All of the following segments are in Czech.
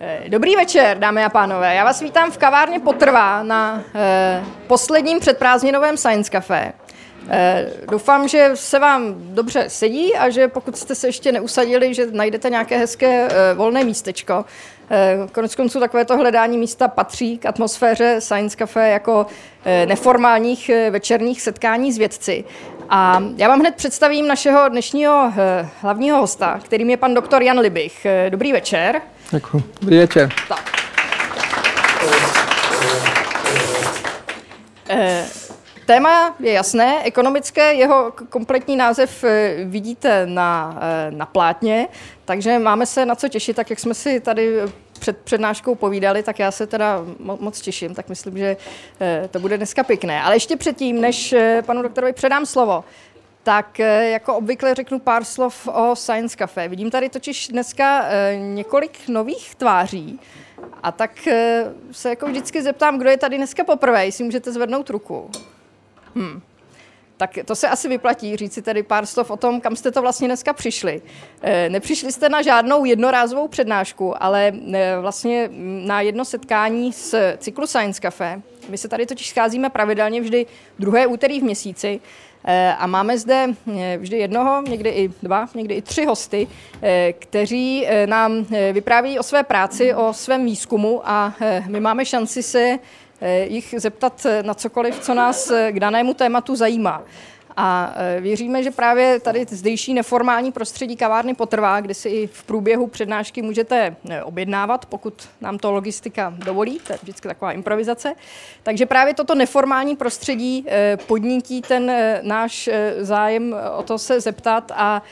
Eh, Dobrý večer, dámy a pánové. Já vás vítám v kavárně Potrvá na eh, posledním předprázdninovém Science Café. Eh, doufám, že se vám dobře sedí a že pokud jste se ještě neusadili, že najdete nějaké hezké eh, volné místečko. Eh, konec konců takovéto hledání místa patří k atmosféře Science Café jako eh, neformálních eh, večerních setkání s vědci. A já vám hned představím našeho dnešního eh, hlavního hosta, kterým je pan doktor Jan Libich. Eh, Dobrý večer. Děkuji. Dobrý večer. Tak. Eh, Téma je jasné, ekonomické, jeho kompletní název eh, vidíte na, eh, na plátně, takže máme se na co těšit, tak jak jsme si tady před přednáškou povídali, tak já se teda mo- moc těším, tak myslím, že to bude dneska pěkné. Ale ještě předtím, než panu doktorovi předám slovo, tak eh, jako obvykle řeknu pár slov o Science Café. Vidím tady totiž dneska eh, několik nových tváří a tak eh, se jako vždycky zeptám, kdo je tady dneska poprvé, jestli můžete zvednout ruku. Hmm. Tak to se asi vyplatí říct si tedy pár slov o tom, kam jste to vlastně dneska přišli. Nepřišli jste na žádnou jednorázovou přednášku, ale vlastně na jedno setkání s cyklu Science Café. My se tady totiž scházíme pravidelně vždy druhé úterý v měsíci a máme zde eh, vždy jednoho, někdy i dva, někdy i tři hosty, eh, kteří eh, nám eh, vypráví o své práci, o svém výzkumu a eh, my máme šanci se eh, jich zeptat eh, na cokoliv, co nás eh, k danému tématu zajímá. A eh, věříme, že právě tady zdejší neformální prostředí kavárny potrvá, kde si i v průběhu přednášky můžete eh, objednávat, pokud nám to logistika dovolí, to je vždycky taková improvizace. Takže právě toto neformální prostředí eh, podnítí ten náš zájem o to se zeptat a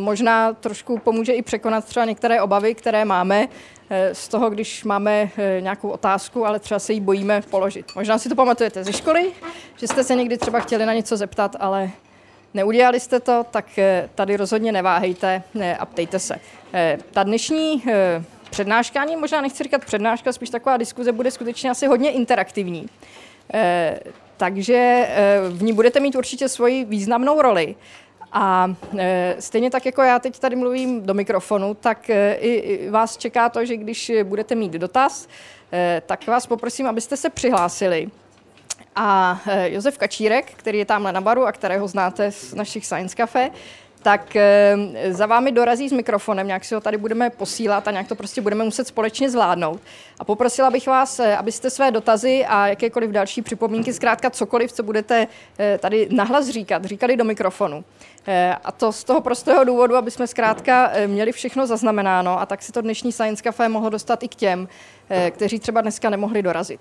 možná trošku pomůže i překonat třeba některé obavy, které máme z toho, když máme eh, nějakou otázku, ale třeba se jí bojíme položit. Možná si to pamatujete ze školy, že jste se někdy třeba chtěli na něco zeptat, ale neudělali jste to, tak eh, tady rozhodně neváhejte eh, a ptejte se. Eh, Ta dnešní eh, přednáška, ani možná nechci říkat přednáška, spíš taková diskuze bude skutečně asi hodně interaktivní. Eh, Takže eh, v ní budete mít určitě svoji významnou roli. A e, stejně tak, jako já teď tady mluvím do mikrofonu, tak e, i, vás čeká to, že když budete mít dotaz, e, tak vás poprosím, abyste se přihlásili. A Josef Kačírek, který je tamhle na baru a kterého znáte z našich Science Cafe, tak e, za vámi dorazí s mikrofonem, nějak si ho tady budeme posílat a nějak to prostě budeme muset společně zvládnout. A poprosila bych vás, e, abyste své dotazy a jakékoliv další připomínky, zkrátka cokoliv, co budete e, tady nahlas říkat, říkali do mikrofonu. A to z toho prostého důvodu, aby jsme zkrátka měli všechno zaznamenáno a tak si to dnešní Science Café mohlo dostat i k těm, kteří třeba dneska nemohli dorazit.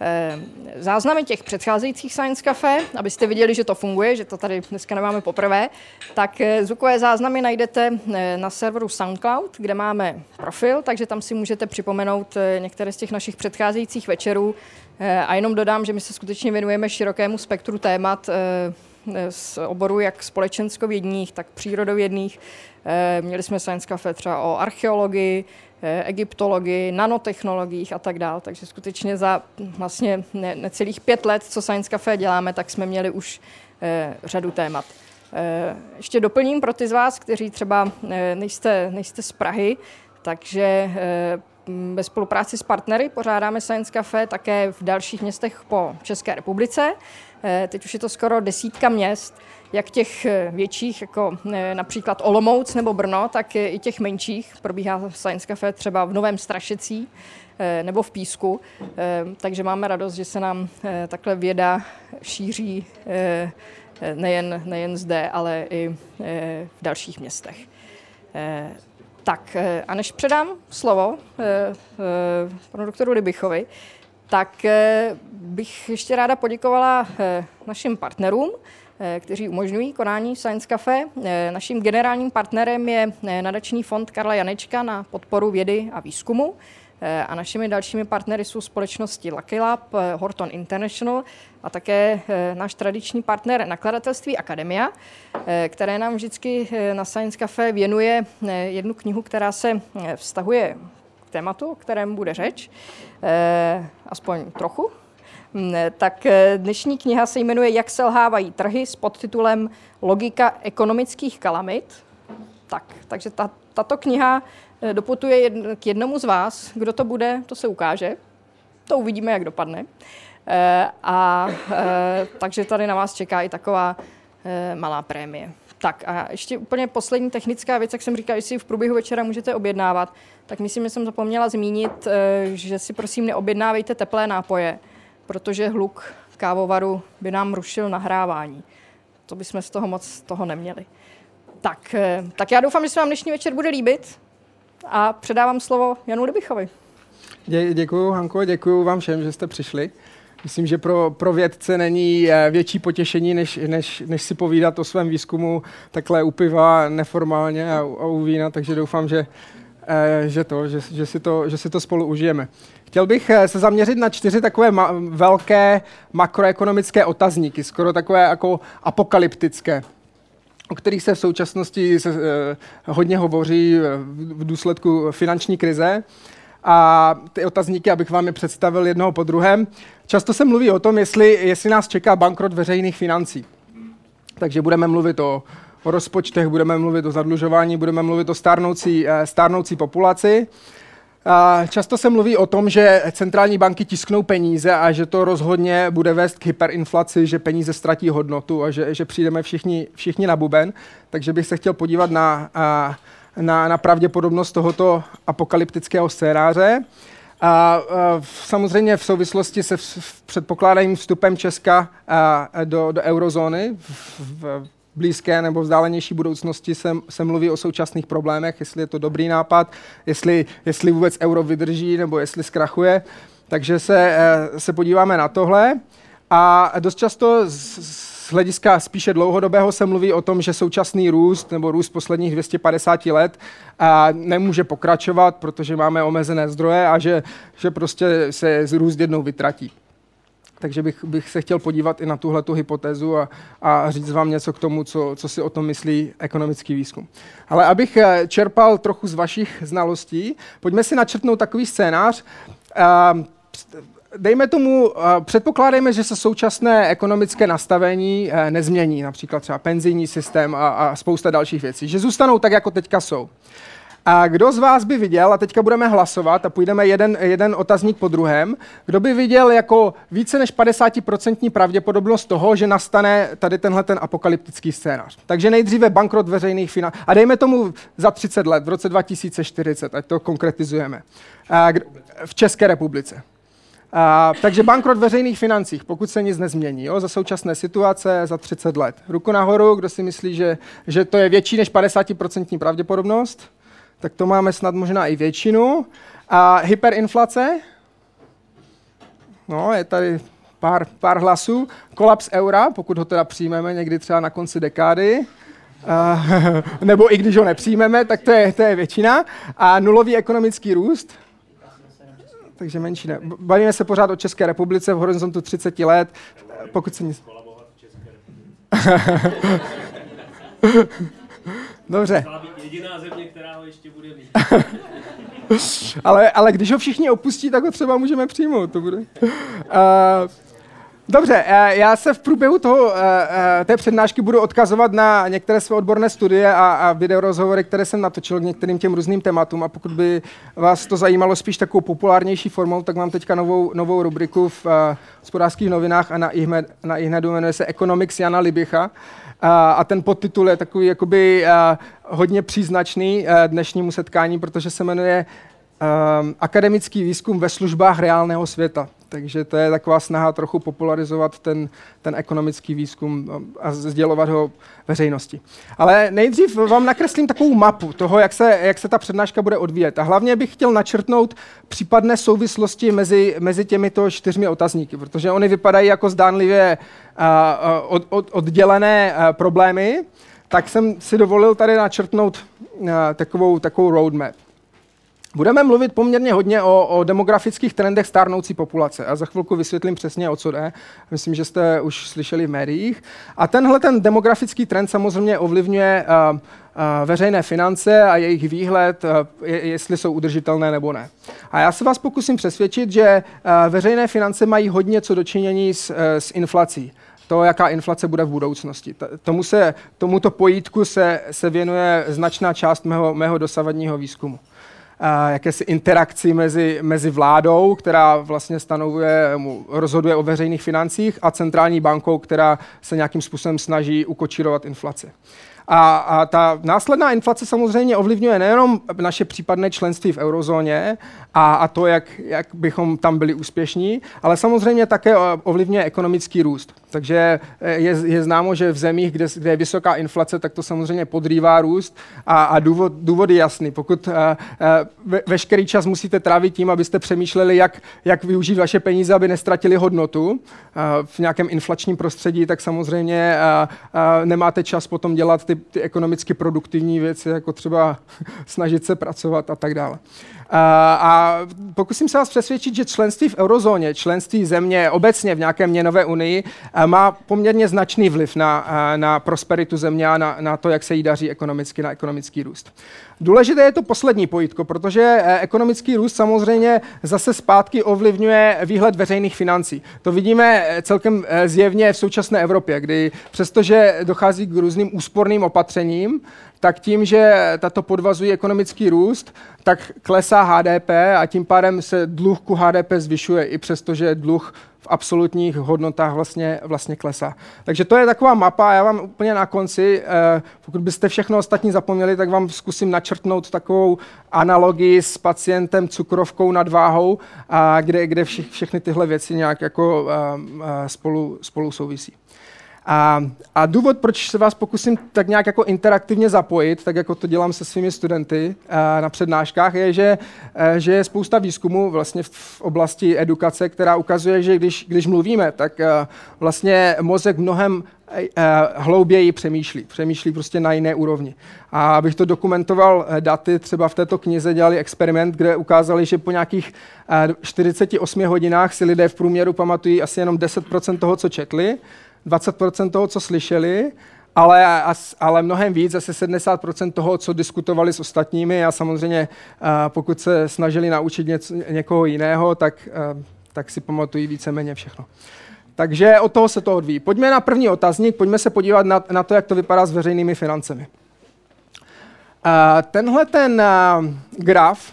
Eh, Záznamy těch předcházejících Science Café, abyste viděli, že to funguje, že to tady dneska nemáme poprvé, tak eh, zvukové záznamy najdete eh, na serveru SoundCloud, kde máme profil, takže tam si můžete připomenout některé z těch našich předcházejících večerů. A jenom dodám, že my se skutečně věnujeme širokému spektru témat z oboru jak společenskovědních, tak přírodovědných. Měli jsme Science Café třeba o archeologii, egyptologii, nanotechnologiích a tak dále. Takže skutečně za vlastně ne, necelých pět let, co Science Café děláme, tak jsme měli už eh, řadu témat. Eh, ještě doplním pro ty z vás, kteří třeba eh, nejste, nejste z Prahy, takže eh, ve spolupráci s partnery pořádáme Science Café také v dalších městech po České republice. Eh, Teď už je to skoro desítka měst, jak těch eh, větších, jako eh, například Olomouc nebo Brno, tak i těch menších. Probíhá Science Café třeba v Novém Strašecí nebo v Písku. Takže máme radost, že se nám takhle věda šíří nejen, nejen zde, ale i v dalších městech. Tak eh, a než předám slovo eh, eh, panu doktoru Libichovi, tak bych ještě ráda poděkovala našim partnerům, kteří umožňují konání Science Cafe. Eh, Naším generálním partnerem je nadační fond Karla Janečka na podporu vědy a výzkumu. Eh, A našimi dalšími partnery jsou společnosti Lucky Lab, eh, Horton International a také eh, náš tradiční partner nakladatelství Akademia, které nám vždycky na Science Cafe věnuje jednu knihu, která se vztahuje k tématu, o kterém bude řeč, aspoň trochu. Mm, Tak dnešní kniha se jmenuje Jak selhávají trhy s podtitulem Logika ekonomických kalamit. Tak, takže ta, tato kniha doputuje k jednomu z vás. Kdo to bude, to se ukáže. To uvidíme, jak dopadne. A takže tady na vás čeká i taková malá prémie. Tak a ještě úplně poslední technická věc, jak jsem říkal, jestli v průběhu večera můžete objednávat, tak myslím, že jsem zapomněla zmínit, eh, že si prosím neobjednávejte teplé nápoje, protože hluk kávovaru by nám rušil nahrávání. To bychom z toho moc toho neměli. Tak, eh, tak já doufám, že se vám dnešní večer bude líbit a předávám slovo Janu Libichovi. Dě, děkuji, Hanko, děkuji vám všem, že jste přišli. Myslím, že pro, pro vědce není eh, větší potěšení, než, než, než si povídat o svém výzkumu takhle u piva neformálně a, a u vína, takže doufám, že, eh, že, to, že, že, si to, že si to spolu užijeme. Chtěl bych eh, se zaměřit na čtyři takové ma- velké makroekonomické otazníky, skoro takové jako apokalyptické o kterých se v současnosti se, eh, hodně hovoří v důsledku finanční krize a ty otazníky, abych vám je představil jednoho po druhém. Často se mluví o tom, jestli, jestli nás čeká bankrot veřejných financí. Takže budeme mluvit o, o rozpočtech, budeme mluvit o zadlužování, budeme mluvit o stárnoucí, eh, stárnoucí populaci. Často se mluví o tom, že centrální banky tisknou peníze a že to rozhodně bude vést k hyperinflaci, že peníze ztratí hodnotu a že, že přijdeme všichni, všichni na buben. Takže bych se chtěl podívat na, na, na pravděpodobnost tohoto apokalyptického scénáře. A, samozřejmě v souvislosti se předpokládaným vstupem Česka a, do, do eurozóny v, v blízké nebo vzdálenější budoucnosti se, se mluví o současných problémech, jestli je to dobrý nápad, jestli, jestli vůbec euro vydrží nebo jestli zkrachuje. Takže se, se podíváme na tohle. A dost často z, z hlediska spíše dlouhodobého se mluví o tom, že současný růst nebo růst posledních 250 let a nemůže pokračovat, protože máme omezené zdroje a že, že prostě se růst jednou vytratí. Takže bych, bych se chtěl podívat i na tuhle tu hypotézu a, a říct vám něco k tomu, co, co si o tom myslí ekonomický výzkum. Ale abych eh, čerpal trochu z vašich znalostí, pojďme si načrtnout takový scénář. Uh, dejme tomu, předpokládejme, že se současné ekonomické nastavení nezmění, například třeba penzijní systém a, a spousta dalších věcí, že zůstanou tak, jako teďka jsou. A kdo z vás by viděl, a teďka budeme hlasovat a půjdeme jeden, jeden otazník po druhém, kdo by viděl jako více než 50% pravděpodobnost toho, že nastane tady tenhle ten apokalyptický scénář. Takže nejdříve bankrot veřejných financí. A dejme tomu za 30 let, v roce 2040, ať to konkretizujeme. V České republice. A, takže bankrot veřejných financích, pokud se nic nezmění, jo, za současné situace za 30 let. Ruku nahoru, kdo si myslí, že, že to je větší než 50% pravděpodobnost, tak to máme snad možná i většinu. A hyperinflace, no, je tady pár, pár hlasů. Kolaps eura, pokud ho teda přijmeme někdy třeba na konci dekády, Uh, nebo i když ho nepřijmeme, tak to je, to je většina. A nulový ekonomický růst, takže menší ne. Bavíme se pořád o České republice v horizontu 30 let, pokud se nic... Dobře. Jediná země, která ho ještě bude mít. ale, ale když ho všichni opustí, tak ho třeba můžeme přijmout. To bude. Uh, Dobře, eh, já se v průběhu toho, eh, té přednášky budu odkazovat na některé své odborné studie a, a videorozhovory, které jsem natočil k některým těm různým tématům a pokud by vás to zajímalo spíš takovou populárnější formou, tak mám teďka novou, novou rubriku v hospodářských novinách a na, na iHnedu jmenuje se Economics Jana Libicha a, a ten podtitul je takový jakoby hodně příznačný dnešnímu setkání, protože se jmenuje Akademický výzkum ve službách reálného světa. Takže to je taková snaha trochu popularizovat ten, ten ekonomický výzkum a sdělovat ho veřejnosti. Ale nejdřív vám nakreslím takovou mapu toho, jak se, jak se ta přednáška bude odvíjet. A hlavně bych chtěl načrtnout případné souvislosti mezi, mezi těmito čtyřmi otazníky, protože oni vypadají jako zdánlivě uh, od, od, oddělené uh, problémy, tak jsem si dovolil tady načrtnout uh, takovou, takovou roadmap. Budeme mluvit poměrně hodně o, o demografických trendech stárnoucí populace a za chvilku vysvětlím přesně, o co jde. Myslím, že jste už slyšeli v médiích. A tenhle ten demografický trend samozřejmě ovlivňuje uh, uh, veřejné finance a jejich výhled, uh, je, jestli jsou udržitelné nebo ne. A já se vás pokusím přesvědčit, že uh, veřejné finance mají hodně co dočinění s, uh, s inflací to, jaká inflace bude v budoucnosti. Tomu se, tomuto pojítku se, se věnuje značná část mého, mého dosavadního výzkumu. Jakési interakci mezi, mezi vládou, která vlastně stanovuje, rozhoduje o veřejných financích a centrální bankou, která se nějakým způsobem snaží ukočírovat inflaci. A, a ta následná inflace samozřejmě ovlivňuje nejenom naše případné členství v eurozóně a, a to, jak, jak bychom tam byli úspěšní, ale samozřejmě také ovlivňuje ekonomický růst. Takže eh, je, je známo, že v zemích, kde, kde je vysoká inflace, tak to samozřejmě podrývá růst a, a důvod, důvod je jasný. Pokud uh, ve, veškerý čas musíte trávit tím, abyste přemýšleli, jak, jak využít vaše peníze, aby nestratili hodnotu uh, v nějakém inflačním prostředí, tak samozřejmě uh, uh, nemáte čas potom dělat ty, ty ekonomicky produktivní věci, jako třeba snažit se pracovat a tak dále. A pokusím se vás přesvědčit, že členství v eurozóně, členství země obecně v nějaké měnové unii má poměrně značný vliv na, na prosperitu země a na, na to, jak se jí daří ekonomicky, na ekonomický růst. Důležité je to poslední pojítko, protože ekonomický růst samozřejmě zase zpátky ovlivňuje výhled veřejných financí. To vidíme celkem zjevně v současné Evropě, kdy přestože dochází k různým úsporným opatřením, tak tím, že tato podvazují ekonomický růst, tak klesá HDP a tím pádem se dluh ku HDP zvyšuje, i přesto, že dluh v absolutních hodnotách vlastně, vlastně klesá. Takže to je taková mapa, já vám úplně na konci, eh, pokud byste všechno ostatní zapomněli, tak vám zkusím načrtnout takovou analogii s pacientem cukrovkou nad váhou, a kde, kde vše, všechny tyhle věci nějak jako eh, eh, spolu, spolu souvisí. A, a důvod, proč se vás pokusím tak nějak jako interaktivně zapojit, tak jako to dělám se svými studenty a, na přednáškách, je, že, a, že je spousta výzkumu vlastně v, oblasti edukace, která ukazuje, že když, když mluvíme, tak a, vlastně mozek mnohem hlouběji přemýšlí. Přemýšlí prostě na jiné úrovni. A abych to dokumentoval daty, třeba v této knize dělali experiment, kde ukázali, že po nějakých 48 hodinách si lidé v průměru pamatují asi jenom 10% toho, co četli, 20% toho, co slyšeli, ale, ale mnohem víc, asi 70% toho, co diskutovali s ostatními a samozřejmě pokud se snažili naučit něco, někoho jiného, tak, tak si pamatují víceméně všechno. Takže od toho se to odvíjí. Pojďme na první otazník, pojďme se podívat na, na to, jak to vypadá s veřejnými financemi. Tenhle ten graf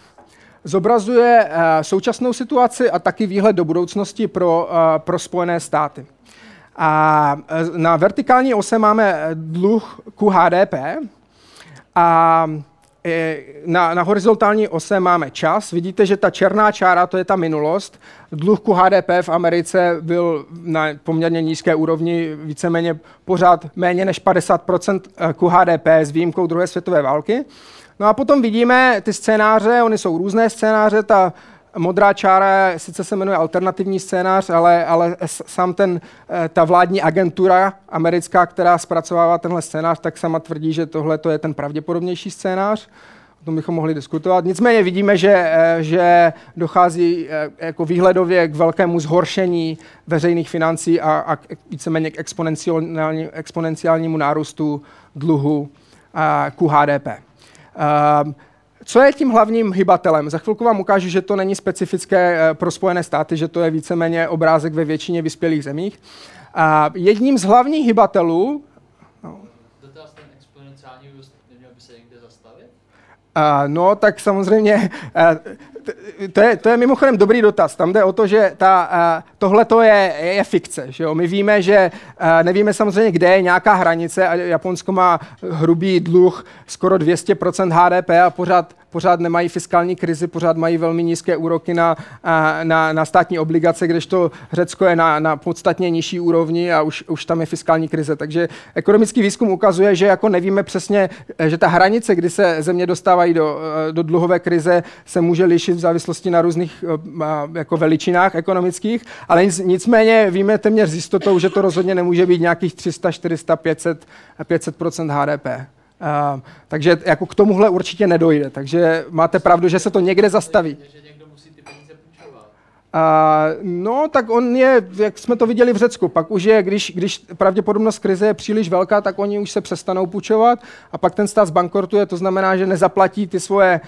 zobrazuje současnou situaci a taky výhled do budoucnosti pro, pro Spojené státy. A e, na vertikální ose máme dluh ku HDP a e, na, na horizontální ose máme čas. Vidíte, že ta černá čára, to je ta minulost. Dluh ku HDP v Americe byl na poměrně nízké úrovni, víceméně pořád méně než 50% e, ku HDP s výjimkou druhé světové války. No a potom vidíme ty scénáře, oni jsou různé scénáře, ta modrá čára sice se jmenuje alternativní scénář, ale, ale sám ten, eh, ta vládní agentura americká, která zpracovává tenhle scénář, tak sama tvrdí, že tohle je ten pravděpodobnější scénář. O tom bychom mohli diskutovat. Nicméně vidíme, že, eh, že dochází eh, jako výhledově k velkému zhoršení veřejných financí a, a víceméně k exponenciální, exponenciálnímu nárůstu dluhu a, ku HDP. Uh, co je tím hlavním hybatelem? Za chvilku vám ukážu, že to není specifické eh, pro Spojené státy, že to je víceméně obrázek ve většině vyspělých zemích. A jedním z hlavních hybatelů... No. Dotaz ten exponenciální růst neměl by se někde zastavit? Uh, no, tak samozřejmě uh, to je, to je mimochodem dobrý dotaz. Tam jde o to, že ta, tohle to je, je fikce. Že jo? My víme, že nevíme samozřejmě, kde je nějaká hranice a Japonsko má hrubý dluh skoro 200% HDP a pořád pořád nemají fiskální krizi, pořád mají velmi nízké úroky na, na, na státní obligace, kdežto Řecko je na, na podstatně nižší úrovni a už, už tam je fiskální krize. Takže ekonomický výzkum ukazuje, že jako nevíme přesně, že ta hranice, kdy se země dostávají do, do dluhové krize, se může lišit v závislosti na různých jako veličinách ekonomických, ale nic, nicméně víme téměř s jistotou, že to rozhodně nemůže být nějakých 300, 400, 500, 500% HDP. Takže jako k tomuhle určitě nedojde. Takže máte pravdu, že se to někde zastaví. Uh, no, tak on je, jak jsme to viděli v Řecku, pak už je, když, když pravděpodobnost krize je příliš velká, tak oni už se přestanou půjčovat a pak ten stát zbankrotuje, to znamená, že nezaplatí ty svoje,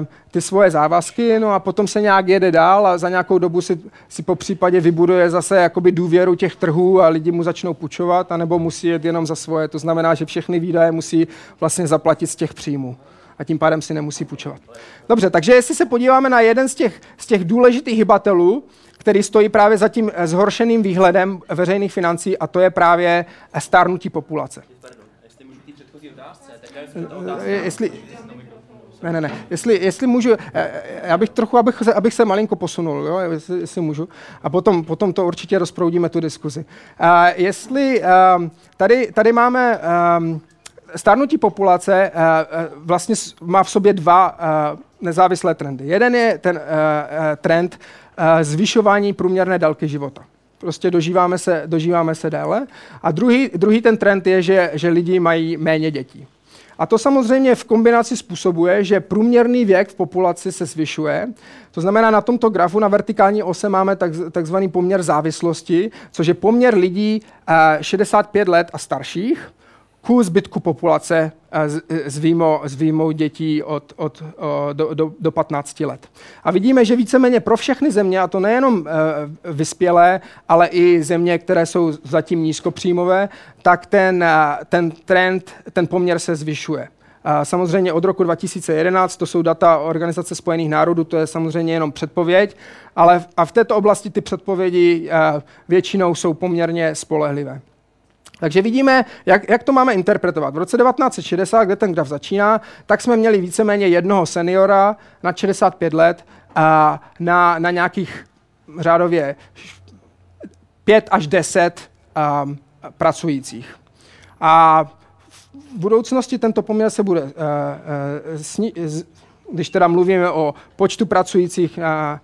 uh, ty svoje závazky, no a potom se nějak jede dál a za nějakou dobu si, si po případě vybuduje zase jakoby důvěru těch trhů a lidi mu začnou půjčovat, anebo musí jet jenom za svoje. To znamená, že všechny výdaje musí vlastně zaplatit z těch příjmů. A tím pádem si nemusí půjčovat. Dobře, takže jestli se podíváme na jeden z těch, z těch důležitých hybatelů, který stojí právě za tím zhoršeným výhledem veřejných financí a to je právě stárnutí populace. Pardon, jestli můžu k té předchozí otázce, tak já jsem ta otázka. Eh, Jestli, ne, ne, ne. Jestli, jestli můžu, eh, já bych trochu, abych se, abych se malinko posunul, jo, jestli, jestli můžu. A potom, potom to určitě rozproudíme tu diskuzi. Uh, jestli um, tady, tady máme um, stárnutí populace, uh, uh, vlastně má v sobě dva uh, nezávislé trendy. Jeden je ten trend zvyšování průměrné délky života. Prostě dožíváme se, dožíváme se déle. A druhý, druhý ten trend je, že, že lidi mají méně dětí. A to samozřejmě v kombinaci způsobuje, že průměrný věk v populaci se zvyšuje. To znamená, na tomto grafu na vertikální ose máme tak, takzvaný poměr závislosti, což je poměr lidí eh, 65 let a starších ku zbytku populace eh, s- s výjimou, s výjimou dětí od, od, do, do, do 15 let. A vidíme, že víceméně pro všechny země, a to nejenom eh, vyspělé, ale i země, které jsou zatím nízkopříjmové, tak ten, eh, ten trend, ten poměr se zvyšuje. Samozřejmě od roku 2011, to jsou data Organizace spojených národů, to je samozřejmě jenom předpověď, ale v, a v této oblasti ty předpovědi eh, většinou jsou poměrně spolehlivé. Takže vidíme, jak, jak to máme interpretovat. V roce 1960, kde ten graf začíná, tak jsme měli víceméně jednoho seniora na 65 let a na, na nějakých řádově 5 až 10 um, pracujících. A v budoucnosti tento poměr se bude, uh, uh, sni- z- když teda mluvíme o počtu pracujících na,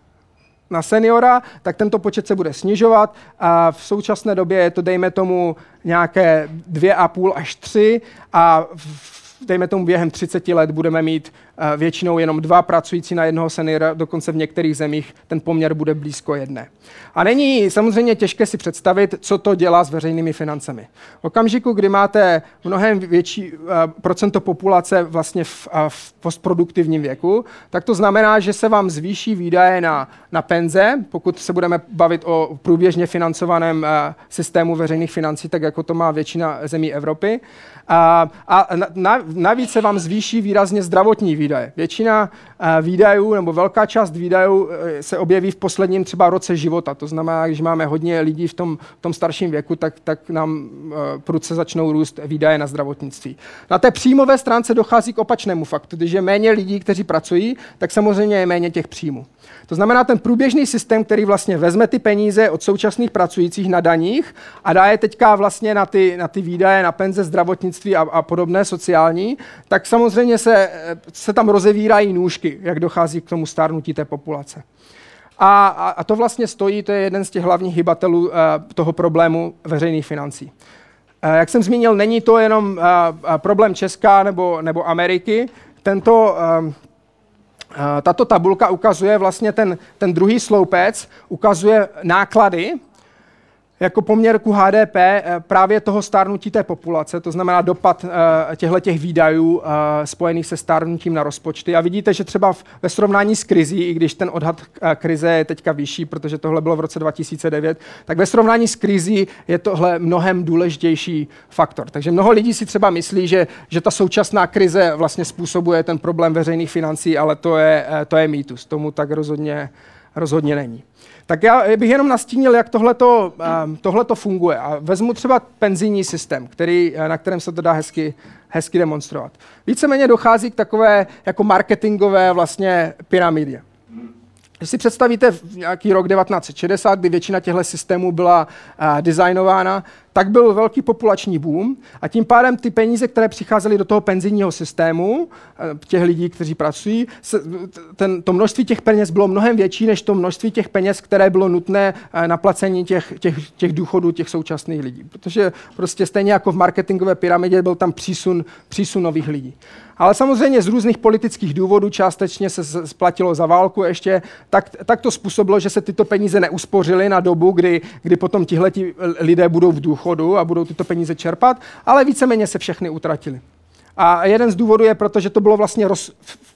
na seniora, tak tento počet se bude snižovat. A v současné době je to, dejme tomu, nějaké 2,5 až 3 a v, dejme tomu během 30 let budeme mít uh, většinou jenom dva pracující na jednoho seniora, dokonce v některých zemích ten poměr bude blízko jedné. A není samozřejmě těžké si představit, co to dělá s veřejnými financemi. V okamžiku, kdy máte mnohem větší uh, procento populace vlastně v, uh, v postproduktivním věku, tak to znamená, že se vám zvýší výdaje na, na penze, pokud se budeme bavit o průběžně financovaném systému veřejných financí, tak jako to má většina zemí Evropy. A, a na, na, navíc se vám zvýší výrazně zdravotní výdaje. Většina uh, výdajů nebo velká část výdajů uh, se objeví v posledním třeba roce života. To znamená, když máme hodně lidí v tom, v tom starším věku, tak, tak nám uh, prudce začnou růst výdaje na zdravotnictví. Na té příjmové stránce dochází k opačnému faktu. Když je méně lidí, kteří pracují, tak samozřejmě je méně těch příjmů. To znamená, ten průběžný systém, který vlastně vezme ty peníze od současných pracujících na daních a dá je teďka vlastně na ty, na ty výdaje, na penze, zdravotnictví a, a podobné sociální, tak samozřejmě se, se tam rozevírají nůžky, jak dochází k tomu stárnutí té populace. A, a, a to vlastně stojí, to je jeden z těch hlavních hybatelů uh, toho problému veřejných financí. Uh, jak jsem zmínil, není to jenom uh, problém Česka nebo, nebo Ameriky. Tento, uh, Eh, tato tabulka ukazuje vlastně ten, ten druhý sloupec, ukazuje náklady jako poměr ku HDP eh, právě toho stárnutí té populace, to znamená dopad těchto těch výdajů eh, spojených se stárnutím na rozpočty. A vidíte, že třeba ve srovnání s krizí, i když ten odhad eh, krize je teďka vyšší, protože tohle bylo v roce 2009, tak ve srovnání s krizí je tohle mnohem důležitější faktor. Takže mnoho lidí si třeba myslí, že, že ta současná krize vlastně způsobuje ten problém veřejných financí, ale to je, eh, to je mýtus. Tomu tak rozhodně, rozhodně není. Tak já bych jenom nastínil, jak tohleto, um, tohleto funguje. A vezmu třeba penzijní systém, který, eh, na kterém se to dá hezky, hezky demonstrovat. Víceméně dochází k takové jako marketingové vlastně pyramidě. Když si představíte nějaký rok 1960, kdy většina těchto systémů byla uh, designována, tak byl velký populační boom a tím pádem ty peníze, které přicházely do toho penzijního systému, uh, těch lidí, kteří pracují, se, ten, to množství těch peněz bylo mnohem větší než to množství těch peněz, které bylo nutné uh, na placení těch, těch, těch důchodů těch současných lidí. Protože prostě stejně jako v marketingové pyramidě byl tam přísun, přísun nových lidí. Ale samozřejmě z různých politických důvodů, částečně se splatilo za válku ještě, tak, tak to způsobilo, že se tyto peníze neuspořily na dobu, kdy, kdy potom tihleti lidé budou v důchodu a budou tyto peníze čerpat, ale víceméně se všechny utratili. A jeden z důvodů je proto, že to bylo vlastně roz,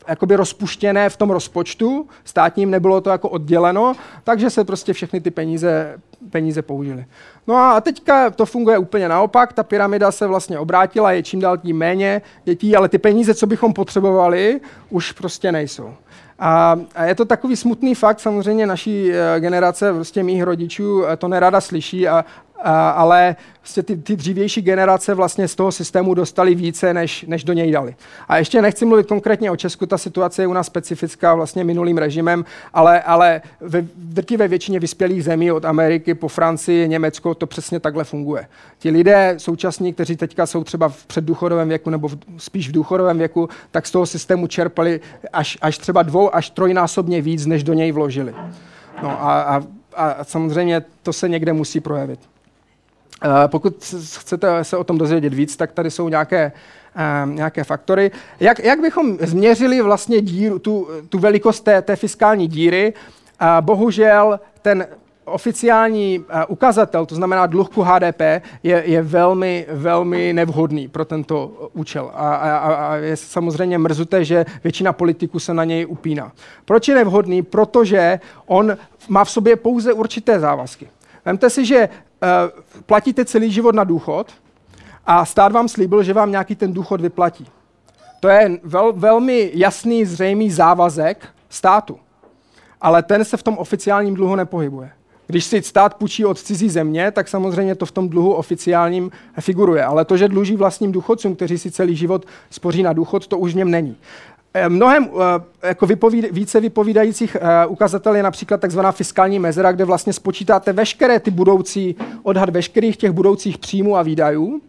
jakoby rozpuštěné v tom rozpočtu státním, nebylo to jako odděleno, takže se prostě všechny ty peníze peníze použili. No a teďka to funguje úplně naopak, ta pyramida se vlastně obrátila, je čím dál tím méně dětí, ale ty peníze, co bychom potřebovali, už prostě nejsou. A, a je to takový smutný fakt, samozřejmě naší eh, generace, prostě mých rodičů eh, to nerada slyší, a, ale prostě ty, ty dřívější generace vlastně z toho systému dostali více, než, než do něj dali. A ještě nechci mluvit konkrétně o Česku, ta situace je u nás specifická vlastně minulým režimem, ale, ale ve drtivé většině vyspělých zemí od Ameriky po Francii, Německo to přesně takhle funguje. Ti lidé současní, kteří teďka jsou třeba v předdůchodovém věku nebo v, spíš v důchodovém věku, tak z toho systému čerpali až, až třeba dvou až trojnásobně víc, než do něj vložili. No a, a, a samozřejmě to se někde musí projevit. Eh, pokud chcete se o tom dozvědět víc, tak tady jsou nějaké, uh, nějaké faktory. Jak, jak bychom změřili vlastně díru, tu, tu velikost té, té fiskální díry? Uh, bohužel ten oficiální ukazatel, to znamená dluh ku HDP, je, je velmi, velmi nevhodný pro tento účel. A, a, a je samozřejmě mrzuté, že většina politiků se na něj upíná. Proč je nevhodný? Protože on má v sobě pouze určité závazky. Vemte si, že platíte celý život na důchod a stát vám slíbil, že vám nějaký ten důchod vyplatí. To je vel, velmi jasný, zřejmý závazek státu. Ale ten se v tom oficiálním dluhu nepohybuje. Když si stát půjčí od cizí země, tak samozřejmě to v tom dluhu oficiálním figuruje. Ale to, že dluží vlastním důchodcům, kteří si celý život spoří na důchod, to už v něm není. Eh, mnohem eh, jako vypovíd, více vypovídajících eh, ukazatel je například takzvaná fiskální mezera, kde vlastně spočítáte veškeré ty budoucí, odhad veškerých těch budoucích příjmů a výdajů.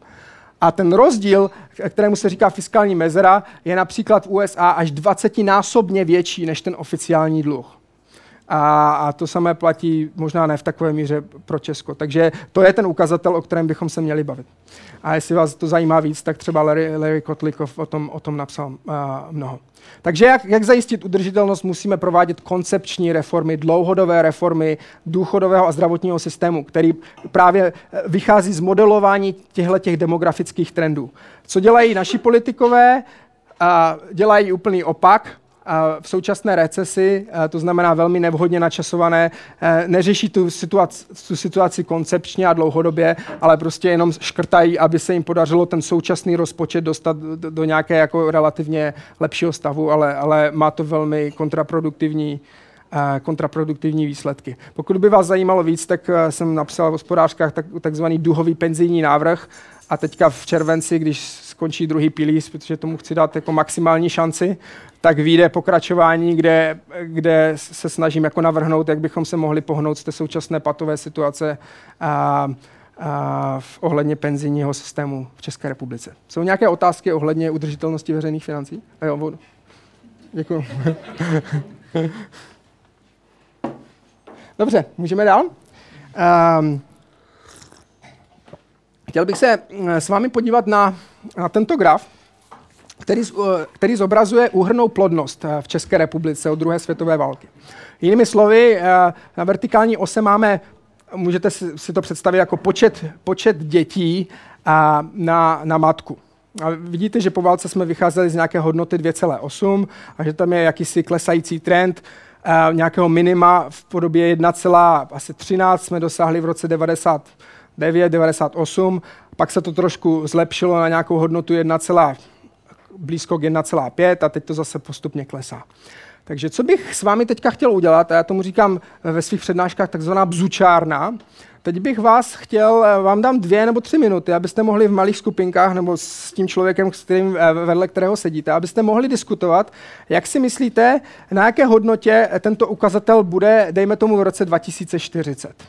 A ten rozdíl, kterému se říká fiskální mezera, je například v USA až 20násobně větší než ten oficiální dluh. A, a to samé platí možná ne v takové míře pro Česko. Takže to je ten ukazatel, o kterém bychom se měli bavit. A jestli vás to zajímá víc, tak třeba Larry, Larry Kotlikov o tom, o tom napsal uh, mnoho. Takže jak, jak zajistit udržitelnost, musíme provádět koncepční reformy, dlouhodobé reformy důchodového a zdravotního systému, který právě eh, vychází z modelování těchto těch demografických trendů. Co dělají naši politikové? A dělají úplný opak, v současné recesi, to znamená velmi nevhodně načasované, e, neřeší tu situaci, tu situaci koncepčně a dlouhodobě, ale prostě jenom škrtají, aby se jim podařilo ten současný rozpočet dostat do, nějaké jako relativně lepšího stavu, ale, ale má to velmi kontraproduktivní e, kontraproduktivní výsledky. Pokud by vás zajímalo víc, tak jsem napsal v hospodářkách tak, takzvaný duhový penzijní návrh a teďka v červenci, když skončí druhý pilíř, protože tomu chci dát jako maximální šanci, tak vyjde pokračování, kde, kde se snažím jako navrhnout, jak bychom se mohli pohnout z té současné patové situace a, a v ohledně penzijního systému v České republice. Jsou nějaké otázky ohledně udržitelnosti veřejných financí? A jo. Děkuji. Dobře, můžeme dál. Um, chtěl bych se s vámi podívat na, na tento graf který, eh, který zobrazuje úhrnou plodnost eh, v České republice od druhé světové války. Jinými slovy, eh, na vertikální ose máme, můžete si to představit jako počet, počet dětí na, na matku. A vidíte, že po válce jsme vycházeli z nějaké hodnoty 2,8 a že tam je jakýsi klesající trend nějakého minima v podobě 1,13 jsme dosáhli v roce 99, 98, pak se to trošku zlepšilo na nějakou hodnotu blízko k 1,5 a teď to zase postupně klesá. Takže co bych s vámi teďka chtěl udělat, a já tomu říkám ve svých přednáškách takzvaná bzučárna, Teď bych vás chtěl, vám dám dvě nebo tři minuty, abyste mohli v malých skupinkách nebo s tím člověkem, s kterým, eh, vedle kterého sedíte, abyste mohli diskutovat, jak si myslíte, na jaké hodnotě tento ukazatel bude, dejme tomu v roce 2040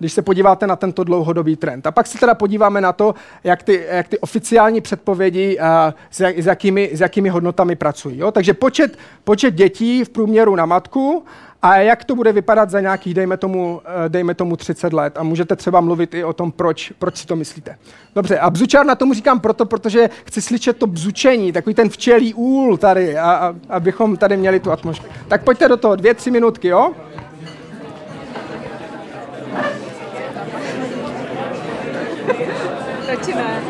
když se podíváte na tento dlouhodobý trend. A pak se teda podíváme na to, jak ty, jak ty oficiální předpovědi, uh, s, jak, s, jakými, s jakými hodnotami pracují. Jo? Takže počet, počet dětí v průměru na matku a jak to bude vypadat za nějakých, dejme tomu, eh, dejme tomu 30 let. A můžete třeba mluvit i o tom, proč, proč si to myslíte. Dobře, a bzučár na tomu říkám proto, protože chci slyšet to bzučení, takový ten včelí úl tady, a, a, abychom tady měli tu atmosféru. Tak pojďte do toho, dvě, tři minutky, jo? Radši ne.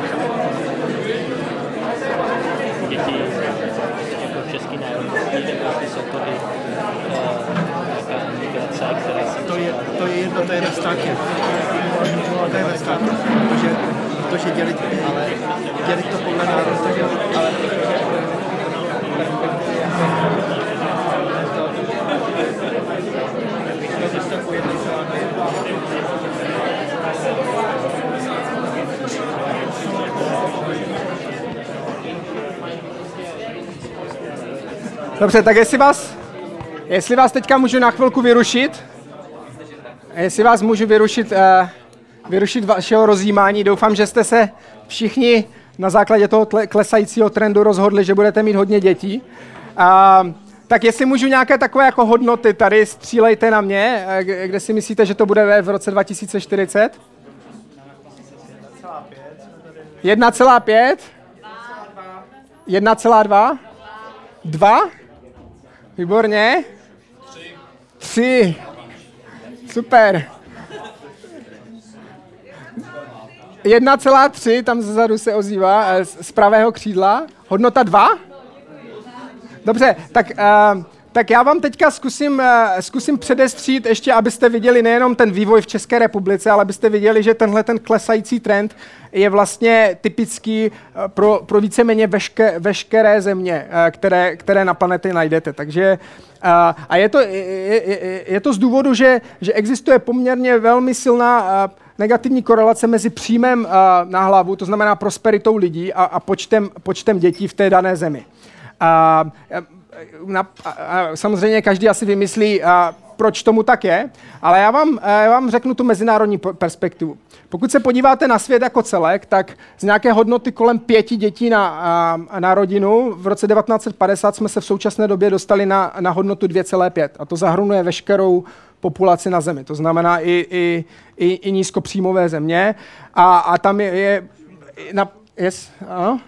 Děti jako český národ, prostě jsou to i uh, migrace, které se je, to je jedno, to je ve státě. To je ve státě, protože, protože dělit, ale dělit to podle tak jo, ale Dobře, tak jestli vás, jestli vás teďka můžu na chvilku vyrušit, jestli vás můžu vyrušit, uh, vyrušit vašeho rozjímání, doufám, že jste se všichni na základě toho tle- klesajícího trendu rozhodli, že budete mít hodně dětí. Uh, tak jestli můžu nějaké takové jako hodnoty tady, střílejte na mě, eh, kde si myslíte, že to bude v roce 2040? 1,5? 1,2? 2? Výborně. Tři. Super. 1,3, tam zezadu se ozývá, eh, z pravého křídla. Hodnota 2? Dobře, tak, uh, tak já vám teďka zkusím, uh, zkusím předestřít ještě, abyste viděli nejenom ten vývoj v České republice, ale abyste viděli, že tenhle ten klesající trend je vlastně typický uh, pro, pro víceméně veške, veškeré země, uh, které, které na planetě najdete. Takže a je to, je, je, je to z důvodu, že, že existuje poměrně velmi silná negativní korelace mezi příjmem na hlavu, to znamená prosperitou lidí a, a počtem, počtem dětí v té dané zemi. A, na, a, samozřejmě každý asi vymyslí, a, proč tomu tak je, ale já vám, já vám řeknu tu mezinárodní perspektivu. Pokud se podíváte na svět jako celek, tak z nějaké hodnoty kolem pěti dětí na, na rodinu v roce 1950 jsme se v současné době dostali na, na hodnotu 2,5 a to zahrnuje veškerou populaci na Zemi. To znamená i, i, i, i nízkopříjmové země a, a tam je, je na, yes, ano?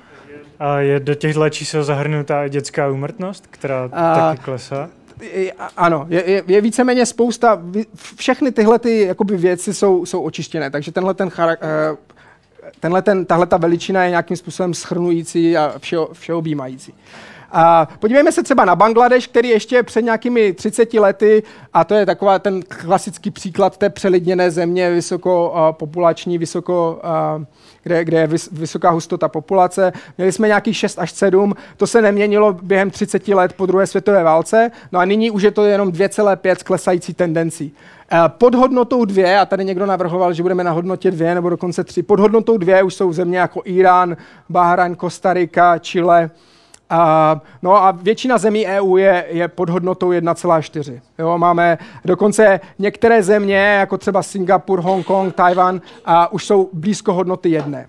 A je do těchto čísel zahrnutá i dětská úmrtnost, která A- taky klesá? Ano, je, je, je víceméně spousta, všechny tyhle ty, jakoby věci jsou, jsou očištěné, takže tenhle ten, charak, eh, tenhle ten, tahle ta veličina je nějakým způsobem schrnující a všeho, všeobjímající. A podívejme se třeba na Bangladeš, který ještě před nějakými 30 lety, a to je taková ten klasický příklad té přelidněné země, vysoko uh, populační, vysoko, uh, kde, kde je vys, vysoká hustota populace. Měli jsme nějakých 6 až 7, to se neměnilo během 30 let po druhé světové válce, no a nyní už je to jenom 2,5 s klesající tendencí. Eh, Pod hodnotou dvě, a tady někdo navrhoval, že budeme na hodnotě dvě nebo dokonce tři, pod hodnotou dvě už jsou země jako Irán, Bahrajn, Kostarika, Chile, no a většina zemí EU je, je pod hodnotou 1,4. Jo, máme dokonce některé země, jako třeba Singapur, Hongkong, Tajvan, a už jsou blízko hodnoty jedné.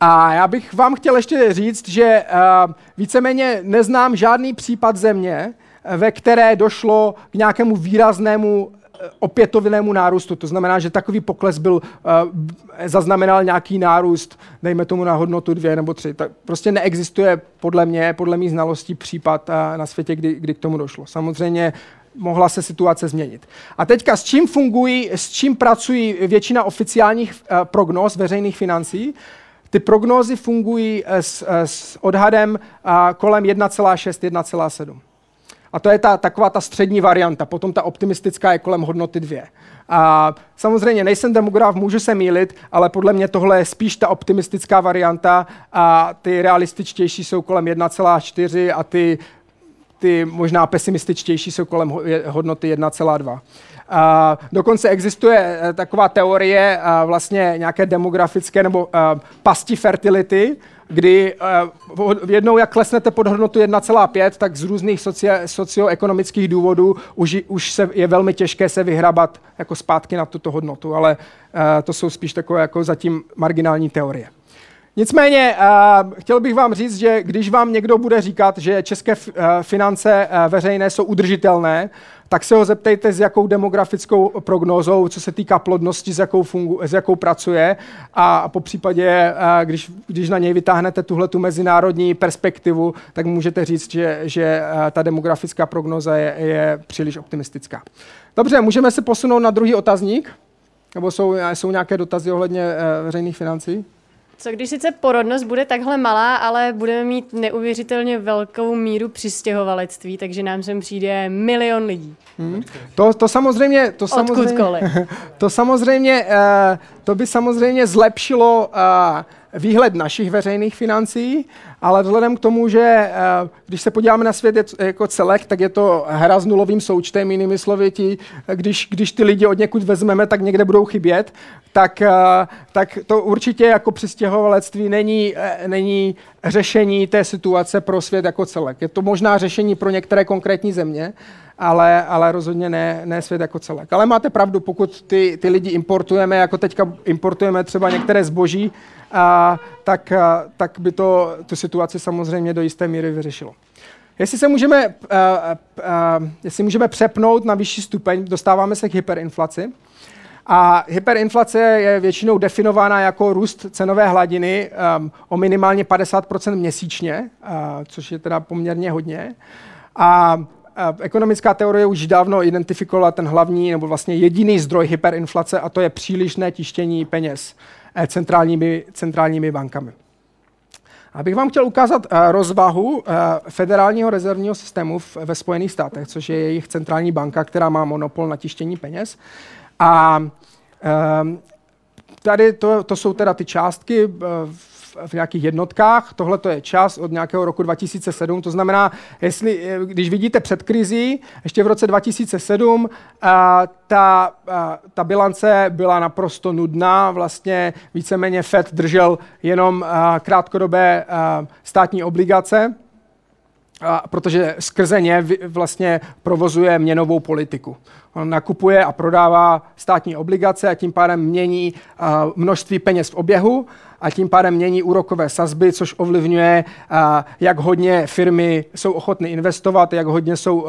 A já bych vám chtěl ještě říct, že uh, víceméně neznám žádný případ země, ve které došlo k nějakému výraznému opětovnému nárůstu. To znamená, že takový pokles byl, uh, zaznamenal nějaký nárůst, dejme tomu na hodnotu dvě nebo tři. Tak prostě neexistuje podle mě, podle mých znalostí případ uh, na světě, kdy, kdy k tomu došlo. Samozřejmě mohla se situace změnit. A teďka s čím fungují, s čím pracují většina oficiálních prognóz veřejných financí? Ty prognózy fungují eh, s, eh, s odhadem kolem 1,6, 1,7. A to je ta, taková ta střední varianta. Potom ta optimistická je kolem hodnoty 2. A samozřejmě nejsem demograf, můžu se mýlit, ale podle mě tohle je spíš ta optimistická varianta a ty realističtější jsou kolem 1,4 a ty, ty možná pesimističtější jsou kolem hodnoty 1,2. A dokonce existuje eh, taková teorie vlastně nějaké demografické nebo a, pasti fertility, kdy v- jednou, jak klesnete pod hodnotu 1,5, tak z různých socio- socioekonomických důvodů už, už se, je velmi těžké se vyhrabat jako zpátky na tuto hodnotu, ale a, to jsou spíš takové jako zatím marginální teorie. Nicméně uh, chtěl bych vám říct, že když vám někdo bude říkat, že české f- uh, finance uh, veřejné jsou udržitelné, tak se ho zeptejte, s jakou demografickou prognózou, co se týká plodnosti, s jakou, fungu, s jakou pracuje a po případě, uh, když, když na něj vytáhnete tuhle tu mezinárodní perspektivu, tak můžete říct, že, že uh, ta demografická prognóza je, je příliš optimistická. Dobře, můžeme se posunout na druhý otazník? Nebo jsou, jsou nějaké dotazy ohledně uh, veřejných financí? Co když sice porodnost bude takhle malá, ale budeme mít neuvěřitelně velkou míru přistěhovalectví, takže nám sem přijde milion lidí. Hmm. To, to samozřejmě... To samozřejmě, to samozřejmě, eh, to by samozřejmě zlepšilo eh, výhled našich veřejných financí, ale vzhledem k tomu, že eh, když se podíváme na svět je- jako celek, tak je to hra s nulovým součtem, jinými slovy, ti, když, když ty lidi od někud vezmeme, tak někde budou chybět, tak, eh, tak to určitě jako přistěhovalectví není, eh, není řešení té situace pro svět jako celek. Je to možná řešení pro některé konkrétní země, ale, ale rozhodně ne, ne svět jako celek. Ale máte pravdu, pokud ty, ty lidi importujeme, jako teďka importujeme třeba některé zboží, a, tak, a, tak by to tu situaci samozřejmě do jisté míry vyřešilo. Jestli se můžeme, a, a, jestli můžeme přepnout na vyšší stupeň, dostáváme se k hyperinflaci. A hyperinflace je většinou definována jako růst cenové hladiny um, o minimálně 50% měsíčně, uh, což je teda poměrně hodně. A a ekonomická teorie už dávno identifikovala ten hlavní nebo vlastně jediný zdroj hyperinflace a to je přílišné tištění peněz eh, centrálními, centrálními bankami. Abych vám chtěl ukázat eh, rozvahu eh, federálního rezervního systému ve Spojených státech, což je jejich centrální banka, která má monopol na tištění peněz. A ehm, tady to, to jsou teda ty částky v, nějakých jednotkách. Tohle to je čas od nějakého roku 2007. To znamená, jestli, eh, když vidíte před krizí, ještě v roce 2007, a, ta, a, ta bilance byla naprosto nudná. Vlastně víceméně Fed držel jenom a, krátkodobé a, státní obligace, a protože skrze ně vlastně provozuje měnovou politiku. On nakupuje a prodává státní obligace a tím pádem mění množství peněz v oběhu a tím pádem mění úrokové sazby, což ovlivňuje, jak hodně firmy jsou ochotny investovat, jak hodně jsou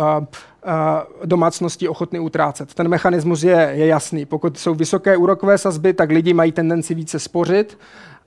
domácnosti ochotny utrácet. Ten mechanismus je, je jasný. Pokud jsou vysoké úrokové sazby, tak lidi mají tendenci více spořit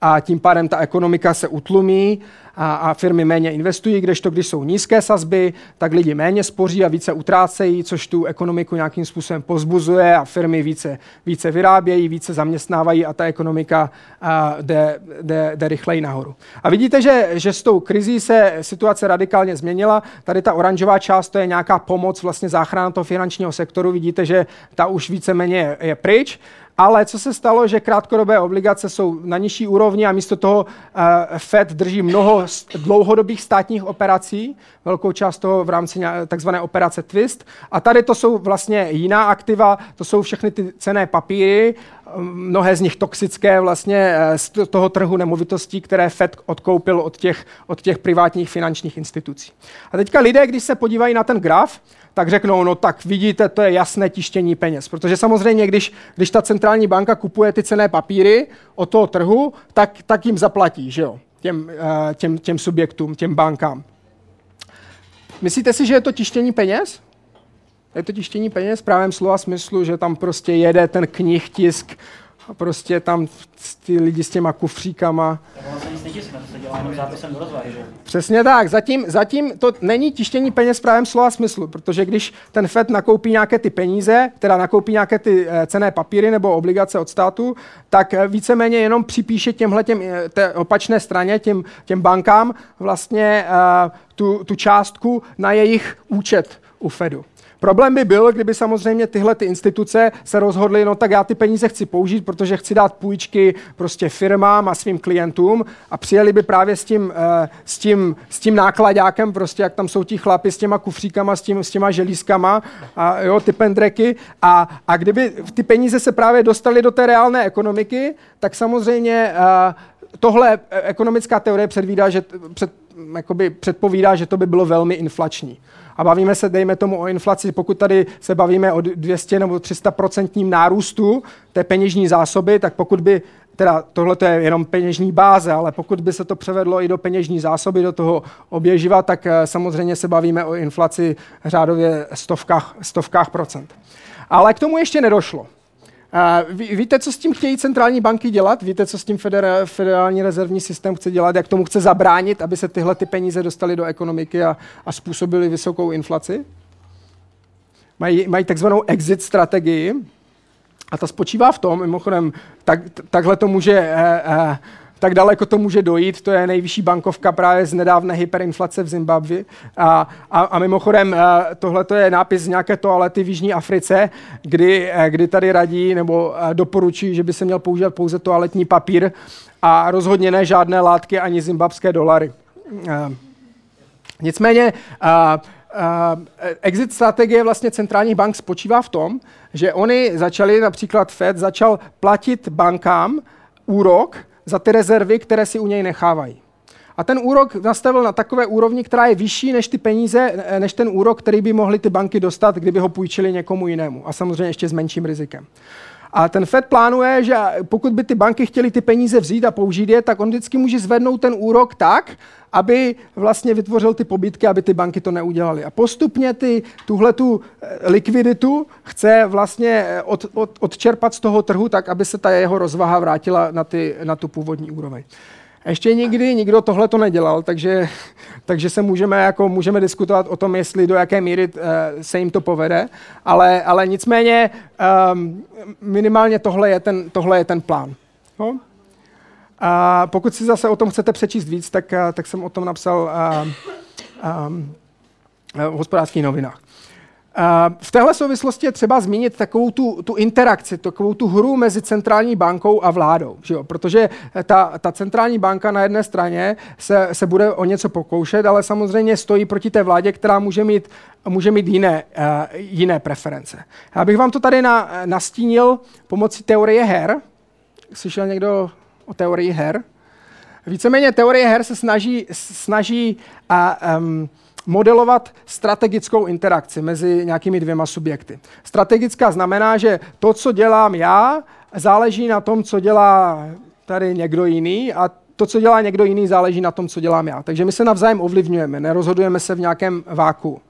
a tím pádem ta ekonomika se utlumí a, a firmy méně investují, kdežto když jsou nízké sazby, tak lidi méně spoří a více utrácejí, což tu ekonomiku nějakým způsobem pozbuzuje a firmy více, více vyrábějí, více zaměstnávají a ta ekonomika a, jde, jde, jde rychleji nahoru. A vidíte, že, že s tou krizí se situace radikálně změnila. Tady ta oranžová část to je nějaká pomoc, vlastně záchrana toho finančního sektoru. Vidíte, že ta už víceméně je, je pryč. Ale co se stalo, že krátkodobé obligace jsou na nižší úrovni a místo toho uh, Fed drží mnoho dlouhodobých státních operací, velkou část toho v rámci takzvané operace Twist. A tady to jsou vlastně jiná aktiva, to jsou všechny ty cené papíry, mnohé z nich toxické vlastně eh, z to- toho trhu nemovitostí, které Fed odkoupil od těch, od těch privátních finančních institucí. A teďka lidé, když se podívají na ten graf, tak řeknou, no tak vidíte, to je jasné tištění peněz. Protože samozřejmě, když, když ta centrální banka kupuje ty cené papíry od toho trhu, tak, tak jim zaplatí, že jo, těm, eh, těm, těm subjektům, těm bankám. Myslíte si, že je to tištění peněz? Je to tištění peněz v právém slova smyslu, že tam prostě jede ten knih tisk a prostě tam ty lidi s těma kufříkama? Přesně tak. Zatím, zatím to není tištění peněz v pravém slova smyslu, protože když ten FED nakoupí nějaké ty peníze, teda nakoupí nějaké ty eh, cené papíry nebo obligace od státu, tak eh, víceméně jenom připíše těmhle těm, eh, té opačné straně, těm, těm bankám vlastně tu, tu částku na jejich účet u Fedu. Problém by byl, kdyby samozřejmě tyhle ty instituce se rozhodly, no tak já ty peníze chci použít, protože chci dát půjčky prostě firmám a svým klientům a přijeli by právě s tím, eh, s tím, s tím nákladákem, prostě jak tam jsou ti chlapi s těma kufříkama, s, tím, s těma želízkama, a jo, ty pendreky. A, a kdyby ty peníze se právě dostaly do té reálné ekonomiky, tak samozřejmě eh, tohle eh, ekonomická teorie předvídá, že před, jakoby předpovídá, že to by bylo velmi inflační. A bavíme se, dejme tomu, o inflaci, pokud tady se bavíme o 200 nebo 300 procentním nárůstu té peněžní zásoby, tak pokud by teda tohle je jenom peněžní báze, ale pokud by se to převedlo i do peněžní zásoby, do toho oběživa, tak eh, samozřejmě se bavíme o inflaci řádově stovkách, stovkách procent. Ale k tomu ještě nedošlo. Ví, víte, co s tím chtějí centrální banky dělat? Víte, co s tím federální rezervní systém chce dělat? Jak tomu chce zabránit, aby se tyhle ty peníze dostaly do ekonomiky a, a způsobily vysokou inflaci? Mají, mají takzvanou exit strategii a ta spočívá v tom, mimochodem, tak, takhle to může, eh, eh, tak daleko to může dojít. To je nejvyšší bankovka právě z nedávné hyperinflace v Zimbabvi. A, a, a mimochodem, tohle je nápis z nějaké toalety v Jižní Africe, kdy, kdy tady radí nebo doporučují, že by se měl používat pouze toaletní papír a rozhodně ne žádné látky ani zimbabské dolary. Nicméně exit strategie vlastně centrálních bank spočívá v tom, že oni začali, například Fed začal platit bankám úrok za ty rezervy, které si u něj nechávají. A ten úrok nastavil na takové úrovni, která je vyšší než ty peníze, než ten úrok, který by mohly ty banky dostat, kdyby ho půjčili někomu jinému. A samozřejmě ještě s menším rizikem. A ten Fed plánuje, že pokud by ty banky chtěly ty peníze vzít a použít je, tak on vždycky může zvednout ten úrok tak, aby vlastně vytvořil ty pobytky, aby ty banky to neudělaly. A postupně ty, tuhle tu eh, likviditu chce vlastně eh, od, od, odčerpat z toho trhu tak, aby se ta jeho rozvaha vrátila na, ty, na tu původní úroveň. Ještě nikdy nikdo tohle to nedělal, takže, takže se můžeme, jako, můžeme diskutovat o tom, jestli do jaké míry uh, se jim to povede, ale, ale nicméně um, minimálně tohle je ten, tohle je ten plán. No? A pokud si zase o tom chcete přečíst víc, tak, eh, tak jsem o tom napsal uh, um, v hospodářských novinách. V téhle souvislosti je třeba zmínit takovou tu, tu interakci, takovou tu hru mezi centrální bankou a vládou. Že jo? Protože ta, ta centrální banka na jedné straně se, se bude o něco pokoušet, ale samozřejmě stojí proti té vládě, která může mít, může mít jiné, uh, jiné preference. Já bych vám to tady na, nastínil pomocí teorie her. Slyšel někdo o teorii her? Víceméně teorie her se snaží, snaží uh, um, modelovat strategickou interakci mezi nějakými dvěma subjekty. Strategická znamená, že to, co dělám já, záleží na tom, co dělá tady někdo jiný a to, co dělá někdo jiný, záleží na tom, co dělám já. Takže my se navzájem ovlivňujeme, nerozhodujeme se v nějakém váku.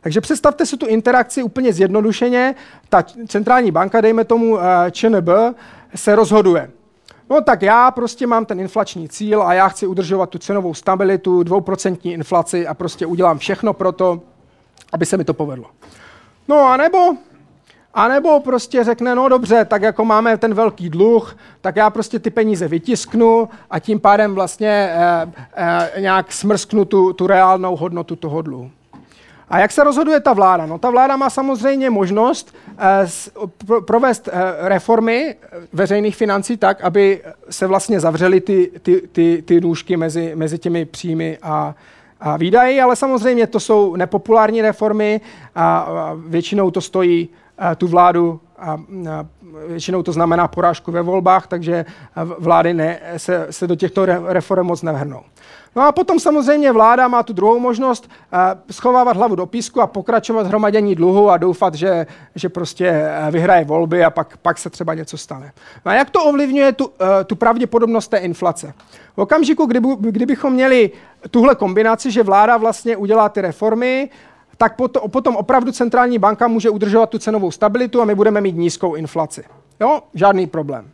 Takže představte si tu interakci úplně zjednodušeně. Ta centrální banka, dejme tomu eh, ČNB, se rozhoduje. No tak já prostě mám ten inflační cíl a já chci udržovat tu cenovou stabilitu, dvouprocentní inflaci a prostě udělám všechno pro to, aby se mi to povedlo. No a nebo, a nebo prostě řekne, no dobře, tak jako máme ten velký dluh, tak já prostě ty peníze vytisknu a tím pádem vlastně eh, eh, nějak smrsknu tu, tu reálnou hodnotu toho dluhu. A jak se rozhoduje ta vláda? No ta vláda má samozřejmě možnost uh, provést uh, reformy veřejných financí tak, aby se vlastně zavřely ty, ty, ty, ty nůžky mezi, mezi těmi příjmy a, a výdaji, ale samozřejmě to jsou nepopulární reformy a, většinou to stojí tu vládu a, většinou to znamená porážku ve volbách, takže vlády ne, se, se do těchto reform moc nevrhnou. No a potom samozřejmě vláda má tu druhou možnost uh, schovávat hlavu do písku a pokračovat hromadění dluhu a doufat, že, že prostě eh, vyhraje volby a pak, pak se třeba něco stane. No a jak to ovlivňuje tu, uh, tu pravděpodobnost té inflace? V okamžiku, kdyby, kdybychom měli tuhle kombinaci, že vláda vlastně udělá ty reformy, tak potom, opravdu centrální banka může udržovat tu cenovou stabilitu a my budeme mít nízkou inflaci. Jo, žádný problém.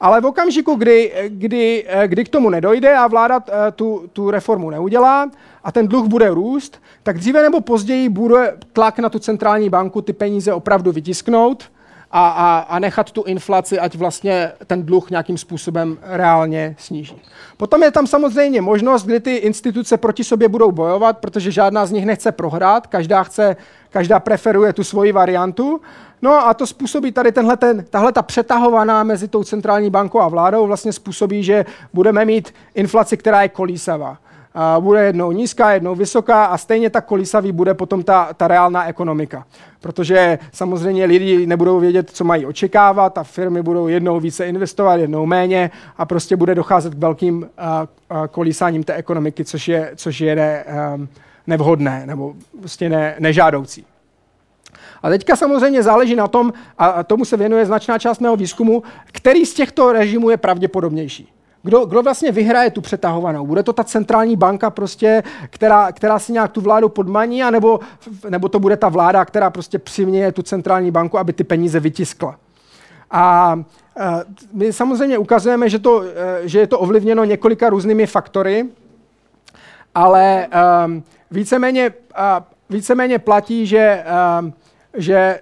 Ale v okamžiku, kdy, kdy, kdy k tomu nedojde a vláda eh, tu, tu reformu neudělá a ten dluh bude růst, tak dříve nebo později bude tlak na tu centrální banku ty peníze opravdu vytisknout a, a, a nechat tu inflaci, ať vlastně ten dluh nějakým způsobem reálně sníží. Potom je tam samozřejmě možnost, kdy ty instituce proti sobě budou bojovat, protože žádná z nich nechce prohrát, každá, chce, každá preferuje tu svoji variantu. No a to způsobí tady tenhle, ten, tahle ta přetahovaná mezi tou centrální bankou a vládou vlastně způsobí, že budeme mít inflaci, která je kolísavá bude jednou nízká, jednou vysoká a stejně tak kolísavý bude potom ta, ta reálná ekonomika. Protože samozřejmě lidi nebudou vědět, co mají očekávat a firmy budou jednou více investovat, jednou méně a prostě bude docházet k velkým kolísáním té ekonomiky, což je, což je ne, nevhodné nebo prostě ne, nežádoucí. A teďka samozřejmě záleží na tom, a tomu se věnuje značná část mého výzkumu, který z těchto režimů je pravděpodobnější. Kdo, kdo vlastně vyhraje tu přetahovanou? Bude to ta centrální banka, prostě, která, která si nějak tu vládu podmaní, anebo, nebo to bude ta vláda, která prostě přiměje tu centrální banku, aby ty peníze vytiskla? A my samozřejmě ukazujeme, že, to, e, že je to ovlivněno několika různými faktory, ale um, víceméně, víceméně platí, že, že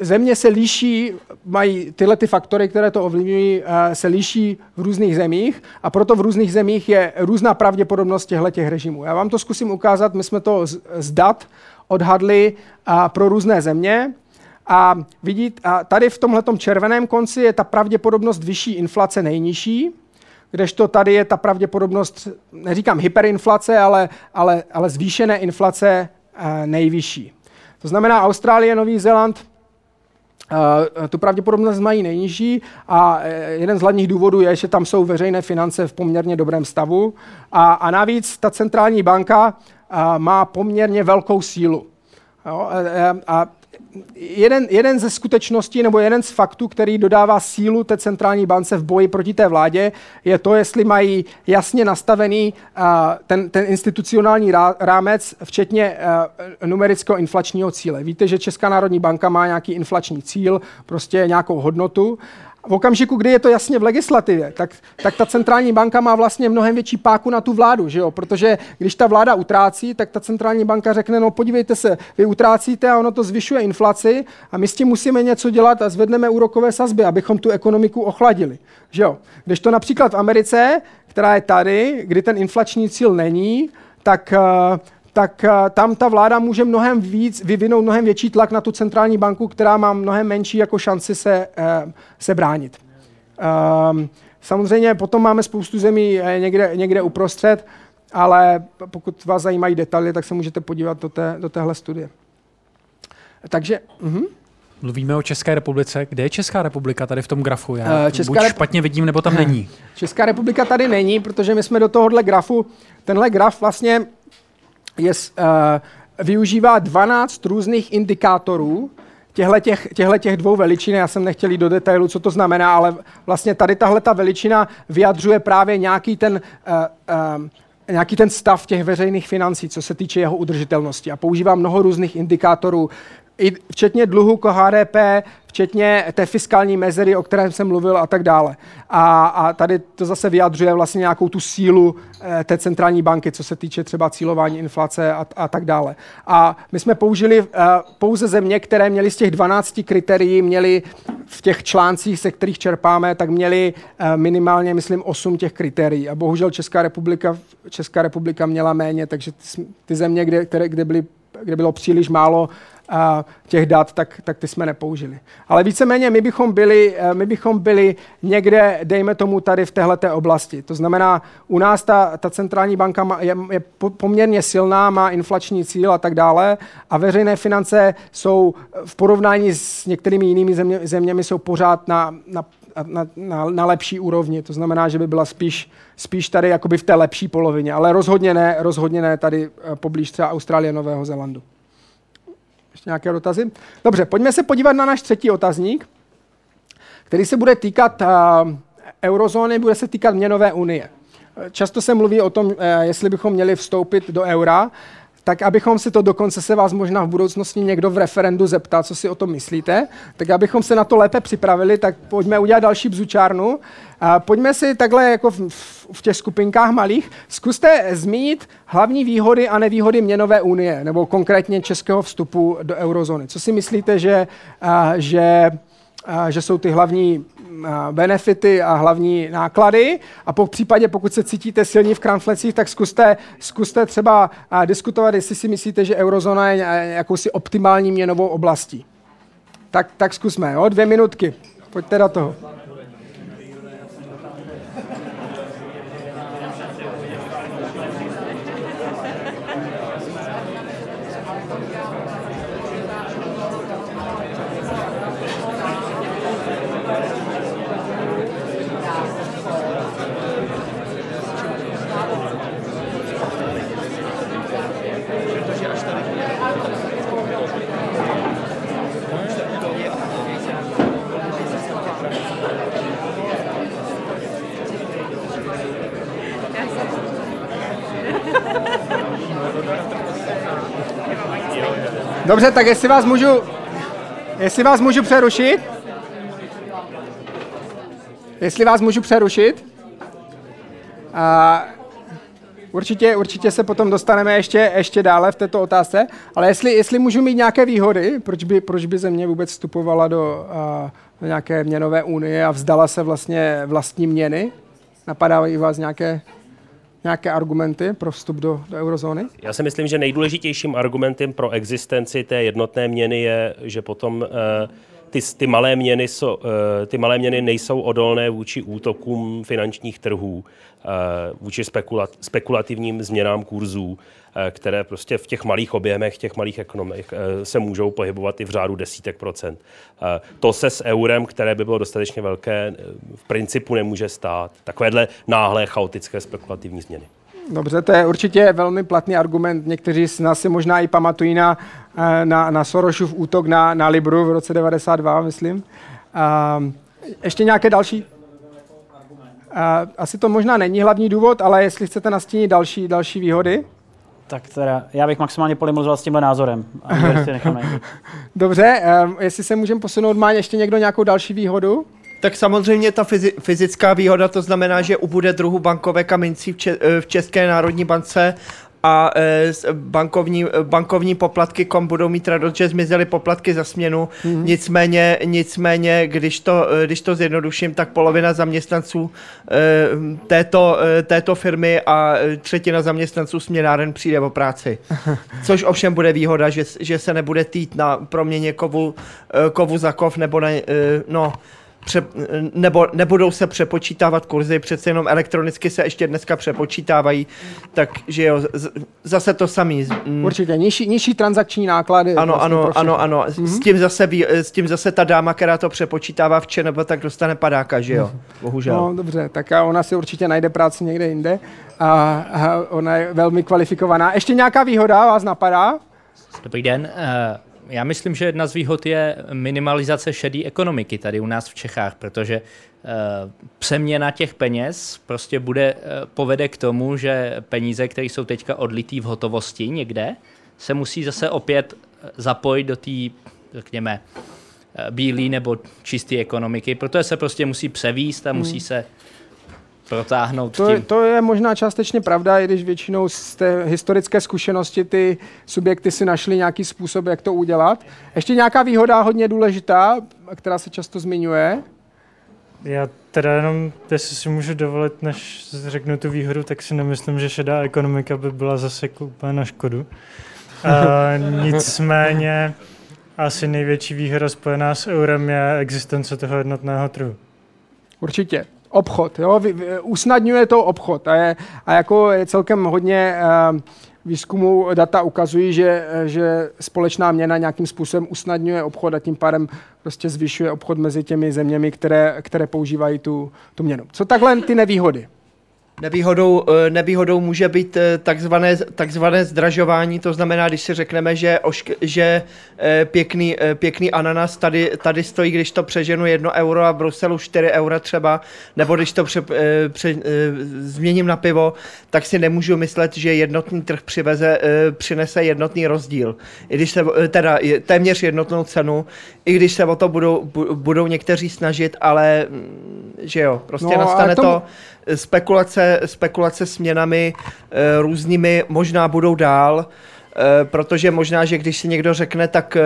země se liší, mají tyhle ty faktory, které to ovlivňují, eh, se liší v různých zemích a proto v různých zemích je různá pravděpodobnost těchto těch režimů. Já vám to zkusím ukázat, my jsme to z, dat odhadli a, pro různé země. A vidíte, a tady v tomhle červeném konci je ta pravděpodobnost vyšší inflace nejnižší, kdežto tady je ta pravděpodobnost, neříkám hyperinflace, ale, ale, ale zvýšené inflace eh, nejvyšší. To znamená Austrálie, Nový Zéland, tu pravděpodobnost mají nejnižší a uh, jeden z hlavních důvodů je, že tam jsou veřejné finance v poměrně dobrém stavu a, a navíc ta centrální banka uh, má poměrně velkou sílu. Jo? A, a jeden, jeden ze skutečností nebo jeden z faktů, který dodává sílu té centrální bance v boji proti té vládě, je to, jestli mají jasně nastavený uh, ten, ten institucionální rámec, včetně uh, numerického inflačního cíle. Víte, že Česká národní banka má nějaký inflační cíl, prostě nějakou hodnotu v okamžiku, kdy je to jasně v legislativě, tak, tak ta centrální banka má vlastně mnohem větší páku na tu vládu, že jo? protože když ta vláda utrácí, tak ta centrální banka řekne, no podívejte se, vy utrácíte a ono to zvyšuje inflaci a my s tím musíme něco dělat a zvedneme úrokové sazby, abychom tu ekonomiku ochladili. Že jo? Když to například v Americe, která je tady, kdy ten inflační cíl není, tak uh, tak uh, tam ta vláda může mnohem víc, vyvinout mnohem větší tlak na tu centrální banku, která má mnohem menší jako šanci se, uh, se bránit. Um, samozřejmě potom máme spoustu zemí někde, někde uprostřed, ale pokud vás zajímají detaily, tak se můžete podívat do, té, do téhle studie. Takže... Uh-huh. Mluvíme o České republice. Kde je Česká republika tady v tom grafu? Já Česká buď rep... špatně vidím, nebo tam není. Česká republika tady není, protože my jsme do tohohle grafu, tenhle graf vlastně je, uh, využívá 12 různých indikátorů těchto těch dvou veličin. Já jsem nechtěl jít do detailu, co to znamená, ale vlastně tady tahle ta veličina vyjadřuje právě nějaký ten, uh, uh, nějaký ten stav těch veřejných financí, co se týče jeho udržitelnosti. A používá mnoho různých indikátorů, i včetně dluhu k HDP, včetně té fiskální mezery, o které jsem mluvil a tak dále. A, a tady to zase vyjadřuje vlastně nějakou tu sílu e, té centrální banky, co se týče třeba cílování inflace a, a tak dále. A my jsme použili e, pouze země, které měly z těch 12 kritérií, měly v těch článcích, se kterých čerpáme, tak měli e, minimálně, myslím, 8 těch kritérií. A bohužel Česká republika, Česká republika měla méně, takže ty země, kde, které, kde, byly, kde bylo příliš málo a těch dat, tak, tak ty jsme nepoužili. Ale víceméně my bychom byli, eh, my bychom byli někde, dejme tomu tady v téhleté oblasti. To znamená, u nás ta, ta centrální banka má, je, je poměrně silná, má inflační cíl a tak dále a veřejné finance jsou v porovnání s některými jinými země, zeměmi jsou pořád na, na na, na, na lepší úrovni. To znamená, že by byla spíš, spíš tady jakoby v té lepší polovině, ale rozhodně ne, rozhodně ne tady eh, poblíž třeba Austrálie, Nového Zélandu. Ještě nějaké dotazy? Dobře, pojďme se podívat na náš třetí otazník, který se bude týkat uh, eurozóny, bude se týkat měnové unie. Často se mluví o tom, uh, jestli bychom měli vstoupit do eura tak abychom si to dokonce se vás možná v budoucnosti někdo v referendu zeptal, co si o tom myslíte, tak abychom se na to lépe připravili, tak pojďme udělat další bzučárnu. A pojďme si takhle jako v, v těch skupinkách malých, zkuste zmínit hlavní výhody a nevýhody měnové unie, nebo konkrétně českého vstupu do eurozóny. Co si myslíte, že, a, že, a, že jsou ty hlavní benefity a hlavní náklady. A po případě, pokud se cítíte silní v kramflecích, tak zkuste, zkuste třeba diskutovat, jestli si myslíte, že eurozóna je jakousi optimální měnovou oblastí. Tak, tak zkusme, jo? dvě minutky. Pojďte do toho. Dobře, tak jestli vás můžu, jestli vás můžu přerušit? Jestli vás můžu přerušit? A, Určitě, určitě se potom dostaneme ještě, ještě dále v této otázce, ale jestli, jestli můžu mít nějaké výhody, proč by, proč by země vůbec vstupovala do, uh, do nějaké měnové unie a vzdala se vlastně vlastní měny? Napadají vás nějaké nějaké argumenty pro vstup do, do eurozóny? Já si myslím, že nejdůležitějším argumentem pro existenci té jednotné měny je, že potom uh, ty, ty, malé měny so, eh, ty malé měny nejsou odolné vůči útokům finančních trhů, eh, vůči spekulat, spekulativním změnám kurzů, eh, které prostě v těch malých objemech, těch malých ekonomik se můžou pohybovat i v řádu desítek procent. To se s eurem, které by bylo dostatečně velké, v principu nemůže stát. Takovéhle náhlé, chaotické, spekulativní změny. Dobře, to je určitě velmi platný argument. Někteří z nás si možná i pamatují na, eh, na, na Sorosův útok na, na Libru v roce 92, myslím. A, ještě nějaké další? A, asi to možná není hlavní důvod, ale jestli chcete nastínit další, další výhody? Tak teda, já bych maximálně polymluzoval s tímhle názorem. Dobře, um, jestli se můžeme posunout, má ještě někdo nějakou další výhodu? Tak samozřejmě ta fyzi- fyzická výhoda, to znamená, že ubude druhu bankovek a mincí v, če- v České národní bance a e, bankovní, bankovní poplatky kom budou mít radost, že zmizely poplatky za směnu. Mm-hmm. Nicméně, nicméně když, to, když to zjednoduším, tak polovina zaměstnanců této, této firmy a třetina zaměstnanců směnáren přijde o práci. Což ovšem bude výhoda, že, že se nebude týt na proměně kovu, kovu za kov nebo na, no, pře, nebo nebudou se přepočítávat kurzy, přece jenom elektronicky se ještě dneska přepočítávají, takže jo, z, zase to samý. Mm. Určitě, nižší, nižší transakční náklady. Ano, vlastně ano, ano, ano, mm-hmm. s, tím zase, s tím zase ta dáma, která to přepočítává v nebo tak dostane padáka, že jo, bohužel. No dobře, tak a ona si určitě najde práci někde jinde a, a ona je velmi kvalifikovaná. Ještě nějaká výhoda vás napadá? Dobrý den, uh já myslím, že jedna z výhod je minimalizace šedé ekonomiky tady u nás v Čechách, protože uh, přeměna těch peněz prostě bude, uh, povede k tomu, že peníze, které jsou teďka odlitý v hotovosti někde, se musí zase opět eh, zapojit do té, řekněme, bílé nebo čisté ekonomiky, protože se prostě musí převíst a musí hmm. se protáhnout to, tím. To je možná částečně pravda, i když většinou z té historické zkušenosti ty subjekty si našli nějaký způsob, jak to udělat. Ještě nějaká výhoda hodně důležitá, která se často zmiňuje? Já teda jenom, jestli si můžu dovolit, než řeknu tu výhodu, tak si nemyslím, že šedá ekonomika by byla zase úplně na škodu. Uh, nicméně asi největší výhoda spojená s eurem je existence toho jednotného trhu. Určitě obchod. Jo? Usnadňuje to obchod a, je, a jako je celkem hodně uh, výzkumu data ukazují, že, že společná měna nějakým způsobem usnadňuje obchod a tím pádem prostě zvyšuje obchod mezi těmi zeměmi, které, které používají tu, tu měnu. Co takhle ty nevýhody? Nevýhodou, eh, nevýhodou může být eh, takzvané, takzvané zdražování, to znamená, když si řekneme, že, ošk, že eh, pěkný, pěkný ananas tady, tady stojí, když to přeženu 1 euro a v Bruselu 4 eura třeba, nebo když to pře, pře, změním na pivo, tak si nemůžu myslet, že jednotný trh přiveze, přinese jednotný rozdíl. I když se, teda téměř jednotnou cenu, i když se o to budou, budou někteří snažit, ale mm, že jo, prostě no, nastane tomu... to spekulace, spekulace s měnami e, různými možná budou dál. Eh, protože možná, že když si někdo řekne, tak eh,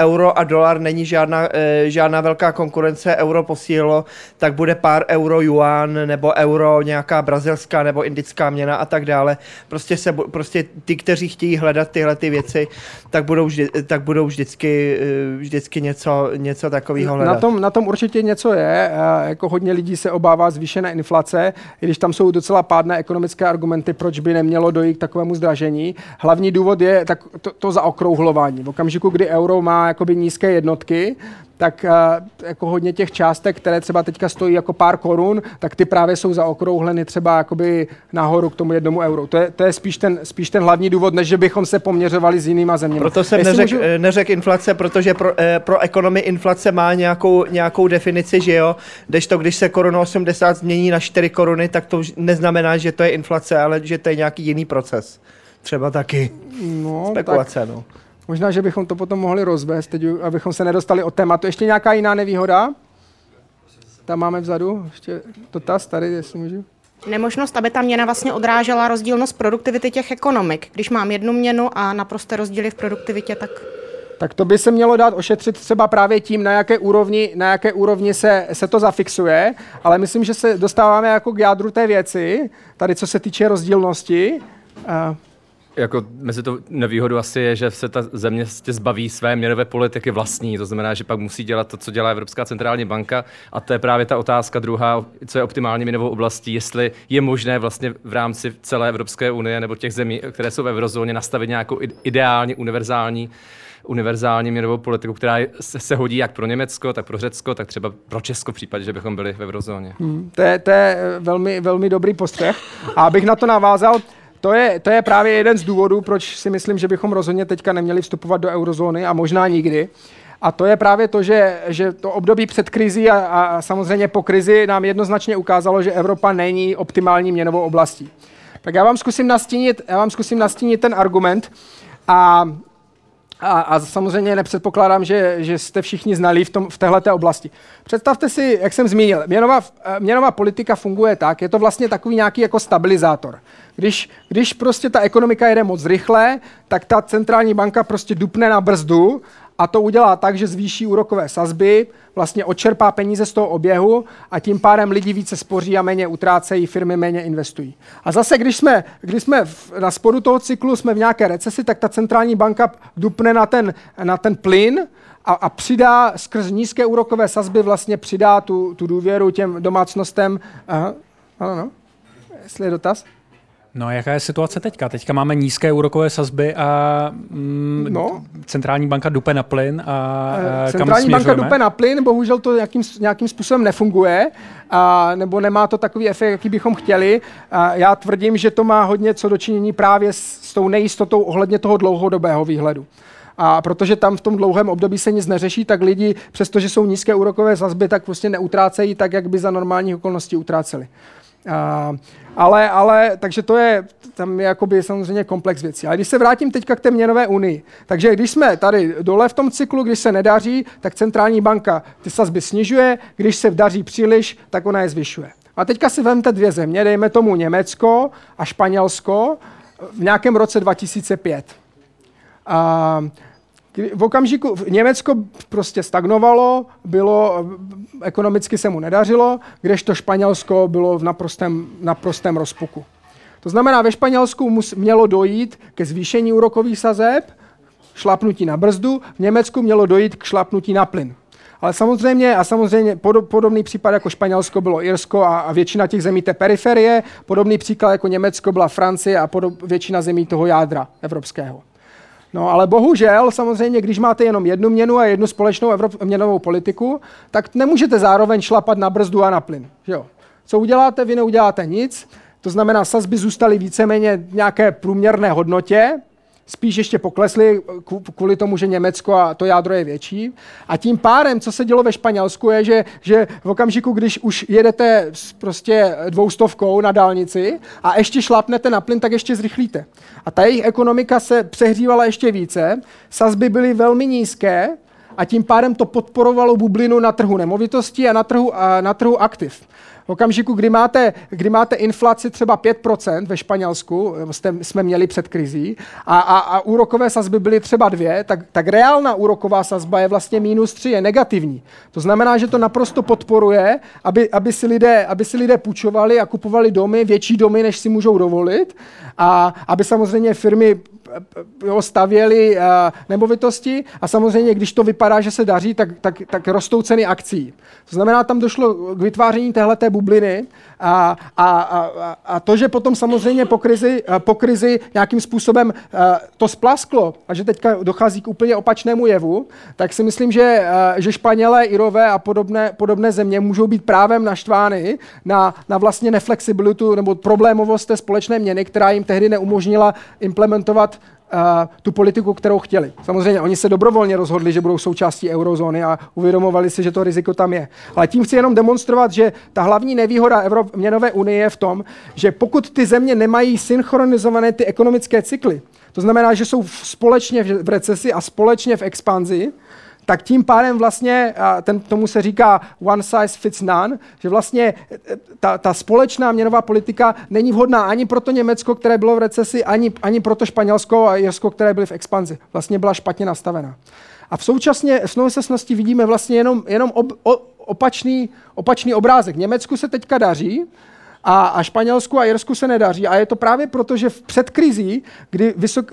euro a dolar není žádná, eh, žádná velká konkurence, euro posílilo, tak bude pár euro yuan nebo euro nějaká brazilská nebo indická měna a tak dále. Prostě, se, prostě ty, kteří chtějí hledat tyhle ty věci, tak budou, vždy, tak budou vždycky, vždycky něco, něco takového hledat. Na tom, na tom určitě něco je. Jako hodně lidí se obává zvýšené inflace, i když tam jsou docela pádné ekonomické argumenty, proč by nemělo dojít k takovému zdražení. Hlavní důvod je tak to, to zaokrouhlování. V okamžiku, kdy euro má jakoby nízké jednotky, tak uh, jako hodně těch částek, které třeba teďka stojí jako pár korun, tak ty právě jsou zaokrouhleny třeba jakoby nahoru k tomu jednomu euru. To je, to je spíš, ten, spíš ten hlavní důvod, než že bychom se poměřovali s jinýma zeměmi. Proto jsem neřekl můžu... Eh, neřek inflace, protože pro, eh, pro ekonomii inflace má nějakou, nějakou definici, že jo, když to, když se koruna 80 změní na 4 koruny, tak to neznamená, že to je inflace, ale že to je nějaký jiný proces třeba taky. No, Spekulace, tak no. Možná, že bychom to potom mohli rozvést, teď, abychom se nedostali od tématu. Ještě nějaká jiná nevýhoda? Tam máme vzadu ještě dotaz tady, jestli můžu. nemožnost, aby ta měna vlastně odrážela rozdílnost produktivity těch ekonomik. Když mám jednu měnu a naprosté rozdíly v produktivitě, tak tak to by se mělo dát ošetřit třeba právě tím, na jaké úrovni, na jaké úrovni se, se to zafixuje, ale myslím, že se dostáváme jako k jádru té věci, tady co se týče rozdílnosti. Jako mezi to nevýhodu asi je, že se ta země zbaví své měnové politiky vlastní, to znamená, že pak musí dělat to, co dělá Evropská centrální banka a to je právě ta otázka druhá, co je optimální měnovou oblastí, jestli je možné vlastně v rámci celé Evropské unie nebo těch zemí, které jsou v eurozóně, nastavit nějakou ideální, univerzální univerzální měnovou politiku, která se, se hodí jak pro Německo, tak pro Řecko, tak třeba pro Česko v případě, že bychom byli v eurozóně. Hmm, to, je, to je velmi, velmi dobrý postřeh. A abych na to navázal, to je, to je právě jeden z důvodů, proč si myslím, že bychom rozhodně teďka neměli vstupovat do eurozóny a možná nikdy. A to je právě to, že, že to období před krizí a, a samozřejmě po krizi nám jednoznačně ukázalo, že Evropa není optimální měnovou oblastí. Tak já vám zkusím nastínit, já vám zkusím nastínit ten argument a a, a samozřejmě nepředpokládám, že, že jste všichni znali v, tom, v této oblasti. Představte si, jak jsem zmínil, měnová, měnová politika funguje tak, je to vlastně takový nějaký jako stabilizátor. Když, když prostě ta ekonomika jede moc rychle, tak ta centrální banka prostě dupne na brzdu a to udělá tak, že zvýší úrokové sazby, vlastně odčerpá peníze z toho oběhu a tím pádem lidi více spoří a méně utrácejí, firmy méně investují. A zase, když jsme, když jsme v, na spodu toho cyklu, jsme v nějaké recesi, tak ta centrální banka dupne na ten, na ten plyn a, a přidá skrz nízké úrokové sazby vlastně přidá tu, tu důvěru těm domácnostem. Aha, ano, no. Jestli je dotaz? No, jaká je situace teďka? Teďka máme nízké úrokové sazby a mm, no. centrální banka dupe na plyn. A, a centrální banka dupe na plyn, bohužel to nějakým, nějakým způsobem nefunguje, a, nebo nemá to takový efekt, jaký bychom chtěli. A já tvrdím, že to má hodně co dočinění právě s, s tou nejistotou ohledně toho dlouhodobého výhledu. A protože tam v tom dlouhém období se nic neřeší, tak lidi, přestože jsou nízké úrokové sazby, tak prostě neutrácejí tak, jak by za normální okolností utráceli. A, ale, ale, takže to je, tam je jakoby samozřejmě komplex věcí. Ale když se vrátím teďka k té měnové unii, takže když jsme tady dole v tom cyklu, když se nedaří, tak centrální banka ty sazby snižuje, když se daří příliš, tak ona je zvyšuje. A teďka si vemte dvě země, dejme tomu Německo a Španělsko v nějakém roce 2005. A v okamžiku v Německo prostě stagnovalo, bylo, ekonomicky se mu nedařilo, kdežto Španělsko bylo v naprostém, naprostém rozpuku. To znamená, ve Španělsku mus, mělo dojít ke zvýšení úrokových sazeb, šlapnutí na brzdu, v Německu mělo dojít k šlapnutí na plyn. Ale samozřejmě, a samozřejmě podobný případ jako Španělsko bylo Irsko a, a většina těch zemí té periferie, podobný příklad jako Německo byla Francie a podob, většina zemí toho jádra evropského. No ale bohužel, samozřejmě, když máte jenom jednu měnu a jednu společnou Evrop- měnovou politiku, tak nemůžete zároveň šlapat na brzdu a na plyn. Že jo? Co uděláte? Vy neuděláte nic. To znamená, sazby zůstaly víceméně v nějaké průměrné hodnotě, spíš ještě poklesly kvůli tomu, že Německo a to jádro je větší. A tím pádem, co se dělo ve Španělsku, je, že, že v okamžiku, když už jedete s prostě dvoustovkou na dálnici a ještě šlapnete na plyn, tak ještě zrychlíte. A ta jejich ekonomika se přehřívala ještě více, sazby byly velmi nízké, a tím pádem to podporovalo bublinu na trhu nemovitostí a na trhu, a na trhu aktiv. V okamžiku, kdy máte, kdy máte inflaci třeba 5% ve Španělsku, jste, jsme měli před krizí, a, a, a úrokové sazby byly třeba dvě, tak, tak reálná úroková sazba je vlastně minus 3, je negativní. To znamená, že to naprosto podporuje, aby, aby, si, lidé, aby si lidé půjčovali a kupovali domy, větší domy, než si můžou dovolit, a aby samozřejmě firmy jo, stavěli uh, nemovitosti a samozřejmě, když to vypadá, že se daří, tak, tak, tak rostou ceny akcí. To znamená, tam došlo k vytváření téhleté bubliny. A, a, a, a to, že potom samozřejmě po krizi, po krizi nějakým způsobem uh, to splasklo a že teďka dochází k úplně opačnému jevu, tak si myslím, že, uh, že Španělé, Irové a podobné, podobné země můžou být právem naštvány na, na vlastně neflexibilitu nebo problémovost té společné měny, která jim tehdy neumožnila implementovat tu politiku, kterou chtěli. Samozřejmě oni se dobrovolně rozhodli, že budou součástí eurozóny a uvědomovali si, že to riziko tam je. Ale tím chci jenom demonstrovat, že ta hlavní nevýhoda Evrop- měnové unie je v tom, že pokud ty země nemají synchronizované ty ekonomické cykly, to znamená, že jsou společně v recesi a společně v expanzi, tak tím pádem vlastně, ten, tomu se říká one size fits none, že vlastně e, ta, ta společná měnová politika není vhodná ani pro to Německo, které bylo v recesi, ani, ani pro to Španělsko a Jirsko, které byly v expanzi. Vlastně byla špatně nastavená. A v současně v současnosti vidíme vlastně jenom, jenom ob, o, opačný, opačný obrázek. Německu se teďka daří, a, a Španělsku a Jirsku se nedaří. A je to právě proto, že v před krizí, kdy vysok,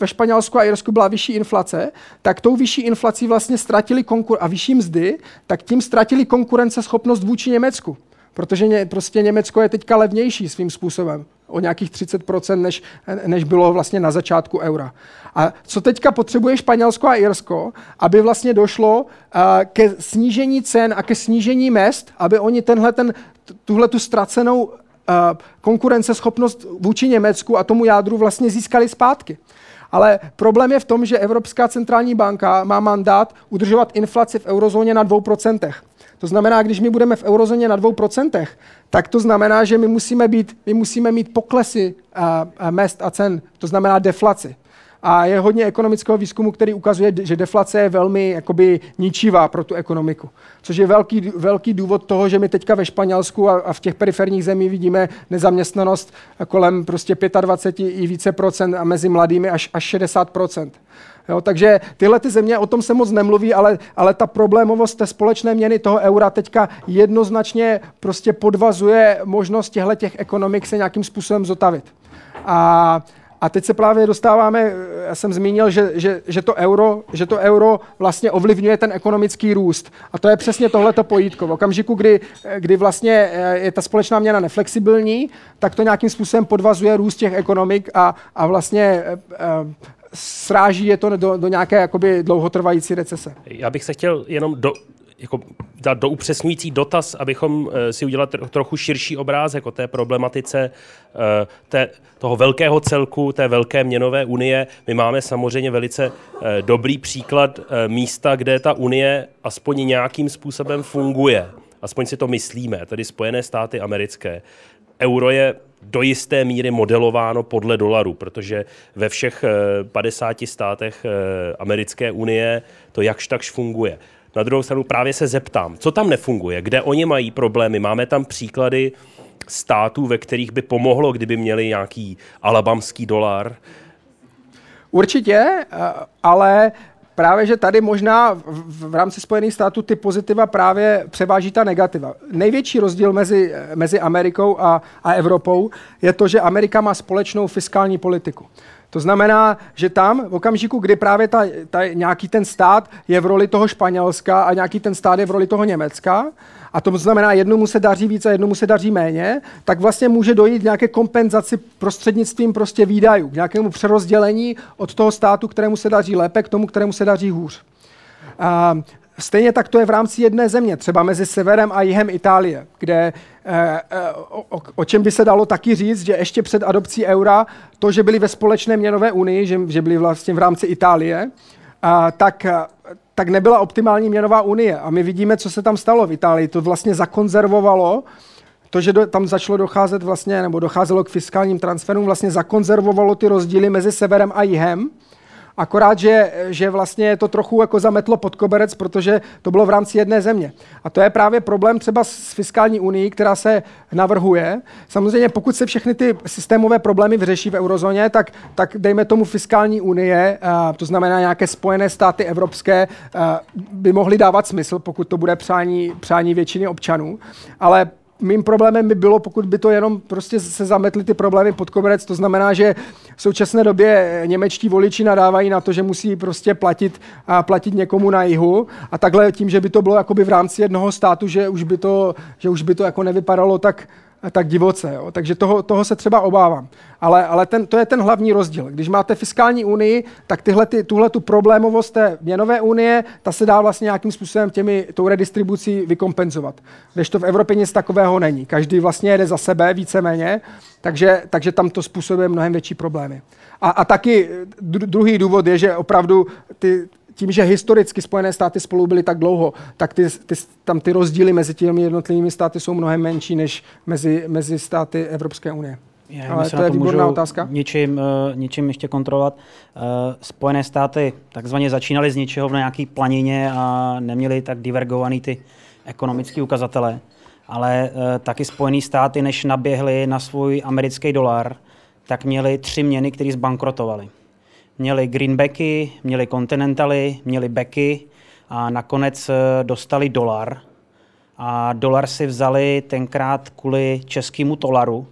ve Španělsku a Jirsku byla vyšší inflace, tak tou vyšší inflací vlastně ztratili konkur- a vyšší mzdy, tak tím ztratili konkurenceschopnost vůči Německu. Protože ně, prostě Německo je teďka levnější svým způsobem o nějakých 30%, než, než bylo vlastně na začátku eura. A co teďka potřebuje Španělsko a Irsko, aby vlastně došlo uh, ke snížení cen a ke snížení mest, aby oni tenhle ten, tuhle tu ztracenou uh, konkurenceschopnost vůči Německu a tomu jádru vlastně získali zpátky. Ale problém je v tom, že Evropská centrální banka má mandát udržovat inflaci v eurozóně na 2%. To znamená, když my budeme v eurozóně na 2%, tak to znamená, že my musíme, být, my musíme mít poklesy a mest a cen, to znamená deflaci. A je hodně ekonomického výzkumu, který ukazuje, že deflace je velmi jakoby, ničivá pro tu ekonomiku. Což je velký, velký důvod toho, že my teďka ve Španělsku a, a v těch periferních zemích vidíme nezaměstnanost kolem prostě 25 i více procent a mezi mladými až, až 60 procent. Jo, takže tyhle ty země, o tom se moc nemluví, ale, ale ta problémovost té společné měny toho eura teďka jednoznačně prostě podvazuje možnost těchto těch ekonomik se nějakým způsobem zotavit. A a teď se právě dostáváme, já jsem zmínil, že, že, že, to euro, že to euro vlastně ovlivňuje ten ekonomický růst. A to je přesně tohleto pojítko. V okamžiku, kdy, kdy vlastně eh, je ta společná měna neflexibilní, tak to nějakým způsobem podvazuje růst těch ekonomik a, a vlastně eh, eh, sráží je to do, do nějaké jakoby dlouhotrvající recese. Já bych se chtěl jenom do, jako dát do upřesňující dotaz, abychom eh, si udělali trochu širší obrázek o té problematice eh, té, toho velkého celku, té velké měnové unie. My máme samozřejmě velice eh, dobrý příklad místa, kde ta unie aspoň nějakým způsobem funguje. Aspoň si to myslíme, tedy Spojené státy americké. Euro je do jisté míry modelováno podle dolaru, protože ve všech 50 státech americké unie to jakž takž funguje. Na druhou stranu právě se zeptám, co tam nefunguje, kde oni mají problémy. Máme tam příklady států, ve kterých by pomohlo, kdyby měli nějaký alabamský dolar. Určitě, eh, ale právě, že tady možná v, v rámci Spojených států ty pozitiva právě převáží ta negativa. Největší rozdíl mezi, mezi Amerikou a, a Evropou je to, že Amerika má společnou fiskální politiku. To znamená, že tam v okamžiku, kdy právě ta, ta, nějaký ten stát je v roli toho Španělska a nějaký ten stát je v roli toho Německa, a to znamená, jednomu se daří více a jednomu se daří méně, tak vlastně může dojít k nějaké kompenzaci prostřednictvím prostě výdajů, k nějakému přerozdělení od toho státu, kterému se daří lépe, k tomu, kterému se daří hůř. A Stejně tak to je v rámci jedné země, třeba mezi severem a jihem Itálie, kde eh, eh, o, o čem by se dalo taky říct, že ještě před adopcí eura, to, že byli ve společné měnové unii, že, že byli vlastně v rámci Itálie, tak, tak nebyla optimální měnová unie. A my vidíme, co se tam stalo v Itálii. To vlastně zakonzervovalo to, že do, tam začalo docházet vlastně, nebo docházelo k fiskálním transferům, vlastně zakonzervovalo ty rozdíly mezi severem a jihem akorát, že, že vlastně to trochu jako zametlo pod koberec, protože to bylo v rámci jedné země. A to je právě problém třeba s fiskální unii, která se navrhuje. Samozřejmě, pokud se všechny ty systémové problémy vyřeší v eurozóně, tak, tak dejme tomu fiskální unie, to znamená nějaké spojené státy evropské, by mohly dávat smysl, pokud to bude přání, přání většiny občanů. Ale mým problémem by bylo, pokud by to jenom prostě se zametly ty problémy pod koberec. To znamená, že v současné době němečtí voliči nadávají na to, že musí prostě platit, a platit někomu na jihu. A takhle tím, že by to bylo jakoby v rámci jednoho státu, že už by to, že už by to jako nevypadalo tak, tak divoce. Jo. Takže toho, toho se třeba obávám. Ale, ale ten, to je ten hlavní rozdíl. Když máte fiskální unii, tak tyhle, ty, tuhle tu problémovost té měnové unie, ta se dá vlastně nějakým způsobem těmi, tou redistribucí vykompenzovat. Když to v Evropě nic takového není. Každý vlastně jede za sebe víceméně, takže, takže tam to způsobuje mnohem větší problémy. A, a taky druhý důvod je, že opravdu ty, tím, že historicky Spojené státy spolu byly tak dlouho, tak ty, ty, tam ty rozdíly mezi těmi jednotlivými státy jsou mnohem menší než mezi, mezi státy Evropské unie. Já, Ale to je výborná otázka. Ničím, uh, ničím ještě kontrolovat. Uh, Spojené státy takzvaně začínaly z ničeho na nějaký planině a neměly tak divergovaný ty ekonomické ukazatele. Ale uh, taky Spojené státy, než naběhly na svůj americký dolar, tak měli tři měny, které zbankrotovaly. Měli greenbacky, měli continentaly, měli becky a nakonec uh, dostali dolar. A dolar si vzali tenkrát kvůli českému tolaru,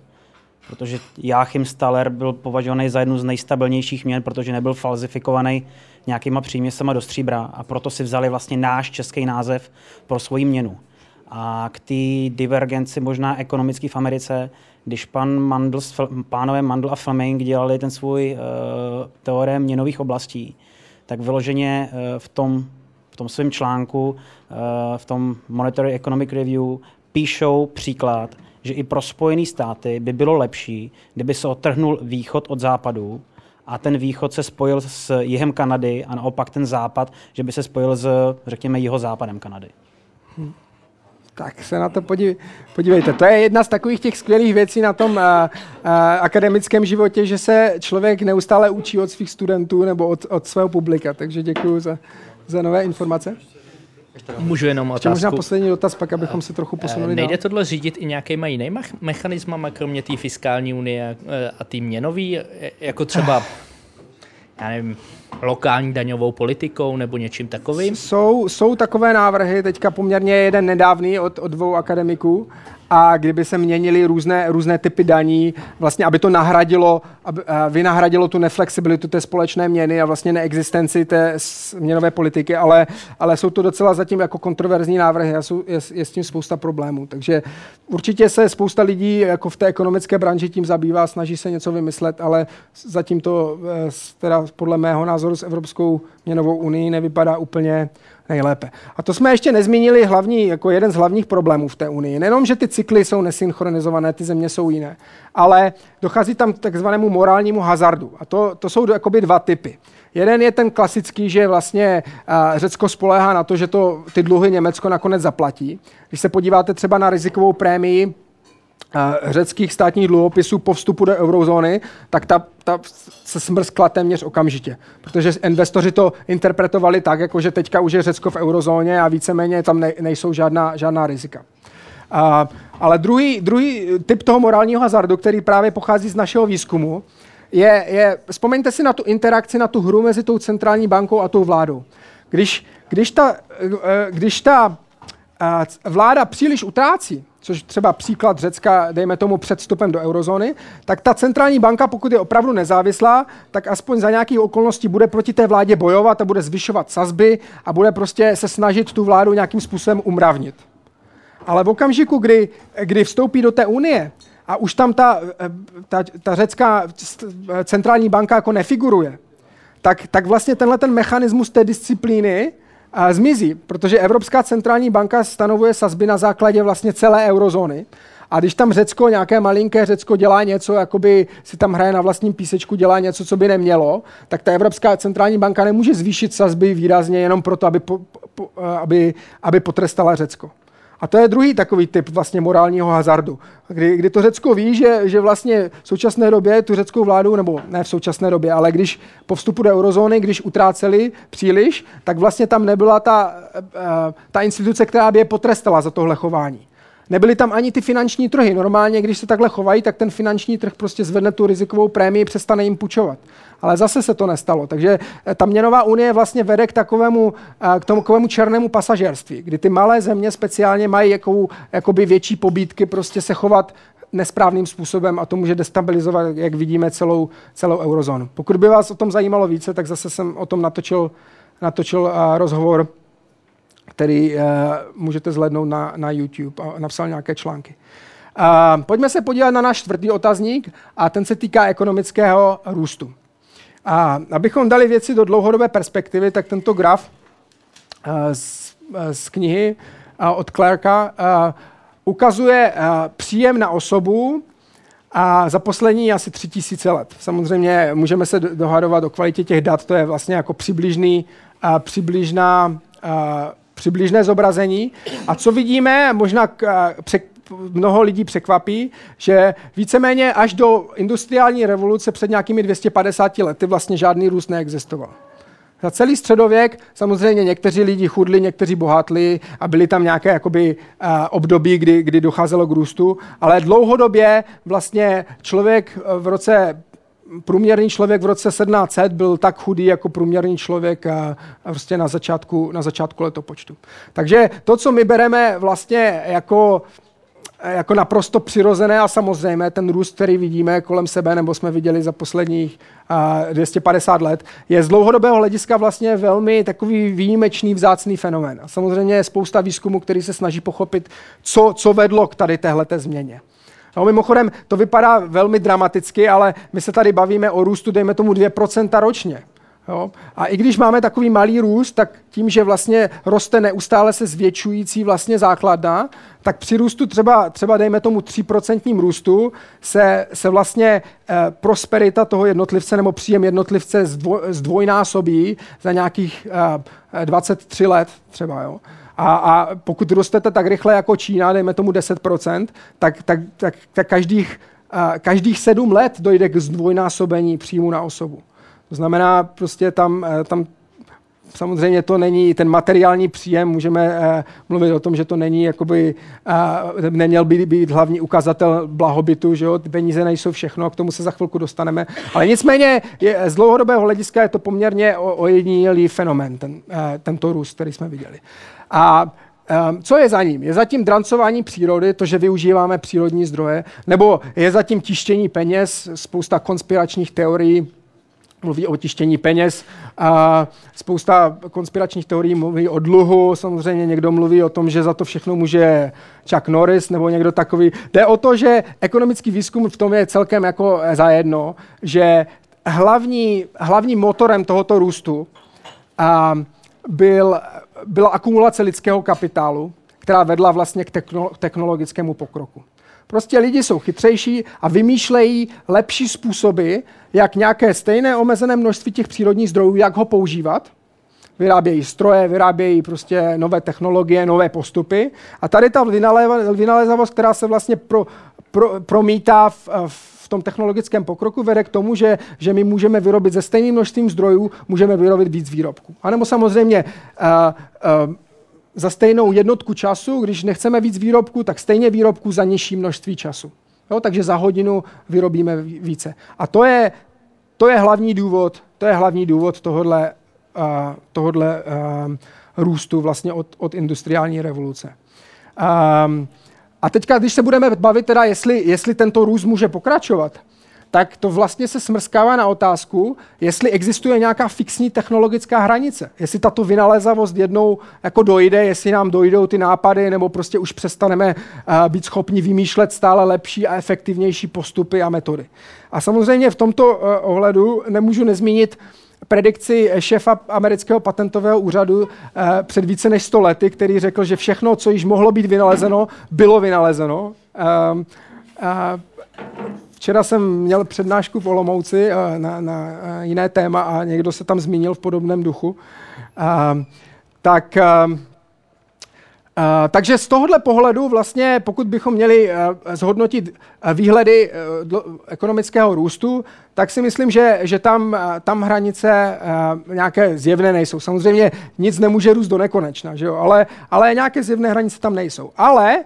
protože Joachim Staller byl považovaný za jednu z nejstabilnějších měn, protože nebyl falzifikovaný nějakýma příměsama do stříbra a proto si vzali vlastně náš český název pro svoji měnu. A k té divergenci možná ekonomický v Americe, když pan Mandl, pánové Mandl a Fleming dělali ten svůj uh, teorem měnových oblastí, tak vyloženě uh, v tom, v tom svém článku, uh, v tom Monetary Economic Review, píšou příklad, že i pro Spojené státy by bylo lepší, kdyby se otrhnul východ od západu a ten východ se spojil s jihem Kanady a naopak ten západ, že by se spojil s, řekněme, jihozápadem Kanady. Hm. Tak se na to podívejte. To je jedna z takových těch skvělých věcí na tom uh, uh, akademickém životě, že se člověk neustále učí od svých studentů nebo od, od svého publika. Takže děkuji za, za nové informace. Můžu jenom otázku. možná poslední dotaz, pak abychom se trochu posunuli Nejde dál. tohle řídit i nějakýma jinýma mechanismama, kromě té fiskální unie eh, a té měnový, jako třeba, já nevím, lokální daňovou politikou nebo něčím takovým? Jsou, jsou takové návrhy, teďka poměrně jeden nedávný od, od dvou akademiků, a kdyby se měnily různé, různé typy daní, vlastně aby to nahradilo, aby, vynahradilo tu neflexibilitu té společné měny a vlastně neexistenci té měnové politiky, ale, ale jsou to docela zatím jako kontroverzní návrhy a jsou, je, je s tím spousta problémů. Takže určitě se spousta lidí jako v té ekonomické branži tím zabývá, snaží se něco vymyslet, ale zatím to e, teda podle mého názoru s Evropskou měnovou unii nevypadá úplně nejlépe. A to jsme ještě nezmínili hlavní, jako jeden z hlavních problémů v té unii. Nejenom, že ty cykly jsou nesynchronizované, ty země jsou jiné, ale dochází tam k takzvanému morálnímu hazardu. A to, to jsou jakoby dva typy. Jeden je ten klasický, že vlastně uh, Řecko spoléhá na to, že to ty dluhy Německo nakonec zaplatí. Když se podíváte třeba na rizikovou prémii řeckých státních dluhopisů po vstupu do eurozóny, tak ta, ta se smrskla téměř okamžitě. Protože investoři to interpretovali tak, jako že teďka už je Řecko v eurozóně a víceméně tam ne, nejsou žádná, žádná rizika. A, ale druhý, druhý typ toho morálního hazardu, který právě pochází z našeho výzkumu, je, je, vzpomeňte si na tu interakci, na tu hru mezi tou centrální bankou a tou vládou. Když, když ta, eh, když ta eh, vláda příliš utrácí, což třeba příklad Řecka, dejme tomu před vstupem do eurozóny, tak ta centrální banka, pokud je opravdu nezávislá, tak aspoň za nějakých okolností bude proti té vládě bojovat a bude zvyšovat sazby a bude prostě se snažit tu vládu nějakým způsobem umravnit. Ale v okamžiku, kdy, kdy vstoupí do té unie a už tam ta, ta, ta řecká centrální banka jako nefiguruje, tak, tak vlastně tenhle ten mechanismus té disciplíny zmizí, protože Evropská centrální banka stanovuje sazby na základě vlastně celé eurozóny. A když tam Řecko, nějaké malinké Řecko dělá něco, jakoby si tam hraje na vlastním písečku, dělá něco, co by nemělo, tak ta Evropská centrální banka nemůže zvýšit sazby výrazně jenom proto, aby, po, po, aby, aby potrestala Řecko. A to je druhý takový typ vlastně morálního hazardu, kdy, kdy to Řecko ví, že, že vlastně v současné době tu řeckou vládu, nebo ne v současné době, ale když po vstupu do eurozóny, když utráceli příliš, tak vlastně tam nebyla ta, eh, ta instituce, která by je potrestala za tohle chování. Nebyly tam ani ty finanční trhy. Normálně, když se takhle chovají, tak ten finanční trh prostě zvedne tu rizikovou prémii, přestane jim půjčovat. Ale zase se to nestalo. Takže eh, ta měnová unie vlastně vede k takovému, eh, k tomu takovému černému pasažérství, kdy ty malé země speciálně mají jakou, jakoby větší pobídky prostě se chovat nesprávným způsobem a to může destabilizovat, jak vidíme, celou, celou eurozónu. Pokud by vás o tom zajímalo více, tak zase jsem o tom natočil, natočil uh, rozhovor který uh, můžete zhlednout na, na YouTube a napsal nějaké články. Uh, pojďme se podívat na náš čtvrtý otazník a ten se týká ekonomického růstu. A abychom dali věci do dlouhodobé perspektivy, tak tento graf uh, z, z knihy uh, od Clarka ukazuje příjem na osobu a za poslední asi tři tisíce let. Samozřejmě můžeme se dohadovat o kvalitě těch dat, to je vlastně jako přibližný, přibližná přibližné zobrazení. A co vidíme, možná mnoho lidí překvapí, že víceméně až do industriální revoluce před nějakými 250 lety vlastně žádný růst neexistoval. Za celý středověk samozřejmě někteří lidi chudli, někteří bohatli a byly tam nějaké jakoby, uh, období, kdy, kdy docházelo k růstu, ale dlouhodobě vlastně člověk v roce průměrný člověk v roce 1700 byl tak chudý jako průměrný člověk a prostě na začátku, na začátku letopočtu. Takže to, co my bereme vlastně jako jako naprosto přirozené a samozřejmé ten růst, který vidíme kolem sebe, nebo jsme viděli za posledních uh, 250 let, je z dlouhodobého hlediska vlastně velmi takový výjimečný, vzácný fenomén. A samozřejmě je spousta výzkumu, který se snaží pochopit, co, co vedlo k tady téhleté změně. No, mimochodem, to vypadá velmi dramaticky, ale my se tady bavíme o růstu, dejme tomu 2% ročně. Jo? A i když máme takový malý růst, tak tím, že vlastně roste neustále se zvětšující vlastně základna, tak při růstu třeba, třeba dejme tomu 3% růstu se, se vlastně eh, prosperita toho jednotlivce nebo příjem jednotlivce zdvoj, zdvojnásobí za nějakých eh, 23 let třeba. Jo? A, a pokud rostete tak rychle jako Čína, dejme tomu 10%, tak, tak, tak, tak každých, uh, každých sedm let dojde k zdvojnásobení příjmu na osobu. To znamená, prostě tam, uh, tam samozřejmě to není ten materiální příjem, můžeme uh, mluvit o tom, že to není, jakoby, uh, neměl by být hlavní ukazatel blahobytu, že jo, ty peníze nejsou všechno, k tomu se za chvilku dostaneme. Ale nicméně je, z dlouhodobého hlediska je to poměrně ojedinělý fenomén, ten, uh, tento růst, který jsme viděli. A um, co je za ním? Je zatím drancování přírody, to, že využíváme přírodní zdroje, nebo je zatím tištění peněz, spousta konspiračních teorií mluví o tištění peněz, a spousta konspiračních teorií mluví o dluhu, samozřejmě někdo mluví o tom, že za to všechno může Chuck Norris nebo někdo takový. Jde o to, že ekonomický výzkum v tom je celkem jako zajedno, že hlavní, hlavním motorem tohoto růstu a, byl byla akumulace lidského kapitálu, která vedla vlastně k technologickému pokroku. Prostě lidi jsou chytřejší a vymýšlejí lepší způsoby, jak nějaké stejné omezené množství těch přírodních zdrojů, jak ho používat. Vyrábějí stroje, vyrábějí prostě nové technologie, nové postupy. A tady ta vynalézavost, která se vlastně pro, pro, promítá v, v tom technologickém pokroku vede k tomu, že, že my můžeme vyrobit ze stejným množstvím zdrojů, můžeme vyrobit víc výrobků. A nebo samozřejmě uh, uh, za stejnou jednotku času, když nechceme víc výrobků, tak stejně výrobků za nižší množství času. Jo, takže za hodinu vyrobíme více. A to je, to je hlavní důvod, to je hlavní důvod tohodle, uh, tohodle uh, růstu vlastně od, od industriální revoluce. Um, a teďka, když se budeme bavit teda, jestli, jestli tento růst může pokračovat, tak to vlastně se smrskává na otázku, jestli existuje nějaká fixní technologická hranice. Jestli tato vynalézavost jednou jako dojde, jestli nám dojdou ty nápady, nebo prostě už přestaneme uh, být schopni vymýšlet stále lepší a efektivnější postupy a metody. A samozřejmě v tomto uh, ohledu nemůžu nezmínit predikci šéfa amerického patentového úřadu eh, před více než 100 lety, který řekl, že všechno, co již mohlo být vynalezeno, bylo vynalezeno. Eh, eh, včera jsem měl přednášku v Olomouci na, na jiné téma a někdo se tam zmínil v podobném duchu. Tak Uh, takže z tohohle pohledu vlastně, pokud bychom měli zhodnotit výhledy ekonomického růstu, tak si myslím, že, že tam, tam hranice nějaké zjevné nejsou. Samozřejmě nic nemůže růst do nekonečna, že jo? Ale, ale nějaké zjevné hranice tam nejsou. Ale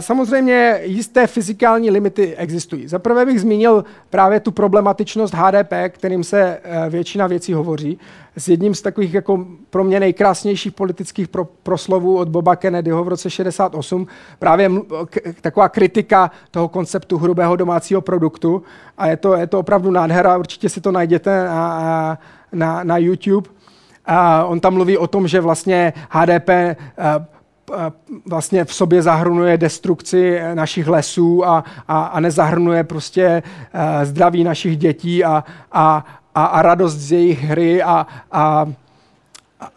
Samozřejmě jisté fyzikální limity existují. Za prvé bych zmínil právě tu problematičnost HDP, kterým se eh, většina věcí hovoří. S jedním z takových jako pro mě nejkrásnějších politických pro, proslovů od Boba Kennedyho v roce 68 právě k, taková kritika toho konceptu hrubého domácího produktu a je to, je to opravdu nádhera, určitě si to najděte na, na, na YouTube. A on tam mluví o tom, že vlastně HDP vlastně v sobě zahrnuje destrukci našich lesů a, a, a nezahrnuje prostě uh, zdraví našich dětí a, a, a, a radost z jejich hry a, a,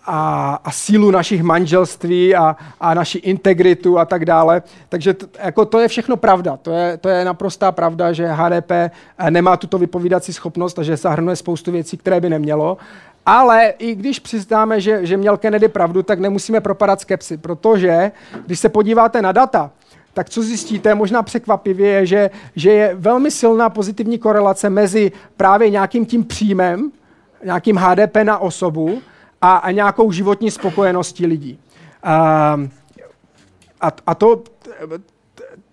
a, a sílu našich manželství a, a naši integritu a tak dále. Takže t, jako to je všechno pravda. To je, to je naprostá pravda, že HDP nemá tuto vypovídací schopnost a že zahrnuje spoustu věcí, které by nemělo. Ale i když přiznáme, že, že měl Kennedy pravdu, tak nemusíme propadat skepsy, protože když se podíváte na data, tak co zjistíte, možná překvapivě, je, že, že je velmi silná pozitivní korelace mezi právě nějakým tím příjmem, nějakým HDP na osobu a, a nějakou životní spokojeností lidí. A, a, a to,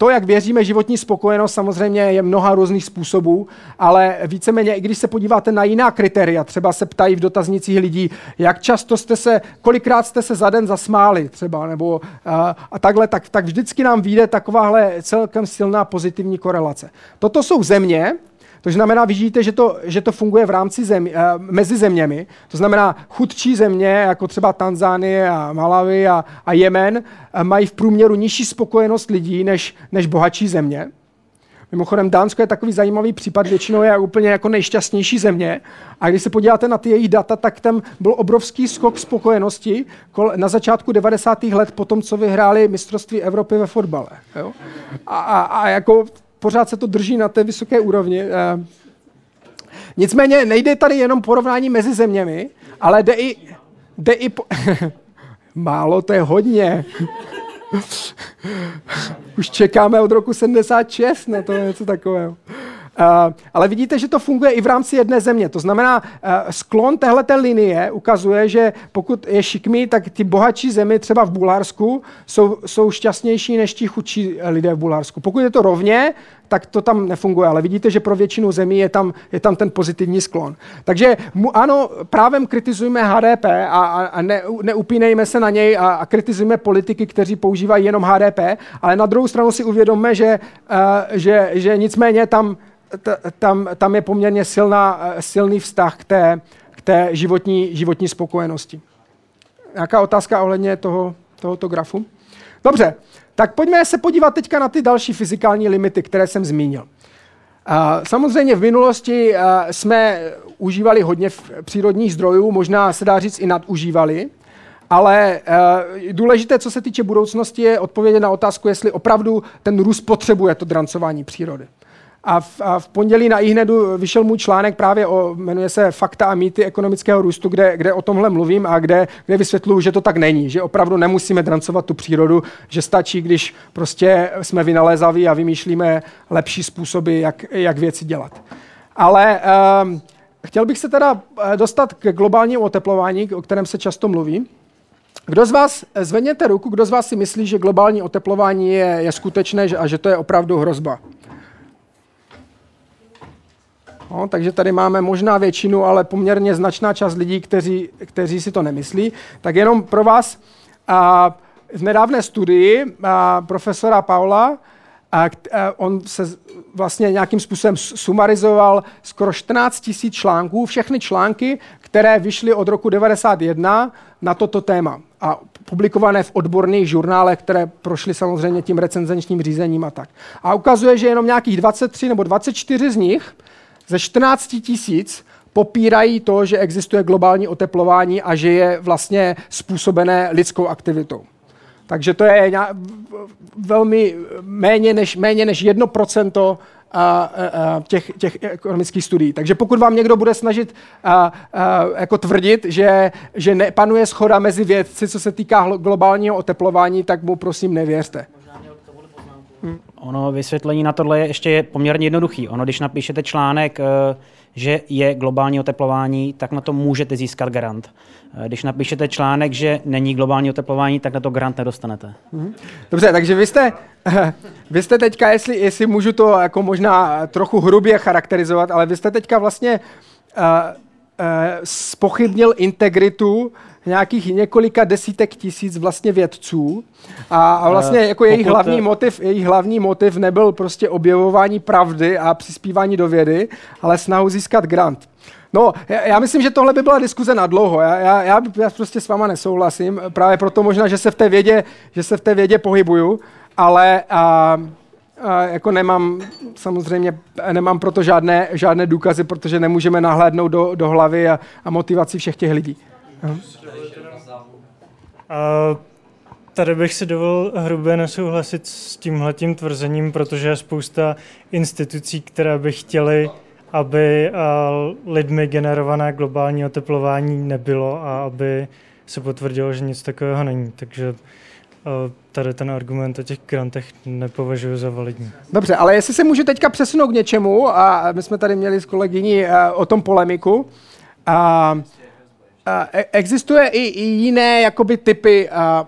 to, jak věříme životní spokojenost, samozřejmě je mnoha různých způsobů, ale víceméně, i když se podíváte na jiná kritéria, třeba se ptají v dotaznicích lidí, jak často jste se, kolikrát jste se za den zasmáli třeba, nebo a, a takhle, tak, tak vždycky nám vyjde takováhle celkem silná pozitivní korelace. Toto jsou země, to znamená, vidíte, že to, že to funguje v rámci zemi, eh, mezi zeměmi. To znamená, chudší země, jako třeba Tanzánie a Malawi a, a Jemen, eh, mají v průměru nižší spokojenost lidí než, než bohatší země. Mimochodem, Dánsko je takový zajímavý případ, většinou je úplně jako nejšťastnější země. A když se podíváte na ty její data, tak tam byl obrovský skok spokojenosti na začátku 90. let po tom, co vyhráli mistrovství Evropy ve fotbale. Jo? A, a, a jako pořád se to drží na té vysoké úrovni. Eh, nicméně nejde tady jenom porovnání mezi zeměmi, ale jde i, jde i po... Málo, to je hodně. Už čekáme od roku 76 na to něco takového. Uh, ale vidíte, že to funguje i v rámci jedné země. To znamená, uh, sklon téhleté linie ukazuje, že pokud je šikmý, tak ty bohatší zemi, třeba v Bulharsku, jsou, jsou šťastnější než ti chudší lidé v Bulharsku. Pokud je to rovně, tak to tam nefunguje. Ale vidíte, že pro většinu zemí je tam, je tam ten pozitivní sklon. Takže mu, ano, právem kritizujeme HDP a, a, a ne, neupínejme se na něj a, a kritizujeme politiky, kteří používají jenom HDP, ale na druhou stranu si uvědomme, že, uh, že, že nicméně tam tam, tam je poměrně silná, eh, silný vztah k té, k té životní, životní spokojenosti. Nějaká otázka ohledně toho, tohoto grafu? Dobře, tak pojďme se podívat teďka na ty další fyzikální limity, které jsem zmínil. Samozřejmě v minulosti eh, jsme užívali hodně přírodních zdrojů, možná se dá říct i nadužívali, ale eh, důležité, co se týče budoucnosti, je odpovědět na otázku, jestli opravdu ten růst potřebuje to drancování přírody. A v, a v pondělí na iHnedu vyšel můj článek právě o, jmenuje se Fakta a mýty ekonomického růstu, kde, kde o tomhle mluvím a kde, kde vysvětluju, že to tak není, že opravdu nemusíme drancovat tu přírodu, že stačí, když prostě jsme vynalézaví a vymýšlíme lepší způsoby, jak, jak věci dělat. Ale um, chtěl bych se teda eh, dostat k globálnímu oteplování, o kterém se často mluví. Kdo z vás, zvedněte ruku, kdo z vás si myslí, že globální oteplování je, je skutečné a že to je opravdu hrozba? No, takže tady máme možná většinu, ale poměrně značná část lidí, kteří, kteří si to nemyslí. Tak jenom pro vás a, v nedávné studii a, profesora Paula, a, a, on se vlastně nějakým způsobem sumarizoval skoro 14 tisíc článků, všechny články, které vyšly od roku 91 na toto téma a publikované v odborných žurnálech, které prošly samozřejmě tím recenzenčním řízením a tak. A ukazuje, že jenom nějakých 23 nebo 24 z nich ze 14 tisíc popírají to, že existuje globální oteplování a že je vlastně způsobené lidskou aktivitou. Takže to je velmi méně než, méně než 1% a, a, těch, těch ekonomických studií. Takže pokud vám někdo bude snažit a, a, jako tvrdit, že, že nepanuje schoda mezi vědci, co se týká globálního oteplování, tak mu prosím nevěřte. Ono vysvětlení na tohle je ještě poměrně jednoduchý. Ono, když napíšete článek, eh, že je globální oteplování, tak na to můžete získat garant. Eh, když napíšete článek, že není globální oteplování, tak na to grant nedostanete. Hmm. Dobře, takže vy jste, vy jste teďka, jestli, jestli můžu to jako možná trochu hrubě charakterizovat, ale vy jste teďka vlastně uh, uh, spochybnil integritu nějakých několika desítek tisíc vlastně vědců a, a vlastně uh, jako jejich hlavní, motiv, jejich hlavní motiv nebyl prostě objevování pravdy a přispívání do vědy, ale snahu získat grant. No, já, já myslím, že tohle by byla diskuze na dlouho. Já, já, já, já prostě s váma nesouhlasím, právě proto možná, že se v té vědě, že se v té vědě pohybuju, ale a, a jako nemám, samozřejmě nemám proto žádné, žádné důkazy, protože nemůžeme nahlédnout do, do hlavy a, a motivaci všech těch lidí. A tady bych si dovolil hrubě nesouhlasit s tímhletím tvrzením, protože je spousta institucí, které by chtěly, aby lidmi generované globální oteplování nebylo a aby se potvrdilo, že nic takového není. Takže tady ten argument o těch grantech nepovažuji za validní. Dobře, ale jestli se můžu teďka přesunout k něčemu, a my jsme tady měli s kolegyní eh, o tom polemiku, a, existuje i, i jiné jakoby typy a,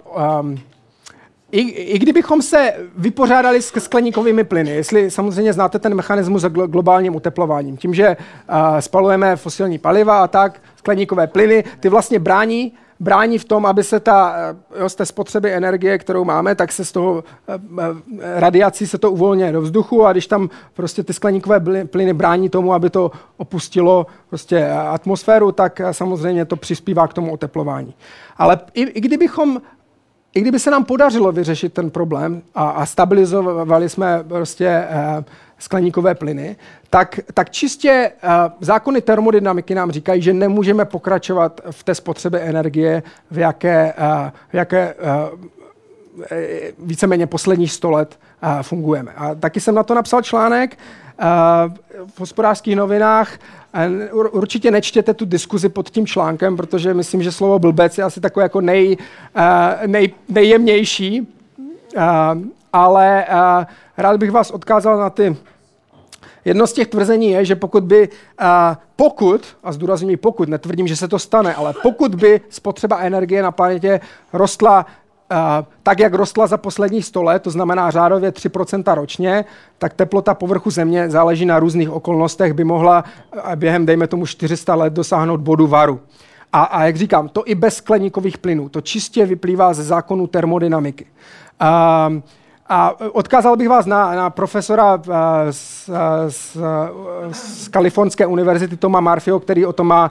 i, I kdybychom se vypořádali s skleníkovými plyny, jestli samozřejmě znáte ten mechanismus za globálním uteplováním, tím, že uh, spalujeme fosilní paliva a tak, skleníkové plyny, ty vlastně brání brání v tom, aby se ta, jo, z té spotřeby energie, kterou máme, tak se z toho radiací se to uvolňuje do vzduchu a když tam prostě ty skleníkové plyny brání tomu, aby to opustilo prostě atmosféru, tak samozřejmě to přispívá k tomu oteplování. Ale i, i kdybychom i kdyby se nám podařilo vyřešit ten problém a, a stabilizovali jsme prostě eh, skleníkové plyny, tak, tak čistě uh, zákony termodynamiky nám říkají, že nemůžeme pokračovat v té spotřebě energie, v jaké, uh, jaké uh, víceméně posledních 100 let uh, fungujeme. A taky jsem na to napsal článek uh, v hospodářských novinách. Uh, určitě nečtěte tu diskuzi pod tím článkem, protože myslím, že slovo blbec je asi takové jako nej, uh, nej, nejjemnější. Uh, ale uh, rád bych vás odkázal na ty Jedno z těch tvrzení je, že pokud by, a pokud, a zdůrazňuji pokud, netvrdím, že se to stane, ale pokud by spotřeba energie na planetě rostla Uh, tak, jak rostla za posledních 100 let, to znamená řádově 3% ročně, tak teplota povrchu Země záleží na různých okolnostech, by mohla během, dejme tomu, 400 let dosáhnout bodu varu. A, a jak říkám, to i bez skleníkových plynů, to čistě vyplývá ze zákonu termodynamiky. Uh, a odkázal bych vás na, na profesora eh, z, z, z Kalifornské univerzity Toma Marfio, který o tom má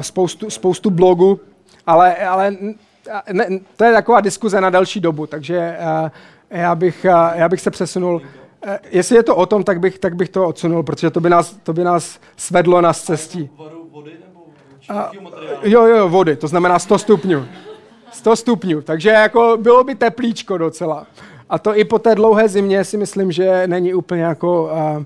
spoustu, spoustu blogů, ale, ale ne, to je taková diskuze na další dobu, takže já bych, já bych se přesunul. Jestli je to o tom, tak bych, tak bych to odsunul, protože to by nás, to by nás svedlo na cestí. jo, jo, vody, to znamená 100 stupňů. 100 stupňů, takže jako bylo by teplíčko docela. A to i po té dlouhé zimě si myslím, že není úplně jako uh, uh,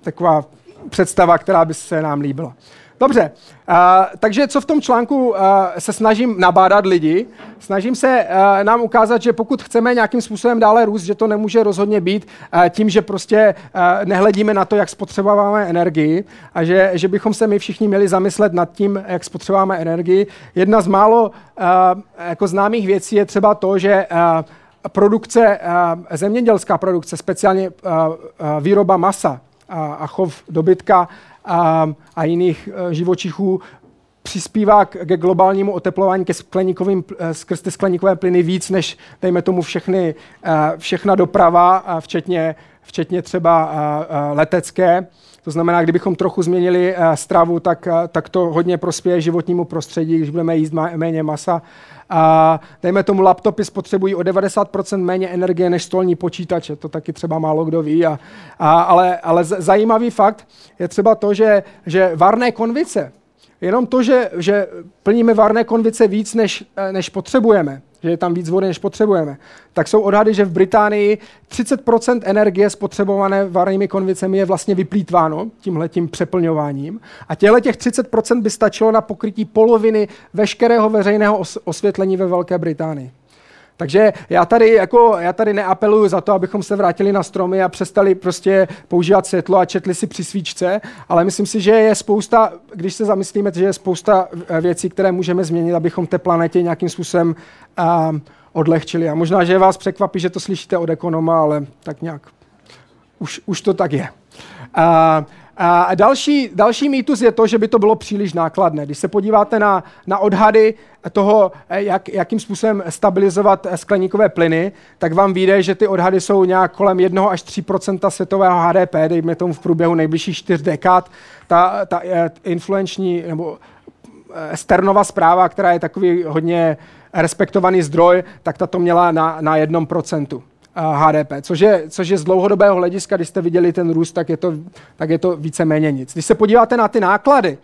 taková představa, která by se nám líbila. Dobře, uh, takže co v tom článku uh, se snažím nabádat lidi? Snažím se uh, nám ukázat, že pokud chceme nějakým způsobem dále růst, že to nemůže rozhodně být uh, tím, že prostě uh, nehledíme na to, jak spotřebováváme energii a že, že bychom se my všichni měli zamyslet nad tím, jak spotřebováváme energii. Jedna z málo uh, jako známých věcí je třeba to, že uh, produkce, eh, zemědělská produkce, speciálně eh, eh, výroba masa a chov dobytka a jiných živočichů přispívá ke globálnímu oteplování, ke skleníkovým, skrz ty skleníkové plyny víc než, dejme tomu, všechny, všechna doprava, včetně, včetně třeba letecké. To znamená, kdybychom trochu změnili stravu, tak, tak to hodně prospěje životnímu prostředí, když budeme jíst méně masa a dejme tomu, laptopy spotřebují o 90% méně energie než stolní počítače, to taky třeba málo kdo ví. A, a, ale, ale zajímavý fakt je třeba to, že, že varné konvice, jenom to, že, že plníme varné konvice víc, než, než potřebujeme, že je tam víc vody, než potřebujeme, tak jsou odhady, že v Británii 30% energie spotřebované varnými konvicemi je vlastně vyplýtváno tímhletím přeplňováním. A těchto těch 30% by stačilo na pokrytí poloviny veškerého veřejného osvětlení ve Velké Británii. Takže já tady, jako, já tady neapeluju za to, abychom se vrátili na stromy a přestali prostě používat světlo a četli si při svíčce, ale myslím si, že je spousta, když se zamyslíme, že je spousta eh, věcí, které můžeme změnit, abychom té planetě nějakým způsobem um, odlehčili. A možná, že vás překvapí, že to slyšíte od ekonoma, ale tak nějak už, už to tak je. Uh, a další, další mýtus je to, že by to bylo příliš nákladné. Když se podíváte na, na odhady toho, eh, jak, jakým způsobem stabilizovat eh, skleníkové plyny, tak vám vyjde, že ty odhady jsou nějak kolem 1 až 3% světového HDP, dejme tomu v průběhu nejbližších čtyř dekád. Ta, ta eh, influenční nebo Sternova zpráva, která je takový hodně respektovaný zdroj, tak ta to měla na, na jednom procentu. HDP, což je, což je z dlouhodobého hlediska, když jste viděli ten růst, tak je to, tak je to víceméně nic. Když se podíváte na ty náklady,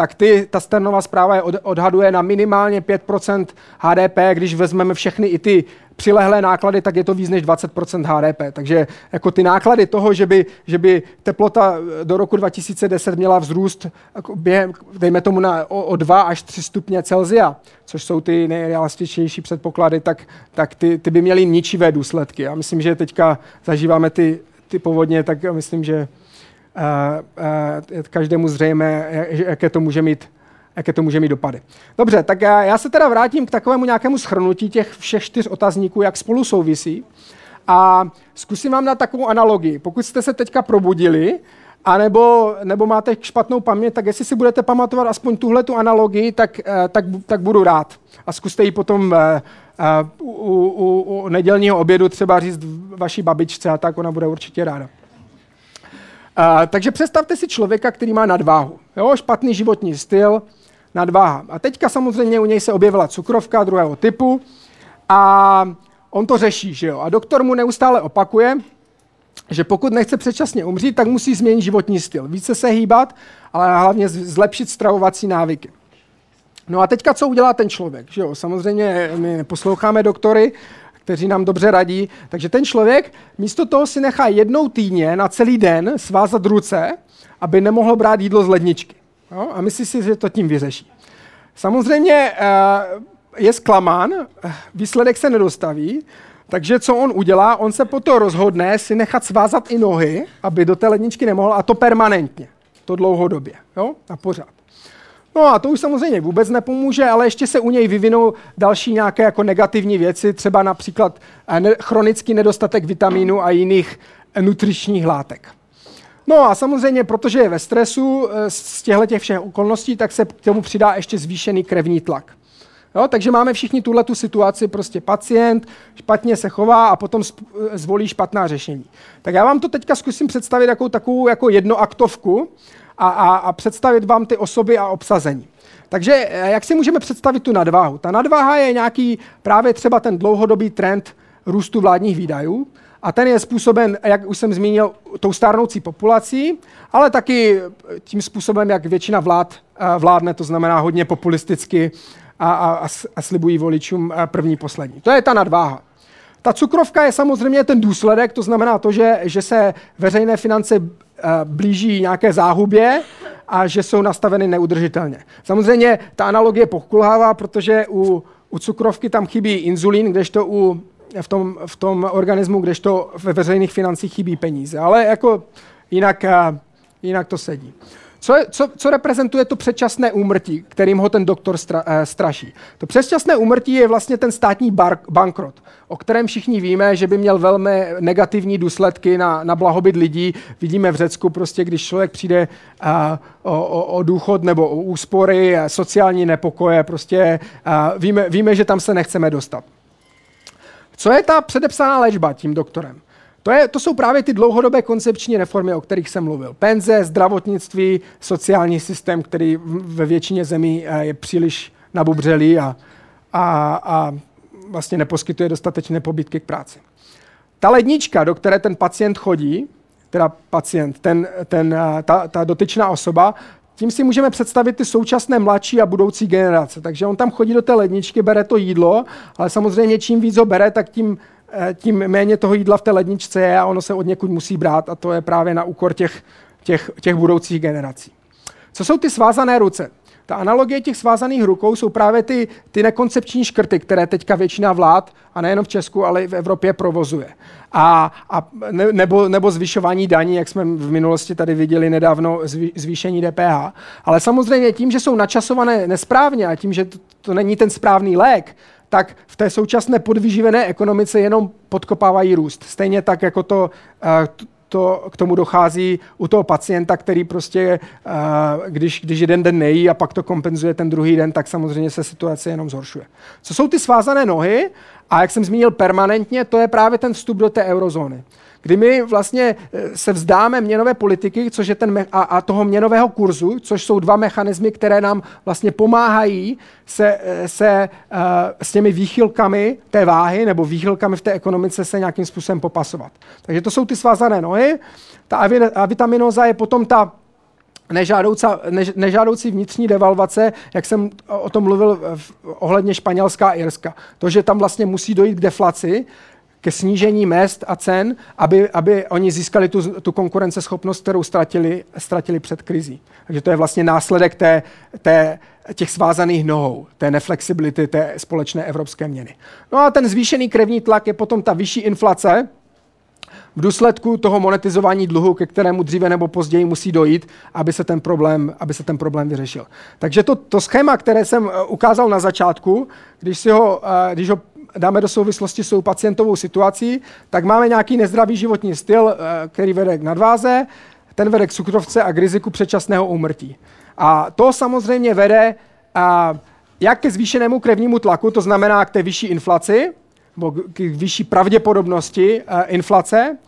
tak ty, ta Sternová zpráva je od, odhaduje na minimálně 5% HDP, když vezmeme všechny i ty přilehlé náklady, tak je to víc než 20% HDP. Takže jako ty náklady toho, že by, že by teplota do roku 2010 měla vzrůst jako během, dejme tomu na, o, o 2 až 3 stupně Celzia, což jsou ty nejrealističnější předpoklady, tak, tak ty, ty by měly ničivé důsledky. Já myslím, že teďka zažíváme ty, ty povodně, tak myslím, že každému zřejmé, jaké to může mít jaké to může mít dopady. Dobře, tak já, já se teda vrátím k takovému nějakému schrnutí těch všech čtyř otazníků, jak spolu souvisí. A zkusím vám na takovou analogii. Pokud jste se teďka probudili, a nebo, nebo máte špatnou paměť, tak jestli si budete pamatovat aspoň tuhle tu analogii, tak, eh, tak, tak budu rád. A zkuste ji potom eh, eh, u, u, u nedělního obědu třeba říct vaší babičce a tak, ona bude určitě ráda. Uh, takže představte si člověka, který má nadváhu. Jo, špatný životní styl, nadváha. A teďka samozřejmě u něj se objevila cukrovka druhého typu a on to řeší, že jo. A doktor mu neustále opakuje, že pokud nechce předčasně umřít, tak musí změnit životní styl. Více se hýbat, ale hlavně zlepšit stravovací návyky. No a teďka co udělá ten člověk? Že jo? Samozřejmě my posloucháme doktory, kteří nám dobře radí, takže ten člověk místo toho si nechá jednou týdně na celý den svázat ruce, aby nemohl brát jídlo z ledničky. Jo? A myslí si, že to tím vyřeší. Samozřejmě eh, je zklamán, výsledek se nedostaví, takže co on udělá? On se potom rozhodne si nechat svázat i nohy, aby do té ledničky nemohl, a to permanentně, to dlouhodobě, jo? a pořád. No a to už samozřejmě vůbec nepomůže, ale ještě se u něj vyvinou další nějaké jako negativní věci, třeba například eh, chronický nedostatek vitamínu a jiných nutričních látek. No a samozřejmě, protože je ve stresu eh, z těchto těch všech okolností, tak se k tomu přidá ještě zvýšený krevní tlak. Jo, takže máme všichni tuhle tu situaci, prostě pacient špatně se chová a potom eh, zvolí špatná řešení. Tak já vám to teďka zkusím představit jako takovou jako jednoaktovku a, a, a představit vám ty osoby a obsazení. Takže eh, jak si můžeme představit tu nadváhu? Ta nadváha je nějaký právě třeba ten dlouhodobý trend růstu vládních výdajů, a ten je způsoben, jak už jsem zmínil, tou stárnoucí populací, ale taky tím způsobem, jak většina vlád eh, vládne, to znamená hodně populisticky a, a, a slibují voličům eh, první, poslední. To je ta nadváha. Ta cukrovka je samozřejmě ten důsledek, to znamená to, že, že se veřejné finance blíží nějaké záhubě a že jsou nastaveny neudržitelně. Samozřejmě ta analogie pokulhává, protože u, u cukrovky tam chybí inzulín, kdežto u v tom, v tom organismu, kdežto ve veřejných financích chybí peníze. Ale jako jinak, eh, jinak to sedí. Co, je, co, co reprezentuje to předčasné úmrtí, kterým ho ten doktor stra, eh, straší? To předčasné úmrtí je vlastně ten státní bar, bankrot, o kterém všichni víme, že by měl velmi negativní důsledky na, na blahobyt lidí. Vidíme v Řecku, prostě, když člověk přijde uh, o, o, o důchod nebo o úspory, sociální nepokoje, prostě uh, víme, víme, že tam se nechceme dostat. Co je ta předepsaná léčba tím doktorem? To, je, to jsou právě ty dlouhodobé koncepční reformy, o kterých jsem mluvil. Penze, zdravotnictví, sociální systém, který ve většině zemí eh, je příliš nabubřelý a, a, a vlastně neposkytuje dostatečné pobytky k práci. Ta lednička, do které ten pacient chodí, teda pacient, ten, ten, eh, ta, ta dotyčná osoba, tím si můžeme představit ty současné mladší a budoucí generace. Takže on tam chodí do té ledničky, bere to jídlo, ale samozřejmě čím víc ho bere, tak tím, tím méně toho jídla v té ledničce je a ono se od někud musí brát a to je právě na úkor těch, těch, těch budoucích generací. Co jsou ty svázané ruce? Ta analogie těch svázaných rukou jsou právě ty, ty nekoncepční škrty, které teďka většina vlád, a nejenom v Česku, ale i v Evropě provozuje. A, a ne, nebo, nebo zvyšování daní, jak jsme v minulosti tady viděli nedávno, zvý, zvýšení DPH. Ale samozřejmě tím, že jsou načasované nesprávně a tím, že to, to není ten správný lék, tak v té současné podvyživené ekonomice jenom podkopávají růst. Stejně tak, jako to, uh, to, k tomu dochází u toho pacienta, který prostě, uh, když, když jeden den nejí a pak to kompenzuje ten druhý den, tak samozřejmě se situace jenom zhoršuje. Co jsou ty svázané nohy? A jak jsem zmínil permanentně, to je právě ten vstup do té eurozóny kdy my vlastně eh, se vzdáme měnové politiky což je ten a, a toho měnového kurzu, což jsou dva mechanismy, které nám vlastně pomáhají se, eh, se uh, s těmi výchylkami té váhy nebo výchylkami v té ekonomice se nějakým způsobem popasovat. Takže to jsou ty svázané nohy. Ta avitaminoza je potom ta než, nežádoucí vnitřní devalvace, jak jsem o tom mluvil v, ohledně Španělska a Irska. To, že tam vlastně musí dojít k deflaci, ke snížení mest a cen, aby, aby oni získali tu, tu konkurenceschopnost, kterou ztratili, ztratili před krizí. Takže to je vlastně následek té, té, těch svázaných nohou, té neflexibility té společné evropské měny. No a ten zvýšený krevní tlak je potom ta vyšší inflace, v důsledku toho monetizování dluhu, ke kterému dříve nebo později musí dojít, aby se ten problém, aby se ten problém vyřešil. Takže to, to schéma, které jsem eh, ukázal na začátku, když, si ho, eh, když ho dáme do souvislosti s tou pacientovou situací, tak máme nějaký nezdravý životní styl, eh, který vede k nadváze, ten vede k cukrovce a k riziku předčasného úmrtí. A to samozřejmě vede a, jak ke zvýšenému krevnímu tlaku, to znamená k té vyšší inflaci, nebo k vyšší pravděpodobnosti a, inflace,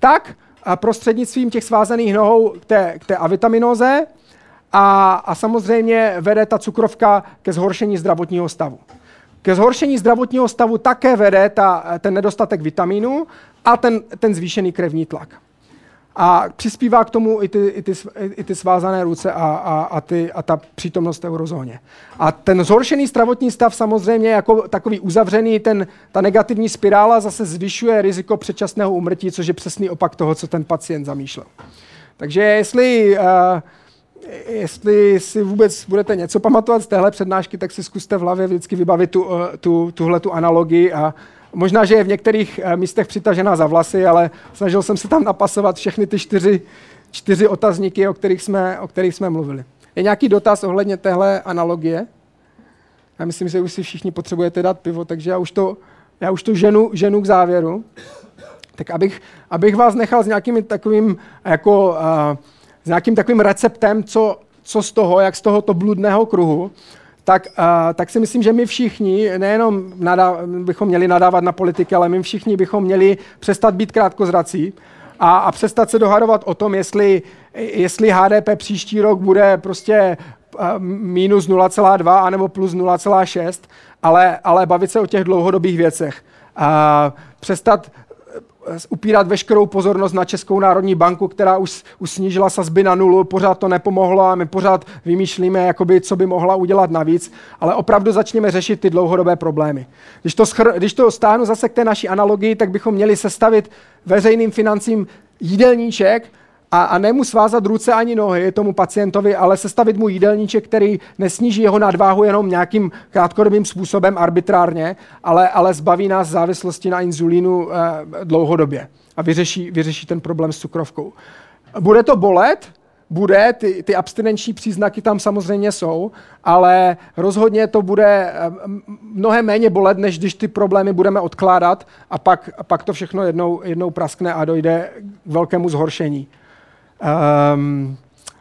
tak a prostřednictvím těch svázaných nohou k té, k té avitaminóze a, a samozřejmě vede ta cukrovka ke zhoršení zdravotního stavu. Ke zhoršení zdravotního stavu také vede ta, ten nedostatek vitamínu a ten, ten zvýšený krevní tlak. A přispívá k tomu i ty, i ty, i ty svázané ruce a, a, a, ty, a ta přítomnost v eurozóně. A ten zhoršený zdravotní stav samozřejmě jako takový uzavřený, ten, ta negativní spirála zase zvyšuje riziko předčasného úmrtí, což je přesný opak toho, co ten pacient zamýšlel. Takže jestli uh, jestli si vůbec budete něco pamatovat z téhle přednášky, tak si zkuste v hlavě vždycky vybavit tu, eh, tu, tuhle tu analogii a možná, že je v některých eh, místech přitažená za vlasy, ale snažil jsem se tam napasovat všechny ty čtyři, čtyři otazníky, o kterých, jsme, o kterých jsme mluvili. Je nějaký dotaz ohledně téhle analogie? Já myslím, že už si všichni potřebujete dát pivo, takže já už to, já už to ženu, ženu k závěru. Tak abych, abych vás nechal s nějakým takovým jako uh, s nějakým takovým receptem, co, co z toho, jak z tohoto bludného kruhu, tak, uh, tak si myslím, že my všichni, nejenom nadá, bychom měli nadávat na politiky, ale my všichni bychom měli přestat být krátkozrací a, a přestat se dohadovat o tom, jestli, jestli HDP příští rok bude prostě uh, minus 0,2 anebo plus 0,6, ale, ale bavit se o těch dlouhodobých věcech. Uh, přestat upírat veškerou pozornost na Českou národní banku, která už, už snížila sazby na nulu, pořád to nepomohlo a my pořád vymýšlíme, jakoby, co by mohla udělat navíc, ale opravdu začněme řešit ty dlouhodobé problémy. Když to, schr- když to stáhnu zase k té naší analogii, tak bychom měli sestavit veřejným financím jídelníček, a, a nemu svázat ruce ani nohy tomu pacientovi, ale sestavit mu jídelníček, který nesníží jeho nadváhu jenom nějakým krátkodobým způsobem arbitrárně, ale, ale zbaví nás závislosti na inzulínu eh, dlouhodobě a vyřeší, vyřeší ten problém s cukrovkou. Bude to bolet? Bude, ty, ty abstinenční příznaky tam samozřejmě jsou, ale rozhodně to bude eh, mnohem méně bolet, než když ty problémy budeme odkládat a pak, a pak to všechno jednou, jednou praskne a dojde k velkému zhoršení. Um,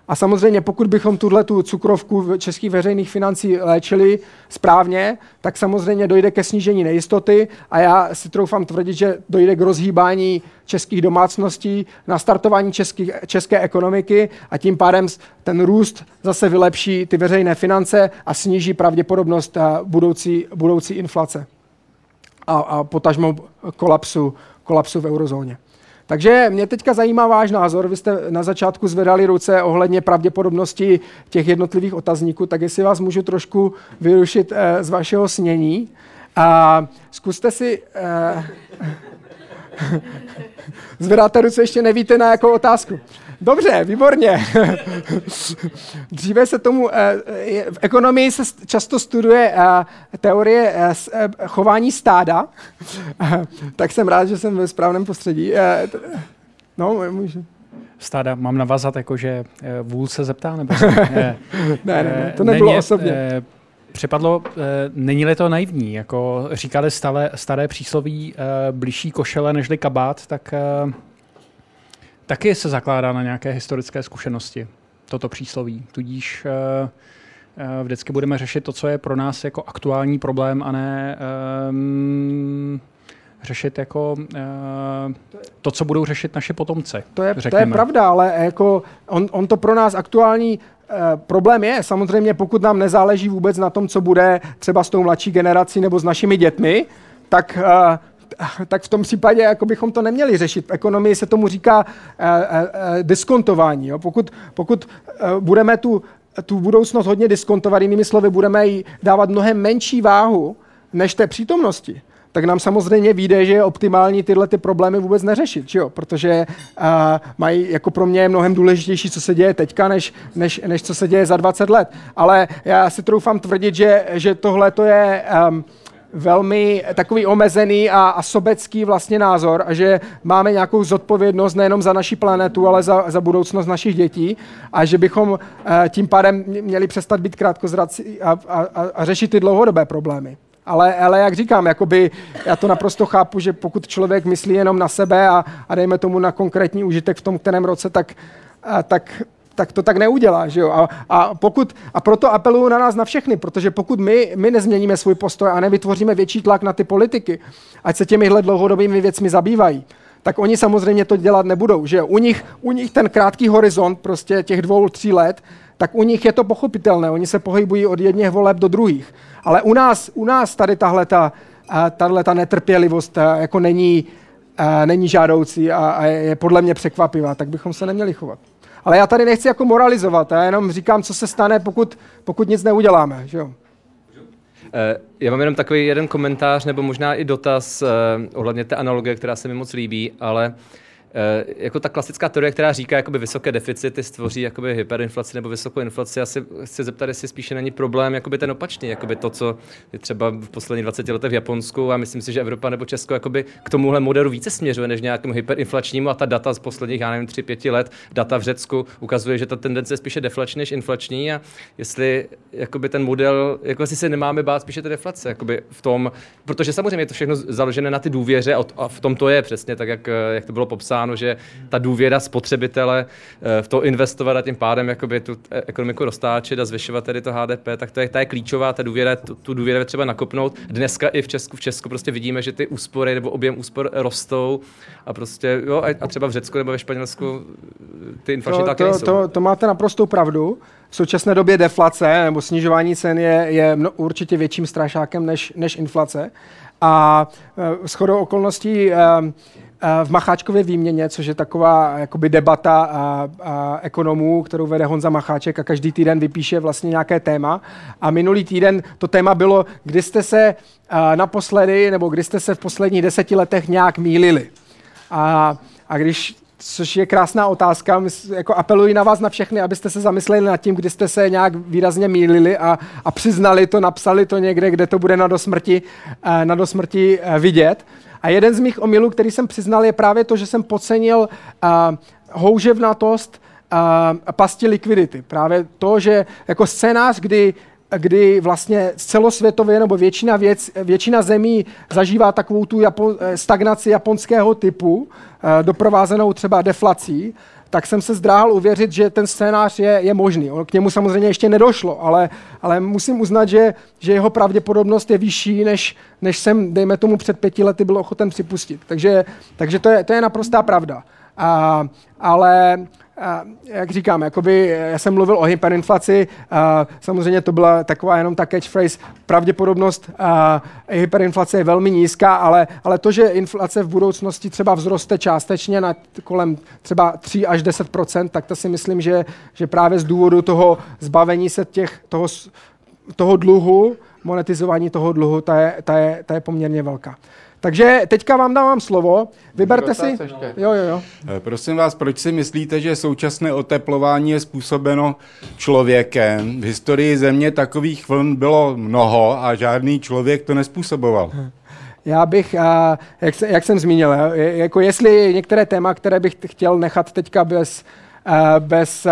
a samozřejmě, pokud bychom tuhle tu cukrovku českých veřejných financí léčili správně, tak samozřejmě dojde ke snížení nejistoty a já si troufám tvrdit, že dojde k rozhýbání českých domácností, nastartování českých, české ekonomiky a tím pádem ten růst zase vylepší ty veřejné finance a sníží pravděpodobnost budoucí, budoucí inflace a, a potažmo kolapsu, kolapsu v eurozóně. Takže mě teďka zajímá váš názor. Vy jste na začátku zvedali ruce ohledně pravděpodobnosti těch jednotlivých otazníků, tak jestli vás můžu trošku vyrušit eh, z vašeho snění. A zkuste si... Eh, zvedáte ruce, ještě nevíte na jakou otázku. Dobře, výborně. Dříve se tomu, eh, v ekonomii se často studuje eh, teorie eh, chování stáda, tak jsem rád, že jsem ve správném prostředí. No, můžu. Stáda, mám navazat, jako že vůl se zeptá? Nebo ne, ne, ne, to nebylo Není, osobně. Připadlo, není-li to naivní, jako říkali stále, staré přísloví, blížší košele nežli kabát, tak taky se zakládá na nějaké historické zkušenosti, toto přísloví. Tudíž uh, uh, vždycky budeme řešit to, co je pro nás jako aktuální problém a ne um, řešit jako uh, to, co budou řešit naše potomci. To je, to je pravda, ale jako on, on to pro nás aktuální uh, problém je. Samozřejmě, pokud nám nezáleží vůbec na tom, co bude třeba s tou mladší generací nebo s našimi dětmi, tak uh, tak v tom případě jako bychom to neměli řešit. V ekonomii se tomu říká eh, eh, eh, diskontování. Jo? Pokud, pokud budeme tu, tu budoucnost hodně diskontovat, jinými slovy, budeme jí dávat mnohem menší váhu než té přítomnosti, tak nám samozřejmě vyjde, že je optimální tyhle ty problémy vůbec neřešit, jo? protože uh, mají jako pro mě je mnohem důležitější, co se děje teďka, než, než, než co se děje za 20 let. Ale já si troufám tvrdit, že, že tohle to je um, velmi takový omezený a, a sobecký vlastně názor a že máme nějakou zodpovědnost nejenom za naši planetu, ale za, za budoucnost našich dětí a že bychom uh, tím pádem měli přestat být krátkozrací a, a, a, řešit ty dlouhodobé problémy. Ale, ale jak říkám, jakoby, já to naprosto chápu, že pokud člověk myslí jenom na sebe a, a dejme tomu na konkrétní užitek v tom kterém roce, tak, a, tak tak to tak neudělá. Že jo? A, a, pokud, a proto apeluju na nás na všechny, protože pokud my, my nezměníme svůj postoj a nevytvoříme větší tlak na ty politiky, ať se těmihle dlouhodobými věcmi zabývají, tak oni samozřejmě to dělat nebudou. Že jo? U, nich, u nich ten krátký horizont prostě těch dvou, tří let, tak u nich je to pochopitelné. Oni se pohybují od jedných voleb do druhých. Ale u nás, u nás tady tahle ta, tahle ta netrpělivost jako není, není žádoucí a, a je podle mě překvapivá, tak bychom se neměli chovat. Ale já tady nechci jako moralizovat, já jenom říkám, co se stane, pokud, pokud nic neuděláme. Že jo? Já mám jenom takový jeden komentář, nebo možná i dotaz eh, ohledně té analogie, která se mi moc líbí, ale Eh, jako ta klasická teorie, která říká, jakoby vysoké deficity stvoří jakoby hyperinflaci nebo vysokou inflaci, já si chci zeptat, jestli spíše není problém jakoby ten opačný, jakoby to, co je třeba v posledních 20 letech v Japonsku a myslím si, že Evropa nebo Česko jakoby k tomuhle modelu více směřuje než nějakému hyperinflačnímu a ta data z posledních, já nevím, 3-5 let, data v Řecku ukazuje, že ta tendence je spíše deflační než inflační a jestli jakoby ten model, jako jestli se nemáme bát spíše té deflace, jakoby v tom, protože samozřejmě je to všechno založené na ty důvěře a v tom to je přesně tak, jak, jak to bylo popsáno popsáno, že ta důvěra spotřebitele eh, v to investovat a tím pádem jakoby tu ekonomiku roztáčet a zvyšovat tedy to HDP, tak to je, ta je klíčová, ta důvěra, tu, tu důvěru třeba nakopnout. Dneska i v Česku, v Česku prostě vidíme, že ty úspory nebo objem úspor rostou a prostě, jo, a třeba v Řecku nebo ve Španělsku ty inflační to, to, to, to, máte naprostou pravdu. V současné době deflace nebo snižování cen je, je určitě větším strašákem než, než inflace. A e, shodou okolností e, v Macháčkově výměně, což je taková jakoby debata a, a ekonomů, kterou vede Honza Macháček a každý týden vypíše vlastně nějaké téma. A minulý týden to téma bylo, kdy jste se naposledy, nebo kdy jste se v posledních deseti letech nějak mýlili. A, a když což je krásná otázka. Jako apeluji na vás na všechny, abyste se zamysleli nad tím, kdy jste se nějak výrazně mýlili a, a přiznali to, napsali to někde, kde to bude na dosmrti, na dosmrti vidět. A jeden z mých omylů, který jsem přiznal, je právě to, že jsem podcenil uh, houževnatost uh, pasti likvidity. Právě to, že jako scénář, kdy kdy vlastně celosvětově nebo většina, věc, většina zemí zažívá takovou tu Japo- stagnaci japonského typu, uh, doprovázenou třeba deflací, tak jsem se zdráhal uvěřit, že ten scénář je, je možný. K němu samozřejmě ještě nedošlo, ale, ale musím uznat, že, že jeho pravděpodobnost je vyšší, než, než jsem, dejme tomu, před pěti lety byl ochoten připustit. Takže, takže to, je, to je naprostá pravda. A, ale jak říkám, jakoby, já jsem mluvil o hyperinflaci, samozřejmě to byla taková jenom ta catchphrase, pravděpodobnost hyperinflace je velmi nízká, ale, ale to, že inflace v budoucnosti třeba vzroste částečně na kolem třeba 3 až 10% tak to si myslím, že, že právě z důvodu toho zbavení se těch, toho, toho dluhu, monetizování toho dluhu, ta je, ta je, ta je poměrně velká. Takže teďka vám dávám slovo. Vyberte si. Jo, jo, jo. Eh, prosím vás, proč si myslíte, že současné oteplování je způsobeno člověkem? V historii země takových vln bylo mnoho a žádný člověk to nespůsoboval. Já bych, jak, jak jsem zmínil, jako jestli některé téma, které bych chtěl nechat teďka bez Eh, bez eh,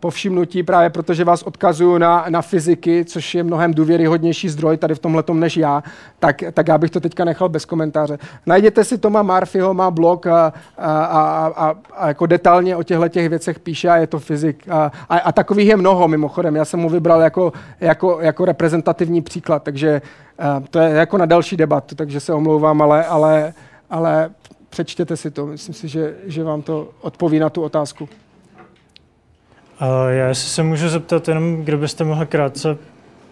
povšimnutí, právě protože vás odkazuju na, na fyziky, což je mnohem důvěryhodnější zdroj tady v tomhle než já, tak, tak já bych to teďka nechal bez komentáře. Najděte si Toma Murphyho, má blog a, a, a, a, a jako detailně o těchto těch věcech píše a je to fyzik. A, a, a takových je mnoho mimochodem. Já jsem mu vybral jako, jako, jako reprezentativní příklad, takže to je jako na další debatu, takže se omlouvám, ale, ale, ale přečtěte si to. Myslím si, že, že vám to odpoví na tu otázku. Já jestli se můžu zeptat jenom, kdo byste mohl krátce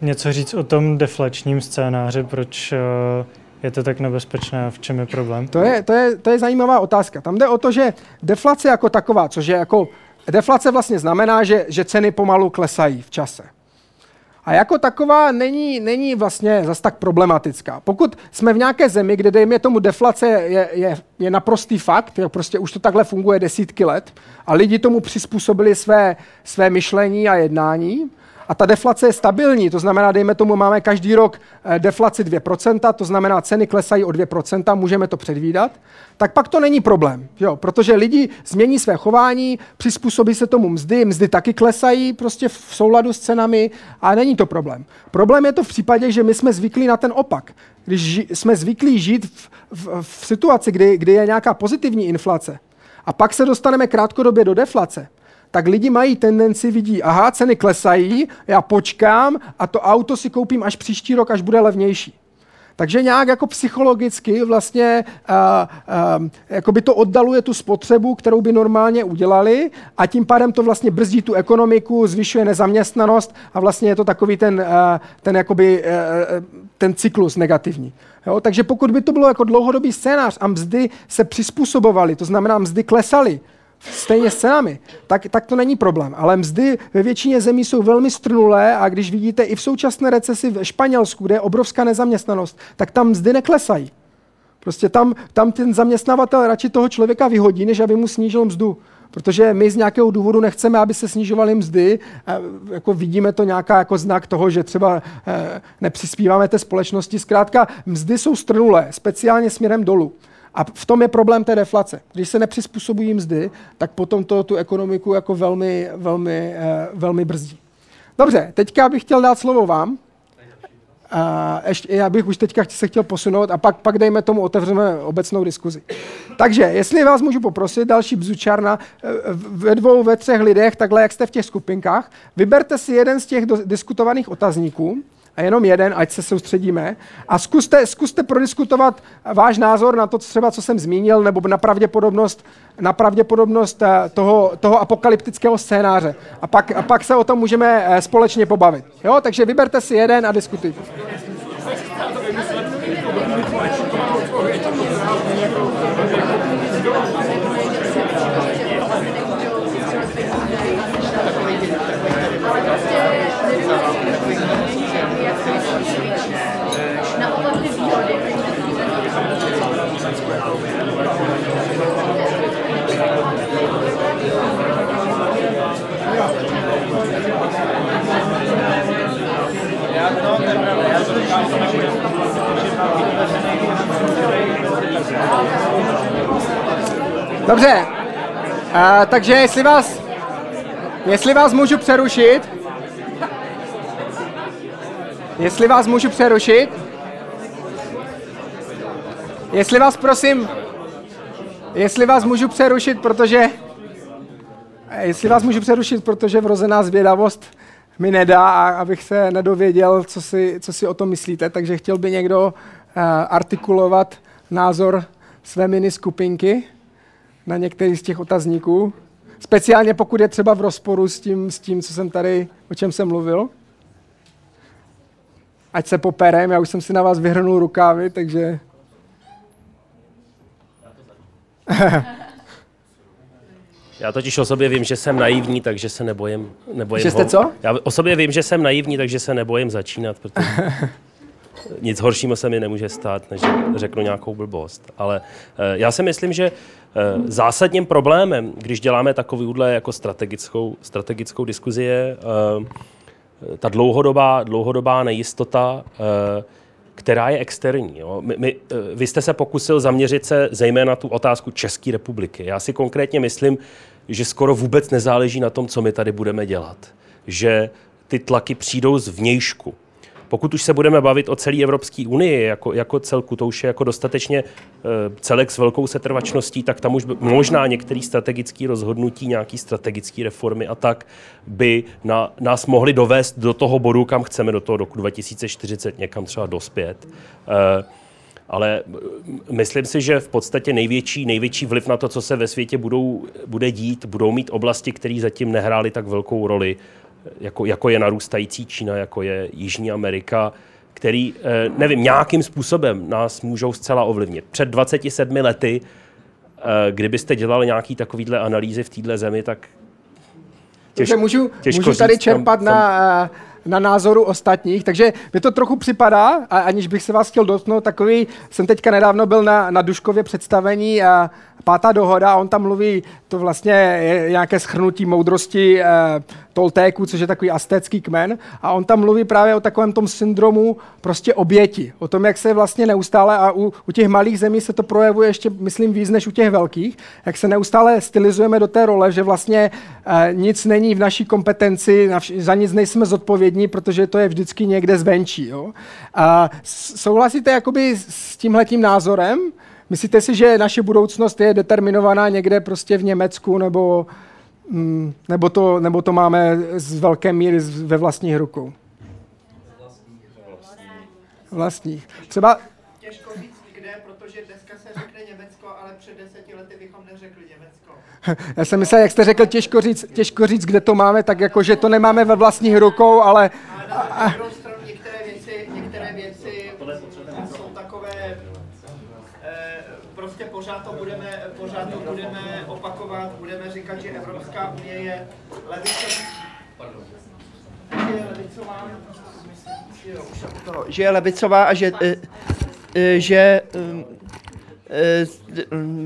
něco říct o tom deflačním scénáři, proč uh, je to tak nebezpečné a v čem je problém? To je, to, je, to je zajímavá otázka. Tam jde o to, že deflace jako taková, což je jako, deflace vlastně znamená, že, že ceny pomalu klesají v čase. A jako taková není, není vlastně zas tak problematická. Pokud jsme v nějaké zemi, kde dejme tomu deflace je, je, je naprostý fakt, je prostě už to takhle funguje desítky let a lidi tomu přizpůsobili své, své myšlení a jednání, a ta deflace je stabilní, to znamená, dejme tomu, máme každý rok eh, deflaci 2%, to znamená, ceny klesají o 2%, můžeme to předvídat, tak pak to není problém, jo, protože lidi změní své chování, přizpůsobí se tomu mzdy, mzdy taky klesají prostě v souladu s cenami a není to problém. Problém je to v případě, že my jsme zvyklí na ten opak. Když ži- jsme zvyklí žít v, v, v situaci, kdy, kdy je nějaká pozitivní inflace, a pak se dostaneme krátkodobě do deflace, tak lidi mají tendenci, vidí, aha, ceny klesají, já počkám a to auto si koupím až příští rok, až bude levnější. Takže nějak jako psychologicky vlastně uh, uh, jako by to oddaluje tu spotřebu, kterou by normálně udělali a tím pádem to vlastně brzdí tu ekonomiku, zvyšuje nezaměstnanost a vlastně je to takový ten, uh, ten, jakoby, uh, ten cyklus negativní. Jo? Takže pokud by to bylo jako dlouhodobý scénář a mzdy se přizpůsobovaly, to znamená mzdy klesaly, stejně s cenami, tak, tak to není problém. Ale mzdy ve většině zemí jsou velmi strnulé a když vidíte i v současné recesi v Španělsku, kde je obrovská nezaměstnanost, tak tam mzdy neklesají. Prostě tam, tam ten zaměstnavatel radši toho člověka vyhodí, než aby mu snížil mzdu. Protože my z nějakého důvodu nechceme, aby se snižovaly mzdy. A jako vidíme to nějaká jako znak toho, že třeba eh, nepřispíváme té společnosti. Zkrátka, mzdy jsou strnulé, speciálně směrem dolů. A v tom je problém té deflace. Když se nepřizpůsobují mzdy, tak potom to tu ekonomiku jako velmi, velmi, eh, velmi brzdí. Dobře, teďka bych chtěl dát slovo vám. A ještě, já bych už teďka se chtěl posunout a pak, pak dejme tomu otevřeme obecnou diskuzi. Takže, jestli vás můžu poprosit, další bzučárna, eh, ve dvou, ve třech lidech, takhle jak jste v těch skupinkách, vyberte si jeden z těch diskutovaných otazníků, a jenom jeden, ať se soustředíme. A zkuste, zkuste prodiskutovat váš názor na to, třeba, co jsem zmínil, nebo na pravděpodobnost, na pravděpodobnost eh, toho, toho apokalyptického scénáře. A pak, a pak se o tom můžeme eh, společně pobavit. Jo? Takže vyberte si jeden a diskutujte. Dobře, uh, takže jestli vás, jestli vás můžu přerušit, jestli vás můžu přerušit, jestli vás prosím, jestli vás můžu přerušit, protože, jestli vás můžu přerušit, protože vrozená zvědavost mi nedá, abych se nedověděl, co si, co si o tom myslíte, takže chtěl by někdo uh, artikulovat názor své mini skupinky na některý z těch otazníků. Speciálně pokud je třeba v rozporu s tím, s tím co jsem tady, o čem jsem mluvil. Ať se poperem, já už jsem si na vás vyhrnul rukávy, takže... Já totiž o sobě vím, že jsem naivní, takže se nebojím. nebojím že jste co? Já o sobě vím, že jsem naivní, takže se nebojím začínat, protože nic horšího se mi nemůže stát, než řeknu nějakou blbost. Ale eh, já si myslím, že eh, zásadním problémem, když děláme takovýhle jako strategickou, strategickou diskuzi, je eh, ta dlouhodobá, dlouhodobá nejistota, která je externí. Jo. My, my, vy jste se pokusil zaměřit se zejména na tu otázku České republiky. Já si konkrétně myslím, že skoro vůbec nezáleží na tom, co my tady budeme dělat. Že ty tlaky přijdou z vnějšku. Pokud už se budeme bavit o celé Evropské unii jako, jako celku, to už je jako dostatečně uh, celek s velkou setrvačností, tak tam už by, možná některé strategické rozhodnutí, nějaké strategické reformy a tak by na, nás mohly dovést do toho bodu, kam chceme do toho roku 2040 někam třeba dospět. Uh, ale myslím si, že v podstatě největší, největší vliv na to, co se ve světě budou, bude dít, budou mít oblasti, které zatím nehrály tak velkou roli jako, jako je narůstající Čína, jako je Jižní Amerika, který, eh, nevím, nějakým způsobem nás můžou zcela ovlivnit. Před 27 lety, eh, kdybyste dělali nějaký takovýhle analýzy v téhle zemi, tak Takže můžu, těžko můžu tady říct, tam- čerpat tam- na, eh, na názoru ostatních, takže mi to trochu připadá, a aniž bych se vás chtěl dotknout, takový, jsem teďka nedávno byl na, na Duškově představení a pátá dohoda a on tam mluví, to vlastně je nějaké schrnutí moudrosti eh, Toltéku, což je takový astécký kmen a on tam mluví právě o takovém tom syndromu prostě oběti, o tom, jak se vlastně neustále a u, u těch malých zemí se to projevuje ještě, myslím, víc než u těch velkých, jak se neustále stylizujeme do té role, že vlastně eh, nic není v naší kompetenci, na vš- za nic nejsme zodpovědní, protože to je vždycky někde zvenčí. Jo? A souhlasíte jakoby s tímhletím názorem? Myslíte si, že naše budoucnost je determinovaná někde prostě v Německu, nebo, nebo, to, nebo to máme z velké míry ve vlastních rukou? Vlastních. Třeba Těžko říct kde, protože dneska se řekne Německo, ale před deseti lety bychom neřekli Německo. Já jsem myslel, jak jste řekl, těžko říct, těžko říct, kde to máme, tak jako, že to nemáme ve vlastních rukou, ale Na druhou stranu některé věci, některé věci jsou takové, eh, prostě pořád to budeme, pořád to budeme opakovat, budeme říkat, že Evropská unie je levicová, je levicová, jo, už jsem u toho, že je levicová a že, eh, eh, že eh,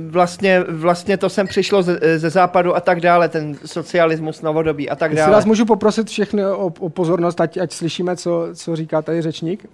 vlastně, vlastně to sem přišlo ze, ze západu a tak dále, ten socialismus novodobí a tak jestli dále. vás můžu poprosit všechny o, o pozornost, ať, ať slyšíme, co, co říká tady řečník.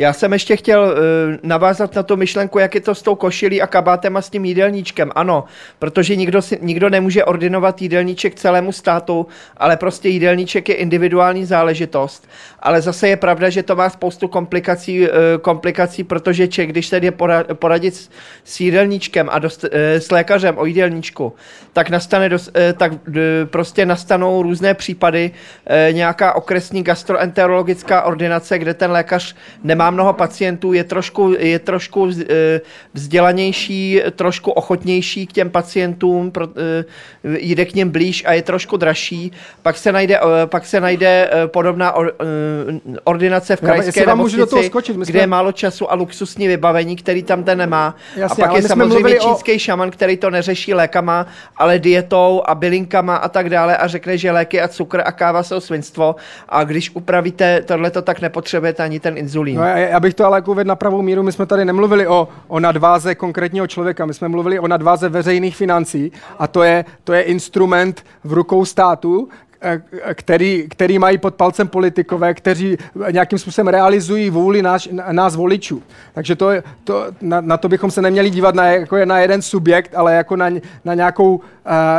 Já jsem ještě chtěl uh, navázat na tu myšlenku, jak je to s tou košilí a kabátem a s tím jídelníčkem. Ano, protože nikdo, si, nikdo nemůže ordinovat jídelníček celému státu, ale prostě jídelníček je individuální záležitost. Ale zase je pravda, že to má spoustu komplikací, uh, komplikací protože če, když se jde pora- poradit s, s jídelníčkem a dost, uh, s lékařem o jídelníčku, tak, nastane dos, uh, tak uh, prostě nastanou různé případy, uh, nějaká okresní gastroenterologická ordinace, kde ten lékař nemá mnoho pacientů, je trošku, je trošku eh, vzdělanější, trošku ochotnější k těm pacientům, eh, jde k něm blíž a je trošku dražší. Pak se najde, eh, pak se najde podobná or, ordinace v Já- krajské vám můžu do toho nemocnici, skočit, my kde jsme- je málo času a luxusní vybavení, který tam ten nemá. Jasně, a pak je jsme samozřejmě mluvili o- čínský šaman, který to neřeší lékama, ale dietou a bylinkama a tak dále a řekne, že léky a cukr a káva jsou svinstvo a když upravíte tohleto, tak nepotřebujete ani ten inzulín. No, já, já bych to ale jako uvedl na pravou míru. My jsme tady nemluvili o, o nadváze konkrétního člověka, my jsme mluvili o nadváze veřejných financí a to je, to je instrument v rukou státu, který, který mají pod palcem politikové, kteří nějakým způsobem realizují vůli nás, nás voličů. Takže to, to, na, na to bychom se neměli dívat na, jako na jeden subjekt, ale jako na, na, nějakou,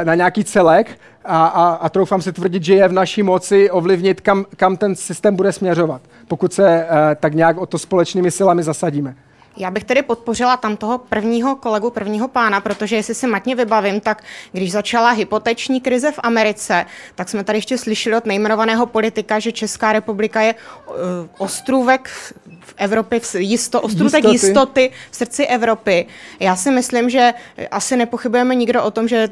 eh, na nějaký celek a, a, a troufám si tvrdit, že je v naší moci ovlivnit, kam, kam ten systém bude směřovat, pokud se eh, tak nějak o to společnými silami zasadíme. Já bych tedy podpořila tam toho prvního kolegu, prvního pána, protože jestli si matně vybavím, tak když začala hypoteční krize v Americe, tak jsme tady ještě slyšeli od nejmenovaného politika, že Česká republika je uh, ostrůvek v v Evropě, v jisto, ostrůvek Jistoty. jistoty. v srdci Evropy. Já si myslím, že asi nepochybujeme nikdo o tom, že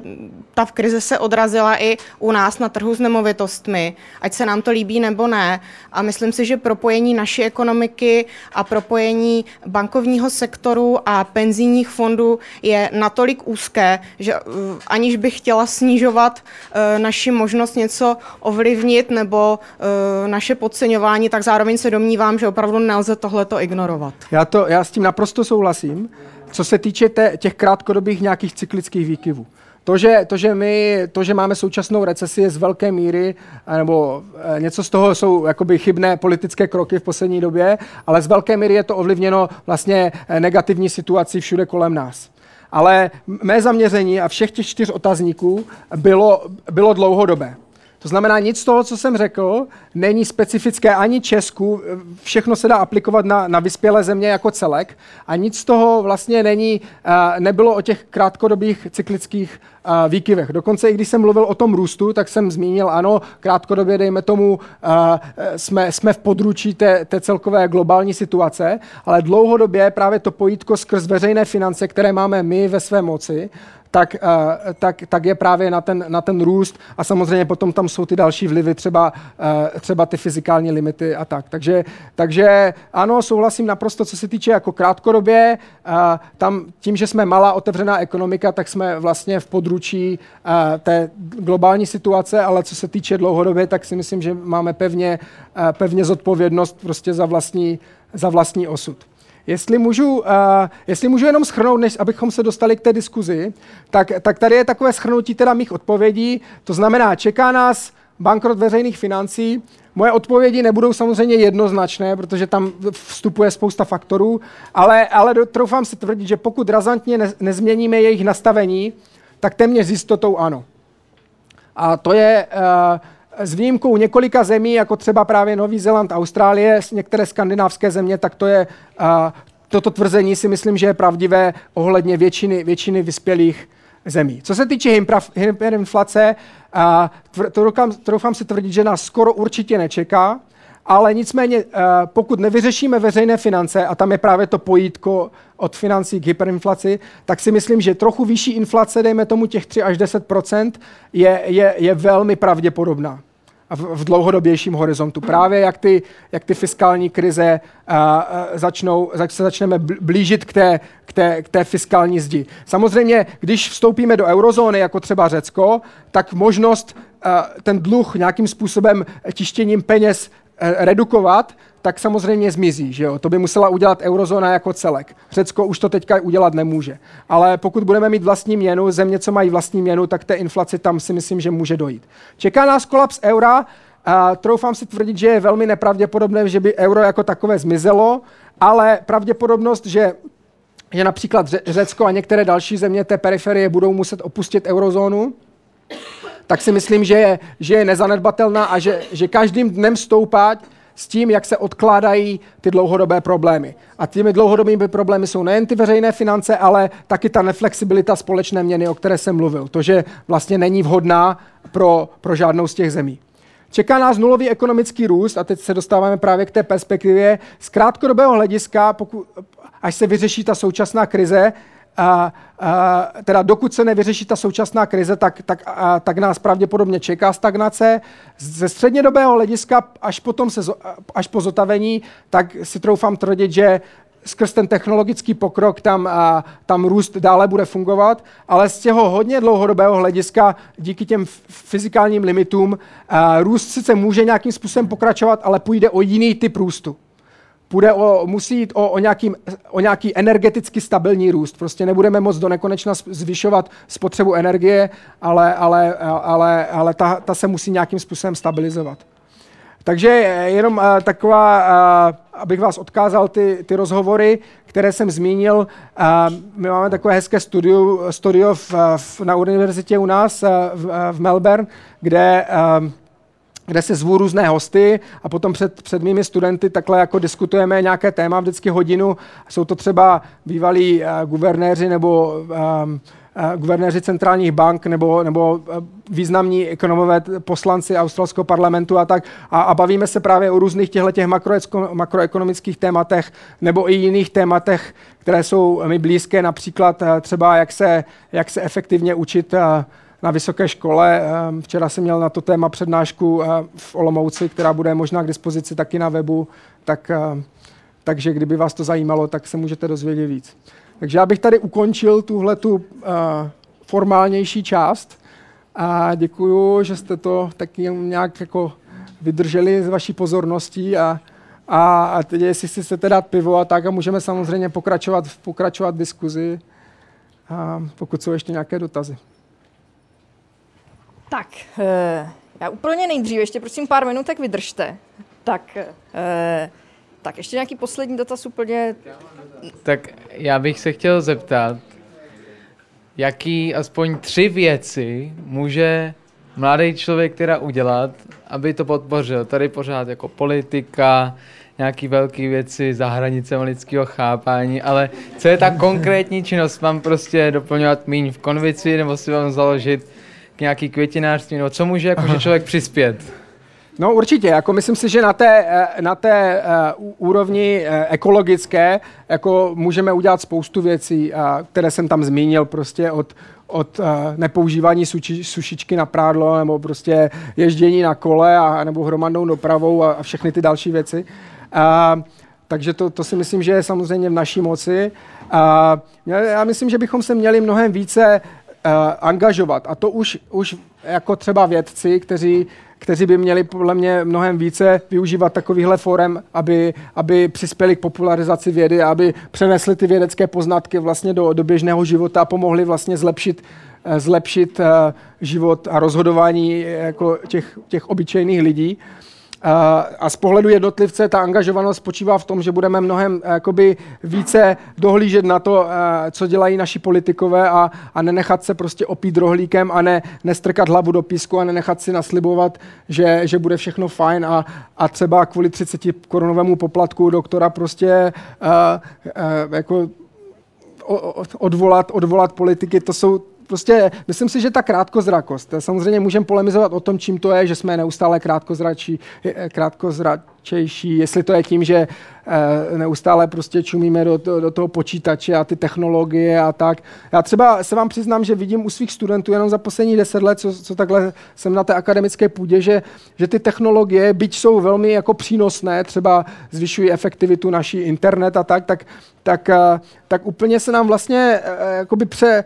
ta krize se odrazila i u nás na trhu s nemovitostmi, ať se nám to líbí nebo ne. A myslím si, že propojení naší ekonomiky a propojení bankovního sektoru a penzijních fondů je natolik úzké, že uh, aniž bych chtěla snižovat uh, naši možnost něco ovlivnit nebo uh, naše podceňování, tak zároveň se domnívám, že opravdu nelze tohleto ignorovat. Já, to, já s tím naprosto souhlasím, co se týče těch krátkodobých nějakých cyklických výkyvů. To že, to, že my, to, že máme současnou recesi, je z velké míry, eh, nebo eh, něco z toho jsou jakoby chybné politické kroky v poslední době, ale z velké míry je to ovlivněno vlastně eh, negativní situací všude kolem nás. Ale mé zaměření a všech těch čtyř otazníků bylo, bylo dlouhodobé. To znamená, nic z toho, co jsem řekl, není specifické ani Česku, všechno se dá aplikovat na, na vyspělé země jako celek a nic z toho vlastně není, uh, nebylo o těch krátkodobých cyklických uh, výkyvech. Dokonce i když jsem mluvil o tom růstu, tak jsem zmínil, ano, krátkodobě, dejme tomu, uh, jsme, jsme v područí té, té celkové globální situace, ale dlouhodobě právě to pojítko skrz veřejné finance, které máme my ve své moci, tak, uh, tak, tak je právě na ten, na ten růst a samozřejmě potom tam jsou ty další vlivy, třeba, uh, třeba ty fyzikální limity a tak. Takže, takže ano, souhlasím naprosto, co se týče jako krátkodobě, uh, tam tím, že jsme malá otevřená ekonomika, tak jsme vlastně v područí té globální situace, ale co se týče dlouhodobě, tak si myslím, že máme pevně, pevně zodpovědnost prostě za vlastní, za vlastní osud. Jestli můžu, uh, jestli můžu jenom schrnout, než abychom se dostali k té diskuzi, tak, tak tady je takové schrnutí teda mých odpovědí. To znamená, čeká nás bankrot veřejných financí. Moje odpovědi nebudou samozřejmě jednoznačné, protože tam vstupuje spousta faktorů, ale, ale troufám si tvrdit, že pokud razantně ne, nezměníme jejich nastavení, tak téměř s jistotou ano. A to je uh, s výjimkou několika zemí, jako třeba právě Nový Zéland, Austrálie, některé skandinávské země, tak to je, toto tvrzení si myslím, že je pravdivé ohledně většiny, většiny vyspělých zemí. Co se týče hyperinflace, to doufám si tvrdit, že nás skoro určitě nečeká, ale nicméně, pokud nevyřešíme veřejné finance, a tam je právě to pojítko od financí k hyperinflaci, tak si myslím, že trochu vyšší inflace, dejme tomu těch 3 až 10% je, je, je velmi pravděpodobná v, v dlouhodobějším horizontu. Právě jak ty, jak ty fiskální krize uh, začnou, jak se začneme blížit k té, k, té, k té fiskální zdi. Samozřejmě, když vstoupíme do eurozóny, jako třeba Řecko, tak možnost ten dluh nějakým způsobem tištěním peněz redukovat, tak samozřejmě zmizí. Že jo? To by musela udělat eurozóna jako celek. Řecko už to teďka udělat nemůže. Ale pokud budeme mít vlastní měnu, země, co mají vlastní měnu, tak té inflaci tam si myslím, že může dojít. Čeká nás kolaps eura. A troufám si tvrdit, že je velmi nepravděpodobné, že by euro jako takové zmizelo, ale pravděpodobnost, že že například Řecko a některé další země té periferie budou muset opustit eurozónu, tak si myslím, že je, že je nezanedbatelná a že, že každým dnem stoupá s tím, jak se odkládají ty dlouhodobé problémy. A těmi dlouhodobými problémy jsou nejen ty veřejné finance, ale taky ta neflexibilita společné měny, o které jsem mluvil. To, že vlastně není vhodná pro, pro žádnou z těch zemí. Čeká nás nulový ekonomický růst a teď se dostáváme právě k té perspektivě. Z krátkodobého hlediska, pokud, až se vyřeší ta současná krize, a, a, teda dokud se nevyřeší ta současná krize, tak, tak, a, tak nás pravděpodobně čeká stagnace. Ze střednědobého hlediska, až, potom se, až po zotavení, tak si troufám tvrdit, že skrz ten technologický pokrok tam, a, tam růst dále bude fungovat, ale z těho hodně dlouhodobého hlediska díky těm fyzikálním limitům a, růst sice může nějakým způsobem pokračovat, ale půjde o jiný typ růstu půjde o, musí jít o, o, nějaký, o nějaký energeticky stabilní růst. Prostě nebudeme moc do nekonečna zvyšovat spotřebu energie, ale, ale, ale, ale ta, ta se musí nějakým způsobem stabilizovat. Takže jenom uh, taková, uh, abych vás odkázal ty, ty rozhovory, které jsem zmínil. Uh, my máme takové hezké studio, studio v, v, na univerzitě u nás uh, v, v Melbourne, kde uh, kde se zvu různé hosty a potom před, před mými studenty takhle jako diskutujeme nějaké téma vždycky hodinu. Jsou to třeba bývalí uh, guvernéři nebo um, uh, guvernéři centrálních bank nebo, nebo uh, významní ekonomové poslanci australského parlamentu a tak. A, a bavíme se právě o různých těchto makroekonomických tématech nebo i jiných tématech, které jsou mi blízké, například uh, třeba jak se, jak se efektivně učit uh, na vysoké škole. Ehm, včera jsem měl na to téma přednášku eh, v Olomouci, která bude možná k dispozici taky na webu, tak, ehm, takže kdyby vás to zajímalo, tak se můžete dozvědět víc. Takže já bych tady ukončil tuhle tu eh, formálnější část a děkuju, že jste to taky nějak jako vydrželi z vaší pozorností a, a, a teď, jestli si chcete dát pivo a tak a můžeme samozřejmě pokračovat, pokračovat v diskuzi, a pokud jsou ještě nějaké dotazy. Tak, eh, já úplně nejdřív, ještě prosím pár minutek vydržte. Tak, eh, tak ještě nějaký poslední dotaz úplně. Tak já bych se chtěl zeptat, jaký aspoň tři věci může mladý člověk teda udělat, aby to podpořil. Tady pořád jako politika, nějaký velké věci za hranicemi lidského chápání, ale co je ta konkrétní činnost? Mám prostě doplňovat míň v konvici, nebo si mám založit nějaký květinářství, nebo co může jako člověk přispět? No určitě, jako myslím si, že na té, eh, na té uh, úrovni uh, ekologické jako můžeme udělat spoustu věcí, které jsem tam zmínil, prostě od, od nepoužívání suči, sušičky na prádlo, nebo prostě ježdění na kole, a, nebo hromadnou dopravou a, a všechny ty další věci. Uh, takže to, to si myslím, že je samozřejmě v naší moci. Uh, já myslím, že bychom se měli mnohem více angažovat. A to už, už jako třeba vědci, kteří kteří by měli podle mě mnohem více využívat takovýchhle forem, aby, aby přispěli k popularizaci vědy, aby přenesli ty vědecké poznatky vlastně do, do běžného života a pomohli vlastně zlepšit, eh, zlepšit eh, život a rozhodování jako těch, těch obyčejných lidí. A z pohledu jednotlivce ta angažovanost spočívá v tom, že budeme mnohem eh, jakoby, více dohlížet na to, eh, co dělají naši politikové a, a nenechat se prostě opít rohlíkem a ne, nestrkat hlavu do písku a nenechat si naslibovat, že, že bude všechno fajn a, a třeba kvůli 30 korunovému poplatku doktora prostě uh, uh, jako odvolat, odvolat politiky, to jsou prostě myslím si, že ta krátkozrakost, samozřejmě můžeme polemizovat o tom, čím to je, že jsme neustále krátkozračí, eh, krátkozračejší, jestli to je tím, že eh, neustále prostě čumíme do, do, do toho počítače a ty technologie a tak. Já třeba se vám přiznám, že vidím u svých studentů jenom za poslední deset let, co, co takhle jsem na té akademické půdě, že, že ty technologie, byť jsou velmi jako přínosné, třeba zvyšují efektivitu naší internet a tak, tak, tak, eh, tak úplně se nám vlastně jakoby pře,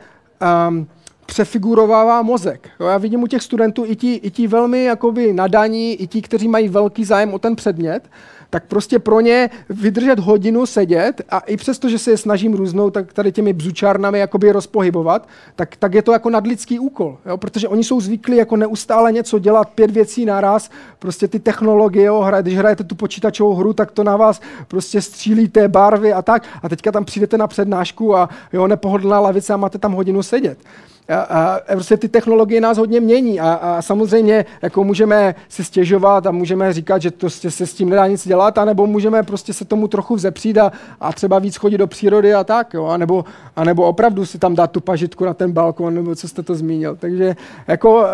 um, přefigurovává mozek. Jo, já vidím u těch studentů i ti, i ti velmi jakoby nadaní, i ti, kteří mají velký zájem o ten předmět, tak prostě pro ně vydržet hodinu sedět a i přesto, že se je snažím různou tak tady těmi bzučárnami jakoby rozpohybovat, tak, tak je to jako nadlidský úkol, jo? protože oni jsou zvyklí jako neustále něco dělat, pět věcí naraz, prostě ty technologie, jo, hraje, když hrajete tu počítačovou hru, tak to na vás prostě střílíte barvy a tak a teďka tam přijdete na přednášku a jo, nepohodlná lavice a máte tam hodinu sedět a, a prostě ty technologie nás hodně mění a, a samozřejmě jako můžeme se stěžovat a můžeme říkat, že to se, se s tím nedá nic dělat, anebo můžeme prostě se tomu trochu vzepřít a, a třeba víc chodit do přírody a tak, jo, anebo, anebo opravdu si tam dát tu pažitku na ten balkon, nebo co jste to zmínil. Takže jako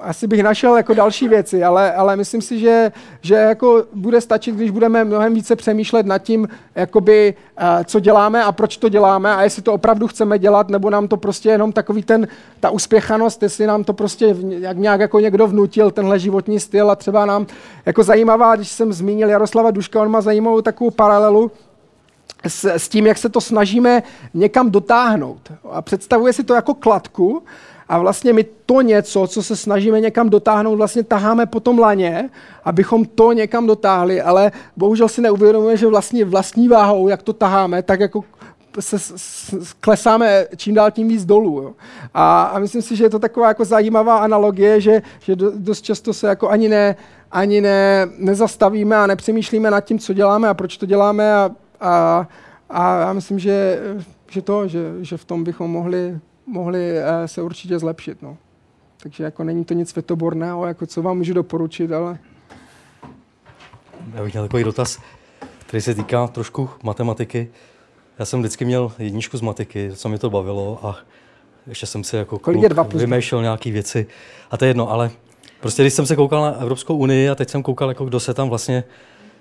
asi bych našel jako další věci, ale, ale myslím si, že, že jako bude stačit, když budeme mnohem více přemýšlet nad tím, jakoby, co děláme a proč to děláme a jestli to opravdu chceme dělat, nebo nám to prostě jenom takový ten ta uspěchanost, jestli nám to prostě jak nějak jako někdo vnutil, tenhle životní styl a třeba nám jako zajímavá, když jsem zmínil Jaroslava Duška, on má zajímavou takovou paralelu, s, s tím, jak se to snažíme někam dotáhnout. A představuje si to jako kladku a vlastně my to něco, co se snažíme někam dotáhnout, vlastně taháme po tom laně, abychom to někam dotáhli, ale bohužel si neuvědomujeme, že vlastně vlastní váhou, jak to taháme, tak jako se klesáme čím dál tím víc dolů. Jo. A, a myslím si, že je to taková jako zajímavá analogie, že, že dost často se jako ani ne, ani ne, nezastavíme a nepřemýšlíme nad tím, co děláme a proč to děláme a, a, a já myslím, že, že to, že, že v tom bychom mohli, mohli eh, se určitě zlepšit. No. Takže jako není to nic světoborného, jako co vám můžu doporučit, ale... Já bych měl takový dotaz, který se týká trošku matematiky. Já jsem vždycky měl jedničku z matiky, co mě to bavilo a ještě jsem si jako dva vymýšlel nějaké věci. A to je jedno, ale prostě když jsem se koukal na Evropskou unii a teď jsem koukal, jako kdo se tam vlastně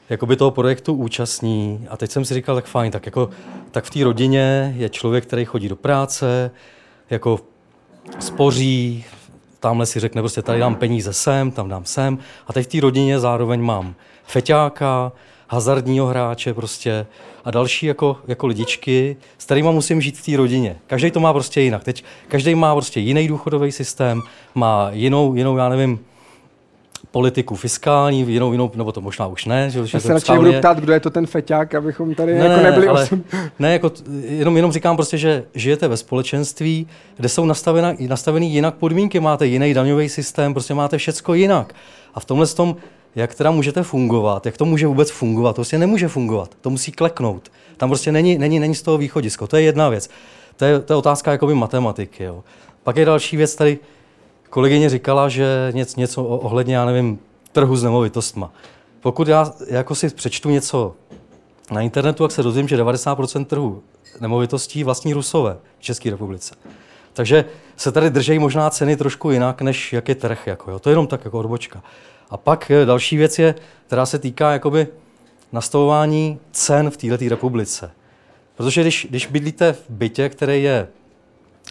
jakoby toho projektu účastní a teď jsem si říkal, tak fajn, tak jako tak v té rodině je člověk, který chodí do práce, jako spoří, tamhle si řekne, prostě tady dám peníze sem, tam dám sem a teď v té rodině zároveň mám feťáka, hazardního hráče prostě a další jako, jako lidičky, s kterými musím žít v té rodině. Každý to má prostě jinak. Teď každý má prostě jiný důchodový systém, má jinou, jinou já nevím, politiku fiskální, jinou, jinou, nebo to možná už ne. Že, Já se radši budu ptát, kdo je to ten feťák, abychom tady ne, jako nebyli ale, osm. Ne, jako, jenom, jenom říkám prostě, že žijete ve společenství, kde jsou nastavena, nastavený jinak podmínky, máte jiný daňový systém, prostě máte všecko jinak. A v tomhle tom jak teda můžete fungovat, jak to může vůbec fungovat, to prostě nemůže fungovat, to musí kleknout. Tam prostě není, není, není z toho východisko, to je jedna věc. To je, to je otázka jakoby matematiky. Jo. Pak je další věc, tady kolegyně říkala, že něco, něco ohledně, já nevím, trhu s nemovitostma. Pokud já jako si přečtu něco na internetu, tak se dozvím, že 90% trhu nemovitostí vlastní Rusové v České republice. Takže se tady držejí možná ceny trošku jinak, než jak je trh. Jako, jo. To je jenom tak jako odbočka. A pak eh, další věc je, která se týká jakoby nastavování cen v této republice. Protože když, když bydlíte v bytě, který je,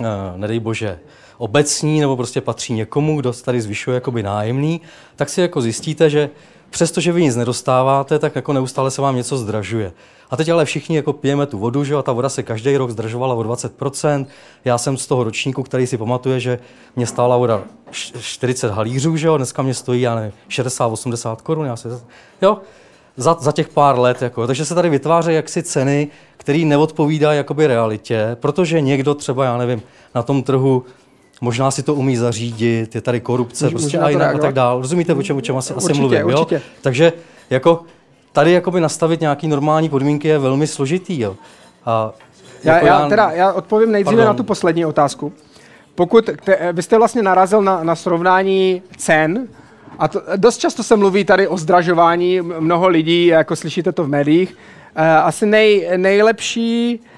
uh, nedej bože, obecní nebo prostě patří někomu, kdo tady zvyšuje jakoby nájemný, tak si jako zjistíte, že přestože vy nic nedostáváte, tak jako neustále se vám něco zdražuje. A teď ale všichni jako pijeme tu vodu, že a ta voda se každý rok zdražovala o 20%. Já jsem z toho ročníku, který si pamatuje, že mě stála voda 40 halířů, že jo, dneska mě stojí, já nevím, 60-80 korun, já se, jo, za, za těch pár let. Jako. Takže se tady vytvářejí jaksi ceny, které neodpovídají jakoby realitě, protože někdo třeba, já nevím, na tom trhu možná si to umí zařídit, je tady korupce, Můžu- prostě a, jinak a tak dál. Rozumíte, o čem, o čem asi, asi Určitě, mluvím, určitě. jo? Takže jako tady jakoby nastavit nějaký normální podmínky je velmi složitý, jo. A Já, jako já, teda, já odpovím nejdříve Pardon. na tu poslední otázku. Pokud te, vy jste vlastně narazil na, na srovnání cen, a to, dost často se mluví tady o zdražování, mnoho lidí, jako slyšíte to v médiích. Eh, Asi nej, nejlepší, eh,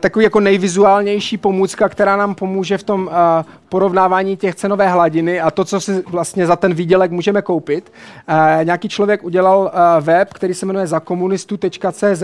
takový jako nejvizuálnější pomůcka, která nám pomůže v tom eh, porovnávání těch cenové hladiny a to, co si vlastně za ten výdělek můžeme koupit. Eh, Nějaký člověk udělal eh, web, který se jmenuje zakomunistu.cz,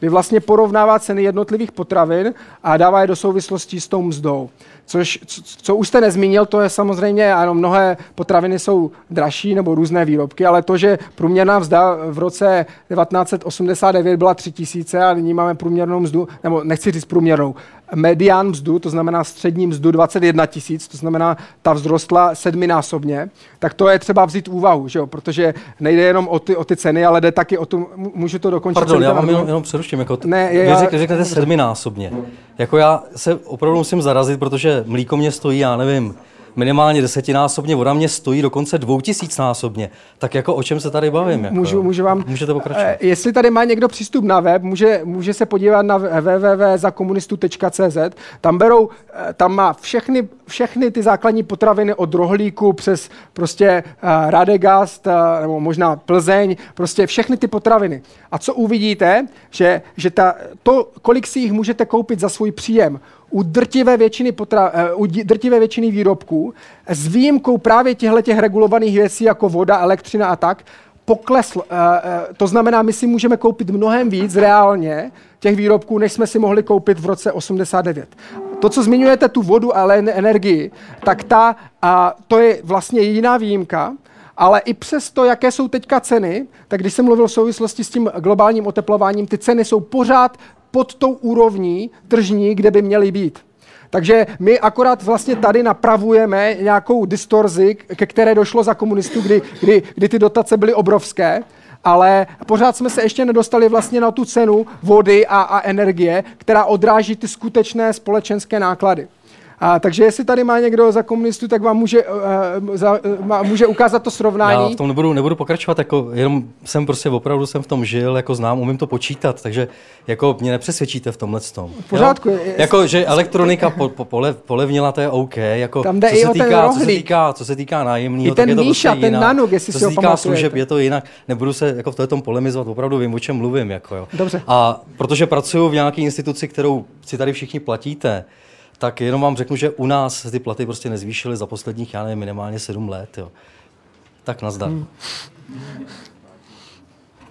kdy vlastně porovnává ceny jednotlivých potravin a dává je do souvislosti s tou mzdou. Což, co, už jste nezmínil, to je samozřejmě, ano, mnohé potraviny jsou dražší nebo různé výrobky, ale to, že průměrná mzda v roce 1989 byla 3000 a nyní máme průměrnou mzdu, nebo nechci říct průměrnou, medián mzdu, to znamená střední mzdu 21 tisíc, to znamená, ta vzrostla sedminásobně, tak to je třeba vzít úvahu, že jo? protože nejde jenom o ty, o ty ceny, ale jde taky o tu, můžu to dokončit. Pardon, já vám jenom, jenom přeruším. Jako t- Ne, vy já- řek, řeknete sedminásobně. Jako já se opravdu musím zarazit, protože mlíko mě stojí, já nevím, minimálně desetinásobně, voda mě stojí dokonce dvoutisícnásobně. Tak jako o čem se tady bavím? Jako, Můžu, můžu vám... Můžete pokračovat. Eh, Jestli tady má někdo přístup na web, může, může se podívat na www.zakomunistu.cz. Tam berou, eh, tam má všechny, všechny ty základní potraviny od rohlíku přes prostě uh, Radegast, nebo možná Plzeň, prostě všechny ty potraviny. A co uvidíte, že, že ta, to, kolik si jich můžete koupit za svůj příjem, u drtivé většiny, potra, eh, u drtivé většiny výrobků, s výjimkou právě těchto těch regulovaných věcí jako voda, elektřina a tak, poklesl. eh, eh, To znamená, my si můžeme koupit mnohem víc reálně těch výrobků, než jsme si mohli koupit v roce 89. To, co zmiňujete, tu vodu a en- energii, tak ta, a to je vlastně jiná výjimka, ale i přes to, jaké jsou teďka ceny, tak když jsem mluvil v souvislosti s tím globálním oteplováním, ty ceny jsou pořád pod tou úrovní tržní, kde by měly být. Takže my akorát vlastně tady napravujeme nějakou distorzi, ke které došlo za komunistů, kdy, kdy, kdy ty dotace byly obrovské, ale pořád jsme se ještě nedostali vlastně na tu cenu vody a, a energie, která odráží ty skutečné společenské náklady. A, takže jestli tady má někdo za komunistů, tak vám může, uh, za, uh, má- může ukázat to Já srovnání. v tom nebudu, nebudu pokračovat, jako jenom jsem prostě opravdu jsem v tom žil, jako znám, umím to počítat, takže jako mě nepřesvědčíte v tomhle tom. V pořádku, Jo? je- Jako, že elektronika po, po, pole, polevnila, to je OK. Jako, Tam jde co i se týká, co se týká, co se týká nájemního, tak je to Míša, prostě ten jinak. Nanuk, jestli co si se týká pamatujete. služeb, je to jinak. Nebudu se jako v tom polemizovat, opravdu vím, o čem mluvím. Jako, jo. Dobře. A protože pracuji v nějaké instituci, kterou si tady všichni platíte, tak jenom vám řeknu, že u nás se ty platy prostě nezvýšily za posledních, já nevím, minimálně sedm let. Jo. Tak nazdar. Hmm.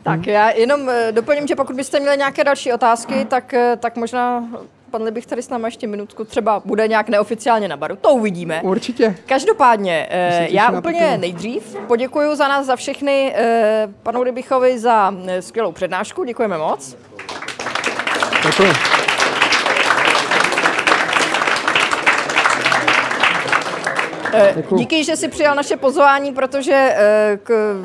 Tak já jenom eh, doplním, že pokud byste měli nějaké další otázky, tak, eh, tak možná pan Libich tady s námi ještě minutku třeba bude nějak neoficiálně na baru. To uvidíme. Určitě. Každopádně, eh, já úplně téma. nejdřív poděkuji za nás za všechny eh, panu Libichovi za skvělou přednášku. Děkujeme moc. Děkuji. Díky, že jsi přijal naše pozvání, protože eh, k,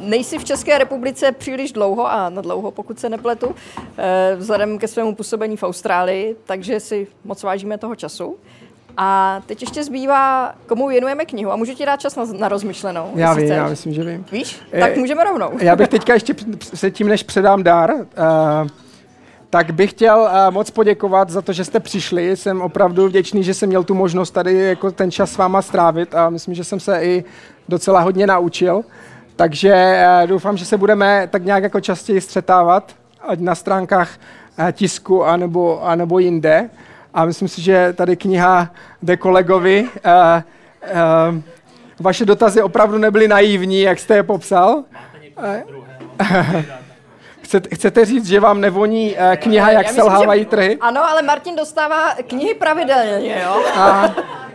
nejsi v České republice příliš dlouho a na dlouho, pokud se nepletu, eh, vzhledem ke svému působení v Austrálii, takže si moc vážíme toho času. A teď ještě zbývá, komu věnujeme knihu a můžu ti dát čas na, na rozmyšlenou. Já vím, chceš. já myslím, že vím. Víš? Eh, Tak můžeme rovnou. Já bych teďka ještě před- se tím, než předám dár, uh, tak bych chtěl uh, moc poděkovat za to, že jste přišli. Jsem opravdu vděčný, že jsem měl tu možnost tady jako ten čas s váma strávit a myslím, že jsem se i docela hodně naučil. Takže uh, doufám, že se budeme tak nějak jako častěji střetávat, ať na stránkách uh, tisku anebo, anebo jinde. a myslím si, že tady kniha jde kolegovi. Vaše dotazy opravdu nebyly naivní, jak jste je popsal. Chcete, chcete říct, že vám nevoní uh, kniha, jak myslím, selhávají že- trhy? Ano, ale Martin dostává knihy pravidelně, jo? A,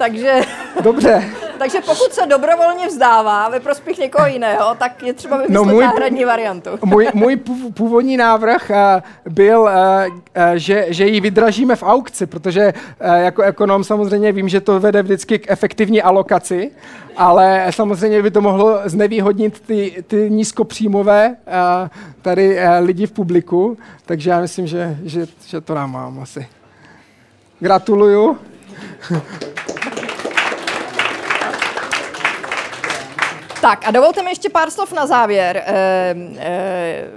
Takže, dobře. takže pokud se dobrovolně vzdává ve prospěch někoho jiného, tak je třeba vymyslet No, můj- náhradní variantu. Můj, můj pů- původní návrh eh, byl, eh, eh, že, že ji vydražíme v aukci, protože jako ekonom samozřejmě vím, že to vede vždycky k efektivní alokaci, ale samozřejmě by to mohlo znevýhodnit ty, ty nízkopříjmové tady lidi v publiku, takže já myslím, že, že, že to nám mám asi. Gratuluju. Tak a dovolte mi ještě pár slov na závěr. Eh, eh,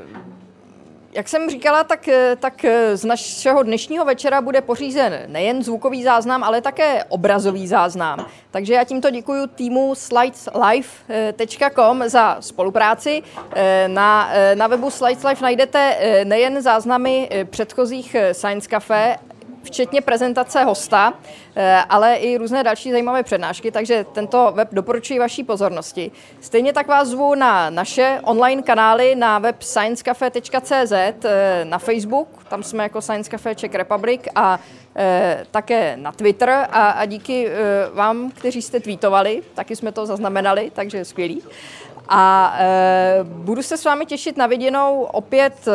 jak jsem říkala, tak, eh, tak z našeho dnešního večera bude pořízen nejen zvukový záznam, ale také obrazový záznam. Takže já tímto děkuji týmu slideslive.com za spolupráci. Na, na webu Slides Live najdete nejen záznamy předchozích Science Cafe, včetně prezentace hosta, eh, ale i různé další zajímavé přednášky, takže tento web doporučuji vaší pozornosti. Stejně tak vás zvu na naše online kanály na web sciencecafe.cz, eh, na Facebook, tam jsme jako Science Cafe Czech Republic a eh, také na Twitter a, a díky vám, kteří jste tweetovali, taky jsme to zaznamenali, takže skvělý. A e, budu se s vámi těšit na viděnou opět e,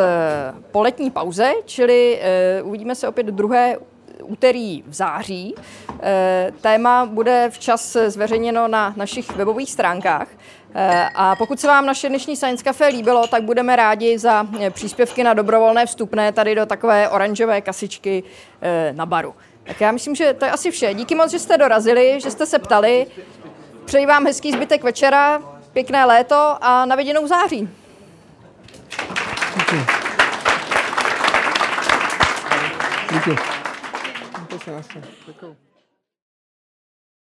po letní pauze, čili e, uvidíme se opět druhé úterý v září. E, téma bude včas zveřejněno na našich webových stránkách. E, a pokud se vám naše dnešní Science Café líbilo, tak budeme rádi za příspěvky na dobrovolné vstupné tady do takové oranžové kasičky e, na baru. Tak já myslím, že to je asi vše. Díky moc, že jste dorazili, že jste se ptali. Přeji vám hezký zbytek večera, pěkné léto a na viděnou září. To se nás- Děkuju.